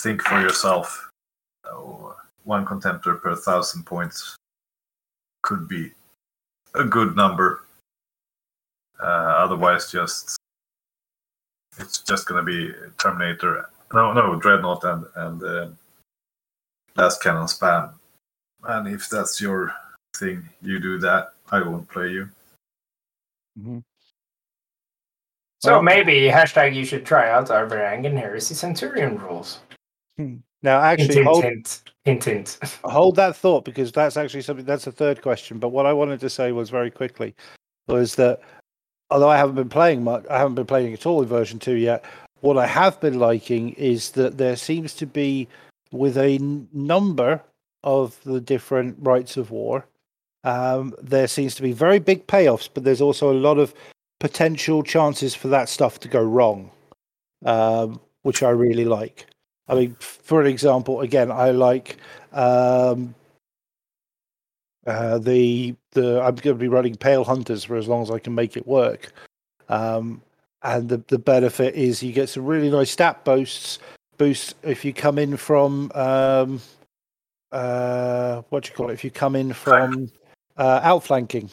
think for yourself. Oh, one contemptor per thousand points could be a good number. Uh, otherwise, just it's just going to be Terminator. No, no, Dreadnought and and uh, lascannon spam. And if that's your thing, you do that. I won't play you. Mm-hmm. So Well- maybe hashtag you should try out our Varangian Heresy Centurion rules. Hmm. Now, actually, hint, hold, hint, hint, hint. <laughs> hold that thought because that's actually something that's the third question. But what I wanted to say was very quickly was that although I haven't been playing much, I haven't been playing at all in version two yet. What I have been liking is that there seems to be with a n- number of the different rites of war. Um, there seems to be very big payoffs, but there's also a lot of potential chances for that stuff to go wrong, um, which I really like. I mean, for an example, again, I like um, uh, the the. I'm going to be running Pale Hunters for as long as I can make it work, um, and the the benefit is you get some really nice stat boosts. Boosts if you come in from um, uh, what do you call it? If you come in from uh, outflanking.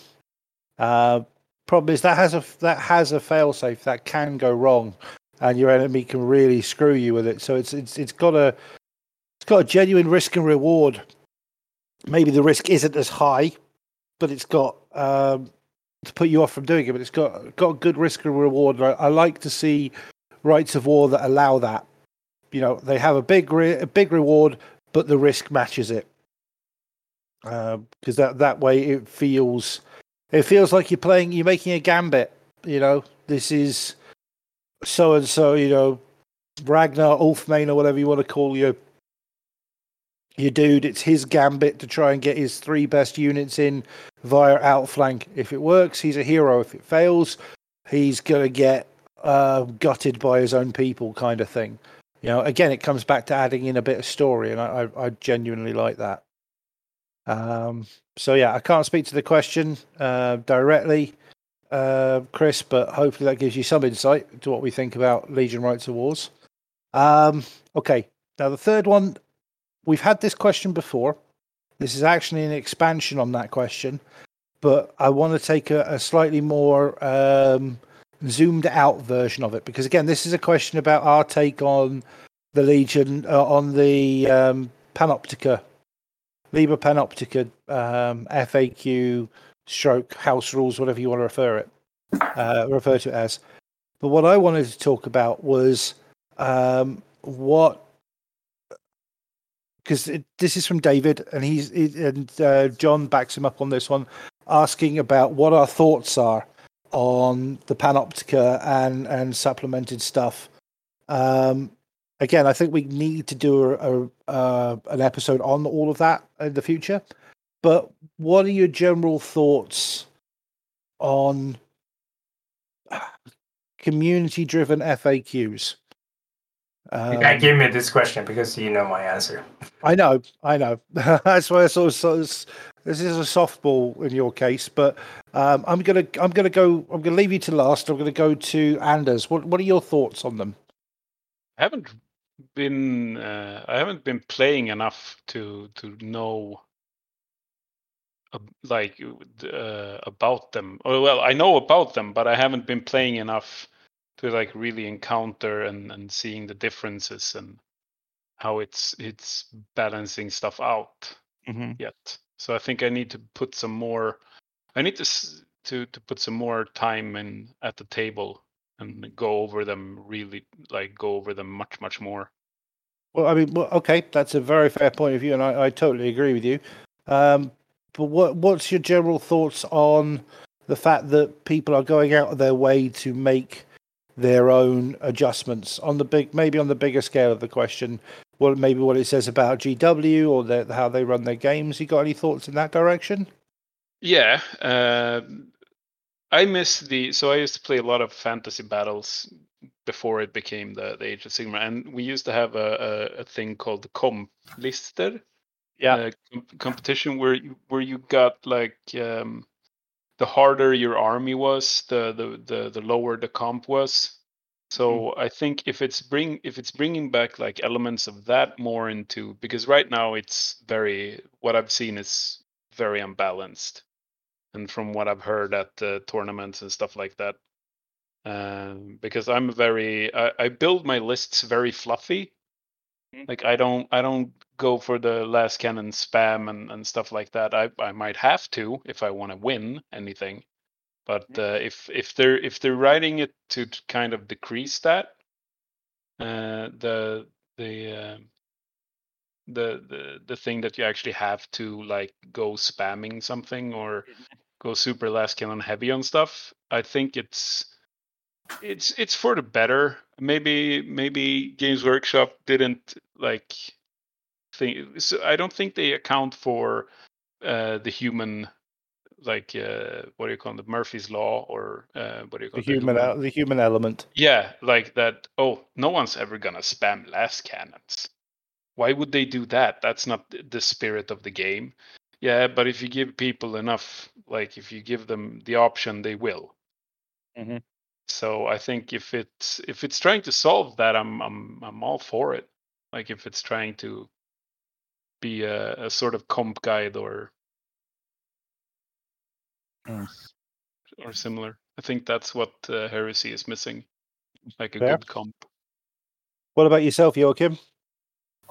Uh, problem is that has a that has a failsafe that can go wrong and your enemy can really screw you with it. So it's it's it's got a it's got a genuine risk and reward. Maybe the risk isn't as high, but it's got um, to put you off from doing it. But it's got got good risk and reward. I, I like to see rites of war that allow that. You know, they have a big re- a big reward, but the risk matches it. Because that that way it feels it feels like you're playing you're making a gambit. You know, this is so and so, you know, Ragnar Ulfmane or whatever you want to call your your dude. It's his gambit to try and get his three best units in via outflank. If it works, he's a hero. If it fails, he's gonna get uh, gutted by his own people, kind of thing. You know, again, it comes back to adding in a bit of story, and I, I, I genuinely like that. Um, so yeah, I can't speak to the question uh, directly uh, Chris, but hopefully that gives you some insight to what we think about Legion Rites of Wars. Um, okay, now the third one, we've had this question before. This is actually an expansion on that question, but I want to take a, a slightly more um, zoomed out version of it because, again, this is a question about our take on the Legion, uh, on the um, Panoptica, Liber Panoptica um, FAQ stroke house rules, whatever you want to refer it, uh, refer to it as. But what I wanted to talk about was um, what, because this is from David, and he's he, and uh, John backs him up on this one, asking about what our thoughts are on the Panoptica and and supplemented stuff. Um, again, I think we need to do a, a uh, an episode on all of that in the future. But what are your general thoughts on community driven FAQs? You Um, can't give me this question because you know my answer. I know, I know. <laughs> That's why I sort of, sort of this is a softball in your case, but um, I'm gonna I'm gonna go I'm gonna leave you to last. I'm gonna go to Anders. What what are your thoughts on them? I haven't been uh, I haven't been playing enough to to know ab- like uh, about them. Oh, well, I know about them, but I haven't been playing enough to like really encounter and and seeing the differences and how it's it's balancing stuff out Mm-hmm. yet. So I think I need to put some more. I need to to to put some more time in at the table and go over them really like go over them much much more. Well, I mean, well, okay, that's a very fair point of view, and I, I totally agree with you. Um, but what what's your general thoughts on the fact that people are going out of their way to make their own adjustments on the big, maybe on the bigger scale of the question? Well, maybe what it says about GW or their, how they run their games? You got any thoughts in that direction? Yeah, uh, I miss the. So I used to play a lot of fantasy battles before it became the, the Age of Sigmar, and we used to have a, a, a thing called the comp lister Yeah. uh, com- competition where you, where you got like um, the harder your army was, the the the, the lower the comp was. So I think if it's bring if it's bringing back like elements of that more into because right now it's very what I've seen is very unbalanced, and from what I've heard at the tournaments and stuff like that. Um, because I'm very I, I build my lists very fluffy. Mhm. Like I don't I don't go for the lascannon spam and, and stuff like that. I, I might have to if I want to win anything. But uh, if if they're if they're writing it to kind of decrease that, uh, the the uh, the the the thing that you actually have to like go spamming something or go super lascannon heavy on stuff, I think it's it's it's for the better. Maybe maybe Games Workshop didn't like think. So I don't think they account for uh, the human like uh, what do you call it, Murphy's law or uh, what do you The call it? human, el- the human element. Yeah, like that. Oh, no one's ever gonna spam lascannons. Why would they do that? That's not the spirit of the game. Yeah, but if you give people enough, like if you give them the option, they will. Mhm. So I think if it's if it's trying to solve that, I'm I'm I'm all for it. Like if it's trying to be a, a sort of comp guide or Mm. or similar. I think that's what uh, Heresy is missing, like a Fair. good comp. What about yourself, Joachim?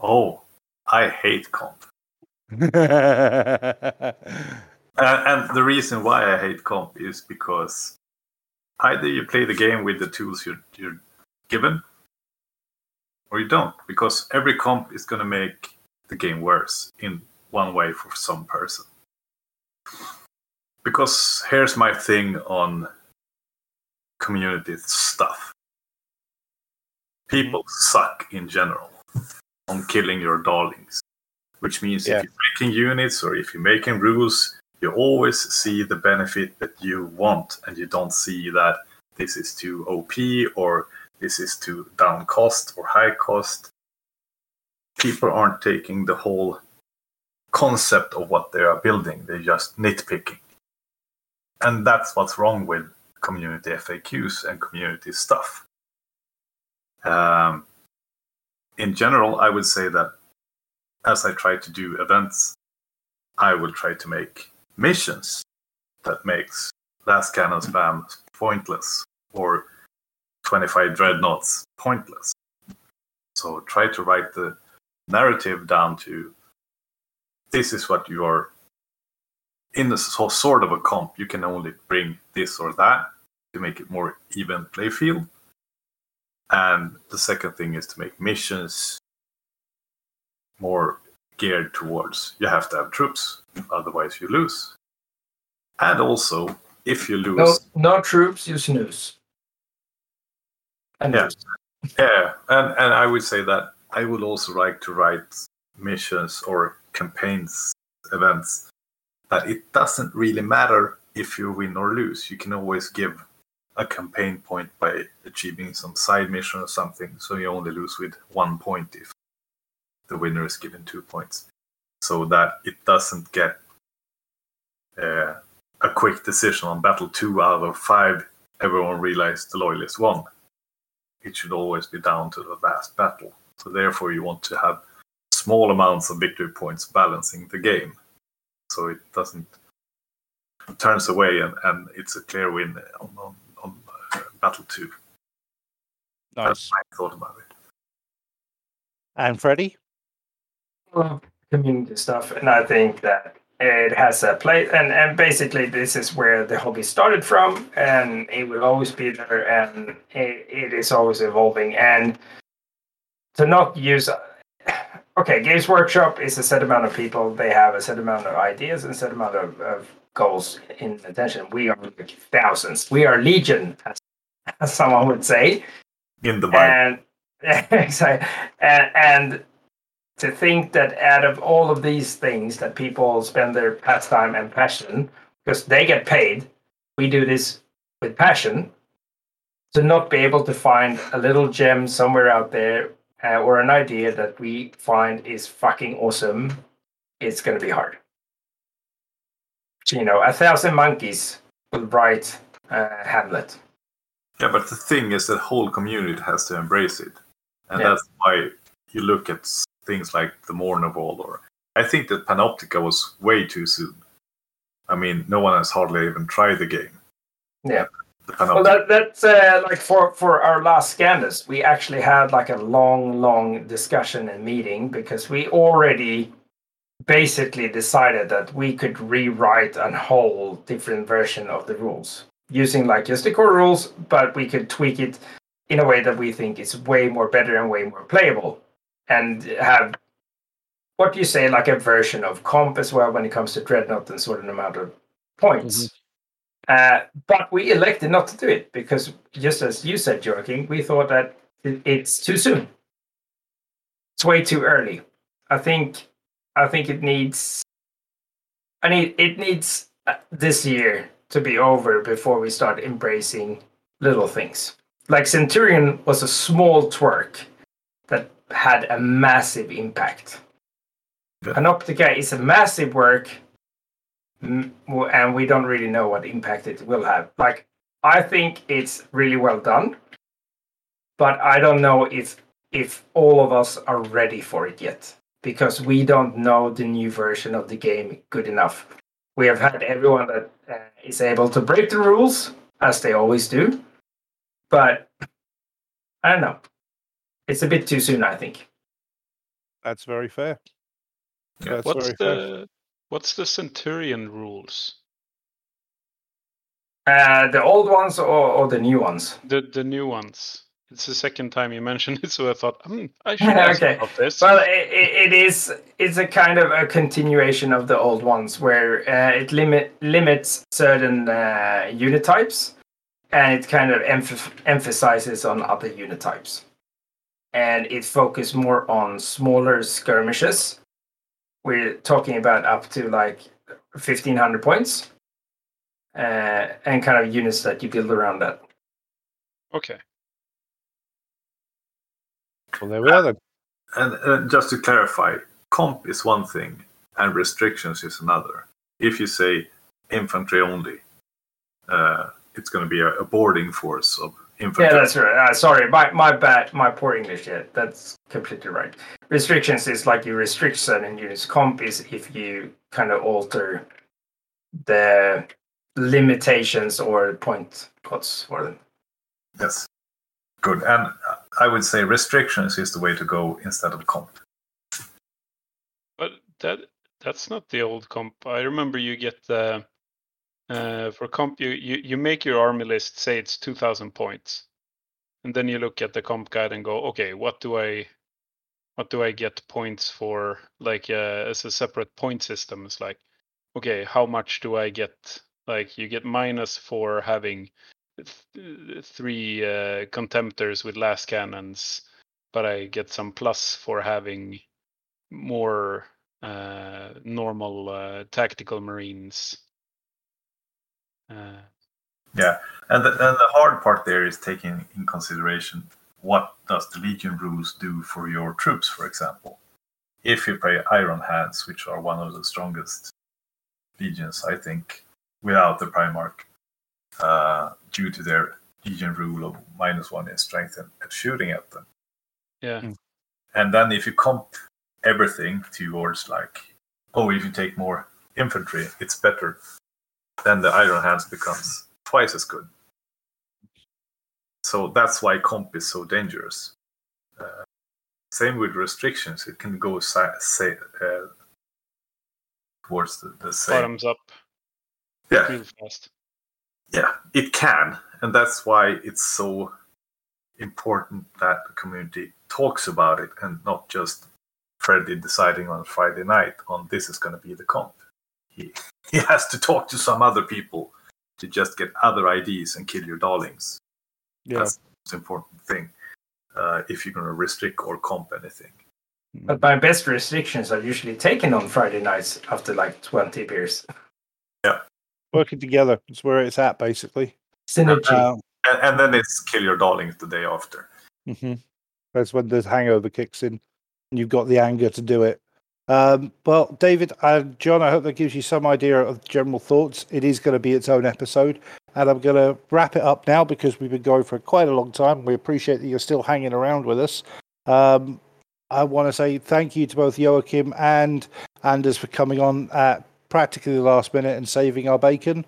Oh, I hate comp. <laughs> Uh, and the reason why I hate comp is because either you play the game with the tools you're, you're given, or you don't, because every comp is going to make the game worse in one way for some person. Because here's my thing on community stuff people mm-hmm. suck in general on killing your darlings which means Yeah. if you're making units or if you're making rules, you always see the benefit that you want, and you don't see that this is too OP or this is too down cost or high cost. People aren't taking the whole concept of what they are building, they're just nitpicking. And that's what's wrong with community FAQs and community stuff. Um, in general, I would say that as I try to do events, I will try to make missions that makes lascannon spam pointless or 25 dreadnoughts pointless. So try to write the narrative down to this is what you are in a sort of a comp. You can only bring this or that to make it more even play field. And the second thing is to make missions more geared towards you have to have troops, otherwise you lose. And also, if you lose, No, no troops, you snooze. And Yeah. yeah, and and I would say that I would also like to write missions or campaigns, events that it doesn't really matter if you win or lose. You can always give a campaign point by achieving some side mission or something, so you only lose with one point if the winner is given two points, so that it doesn't get uh, a quick decision on battle two out of five. Everyone realized the loyalist won. It should always be down to the last battle. So therefore, you want to have small amounts of victory points balancing the game, so it doesn't turns away and, and it's a clear win on, on, on uh, battle two. That's Nice. my thought about it. And Freddie? love community stuff, and I think that it has a place. And and basically, this is where the hobby started from, and it will always be there, and it, it is always evolving. And to not use, okay, Games Workshop is a set amount of people. They have a set amount of ideas and a set amount of, of goals in attention. We are like thousands. We are legion, as, as someone would say In the Bible, and <laughs> exactly and, and to think that out of all of these things that people spend their pastime and passion because they get paid. We do this with passion. To not be able to find a little gem somewhere out there uh, or an idea that we find is fucking awesome, it's going to be hard. You know, a thousand monkeys will write uh, Hamlet. Yeah, but the thing is that whole community has to embrace it, and Yeah. that's why you look at things like the Mournival. Or I think that Panoptica was way too soon. I mean, no one has hardly even tried the game. Yeah. The Well, that, that's uh, like for for our last Scandus, we actually had like a long, long discussion and meeting because we already basically decided that we could rewrite a whole different version of the rules using like just the core rules, but we could tweak it in a way that we think is way more better and way more playable, and have what do you say like a version of comp as well when it comes to dreadnought and certain amount of points. Uh, but we elected not to do it because, just as you said, Joachim, we thought that it's too soon. It's way too early. I think. I think it needs. I need. It needs uh, this year to be over before we start embracing little things. Like Centurion was a small twerk that had a massive impact. Yeah. Panoptica is a massive work and we don't really know what impact it will have. Like, I think it's really well done, but I don't know if if all of us are ready for it yet because we don't know the new version of the game good enough. We have had everyone that uh, is able to break the rules as they always do, but I don't know. It's a bit too soon, I think. That's very fair. Yeah. That's What's very fair. What's the Centurion rules? Uh, the old ones or, or the new ones? The the new ones. It's the second time you mentioned it, <laughs> so I thought, hmm, I should <laughs> ask Okay. about this. Well, it, it is it's a kind of a continuation of the old ones where uh, it limit limits certain uh, unit types, and it kind of emph- emphasizes on other unit types, and it focuses more on smaller skirmishes. We're talking about up to like fifteen hundred points, uh, and kind of units that you build around that. okay. Well, there we are then. And uh, just to clarify, comp is one thing and restrictions is another. If you say infantry only, uh, it's going to be a, a boarding force of infantry. Yeah, that's right. Uh, sorry, my my bad, my poor English. Yeah, that's completely right. Restrictions is like you restrict certain units. Comp is if you kind of alter the limitations or point costs for them. Yes. Good. And I would say restrictions is the way to go instead of comp. But that that's not the old comp. I remember you get the uh, for comp you, you you make your army list say it's two thousand points, and then you look at the comp guide and go, okay, what do I what do I get points for? Like uh, as a separate point system, it's like, okay, how much do I get? Like you get minus for having th- three uh, contemptors with lascannons, but I get some plus for having more uh, normal uh, tactical marines. Uh, Yeah. And the, and the hard part there is taking in consideration what does the Legion rules do for your troops, for example. If you play Iron Hands, which are one of the strongest legions, I think, without the Primarch, uh, due to their Legion rule of minus one in strength and and shooting at them. yeah, Mm. And then if you comp everything towards like, oh, if you take more infantry, it's better. Then the Iron Hands becomes twice as good. So that's why comp is so dangerous. Uh, same with restrictions; it can go si- say, uh, towards the, the same. bottoms up Yeah, fast. yeah, it can, and that's why it's so important that the community talks about it and not just Freddie deciding on Friday night on this is going to be the comp. He <laughs> he has to talk to some other people to just get other ideas and kill your darlings. Yeah. That's the most important thing. Uh, if you're going to restrict or comp anything. But my best restrictions are usually taken on Friday nights after like twenty beers. Yeah. Working together. is where it's at, basically. Synergy. Um, And, and then it's kill your darlings the day after. hmm That's when the hangover kicks in, and you've got the anger to do it. Um, well, David and John, I hope that gives you some idea of general thoughts. It is going to be its own episode, and I'm going to wrap it up now because we've been going for quite a long time. We appreciate that you're still hanging around with us. Um, I want to say thank you to both Joachim and Anders for coming on at practically the last minute and saving our bacon.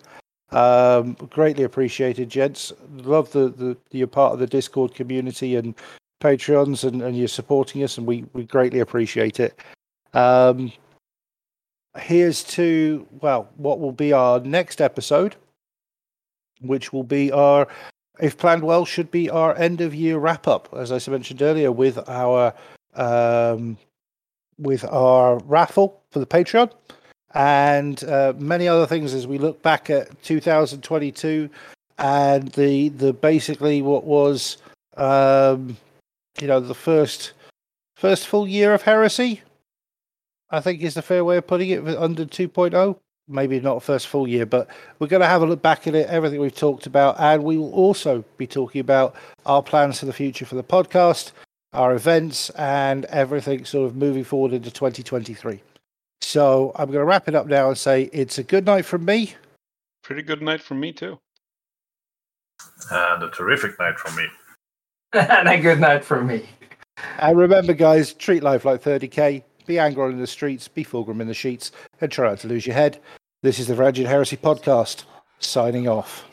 Um, greatly appreciated, gents. Love the, the you're part of the Discord community and Patreons, and, and you're supporting us, and we, we greatly appreciate it. Um, here's to well, what will be our next episode, which will be our, if planned well, should be our end of year wrap up, as I mentioned earlier, with our um, with our raffle for the Patreon. And uh, many other things as we look back at 2022 and the the basically what was um, you know the first first full year of heresy i think is the fair way of putting it under 2.0 maybe not first full year but we're going to have a look back at it everything we've talked about and we will also be talking about our plans for the future for the podcast our events and everything sort of moving forward into 2023 so I'm going to wrap it up now and say it's a good night from me. Pretty good night from me too. And a terrific night from me. <laughs> and a good night from me. And remember, guys, treat life like 30k. Be angry in the streets, be Fulgrim in the sheets, and try not to lose your head. This is the Varangian Heresy Podcast, signing off.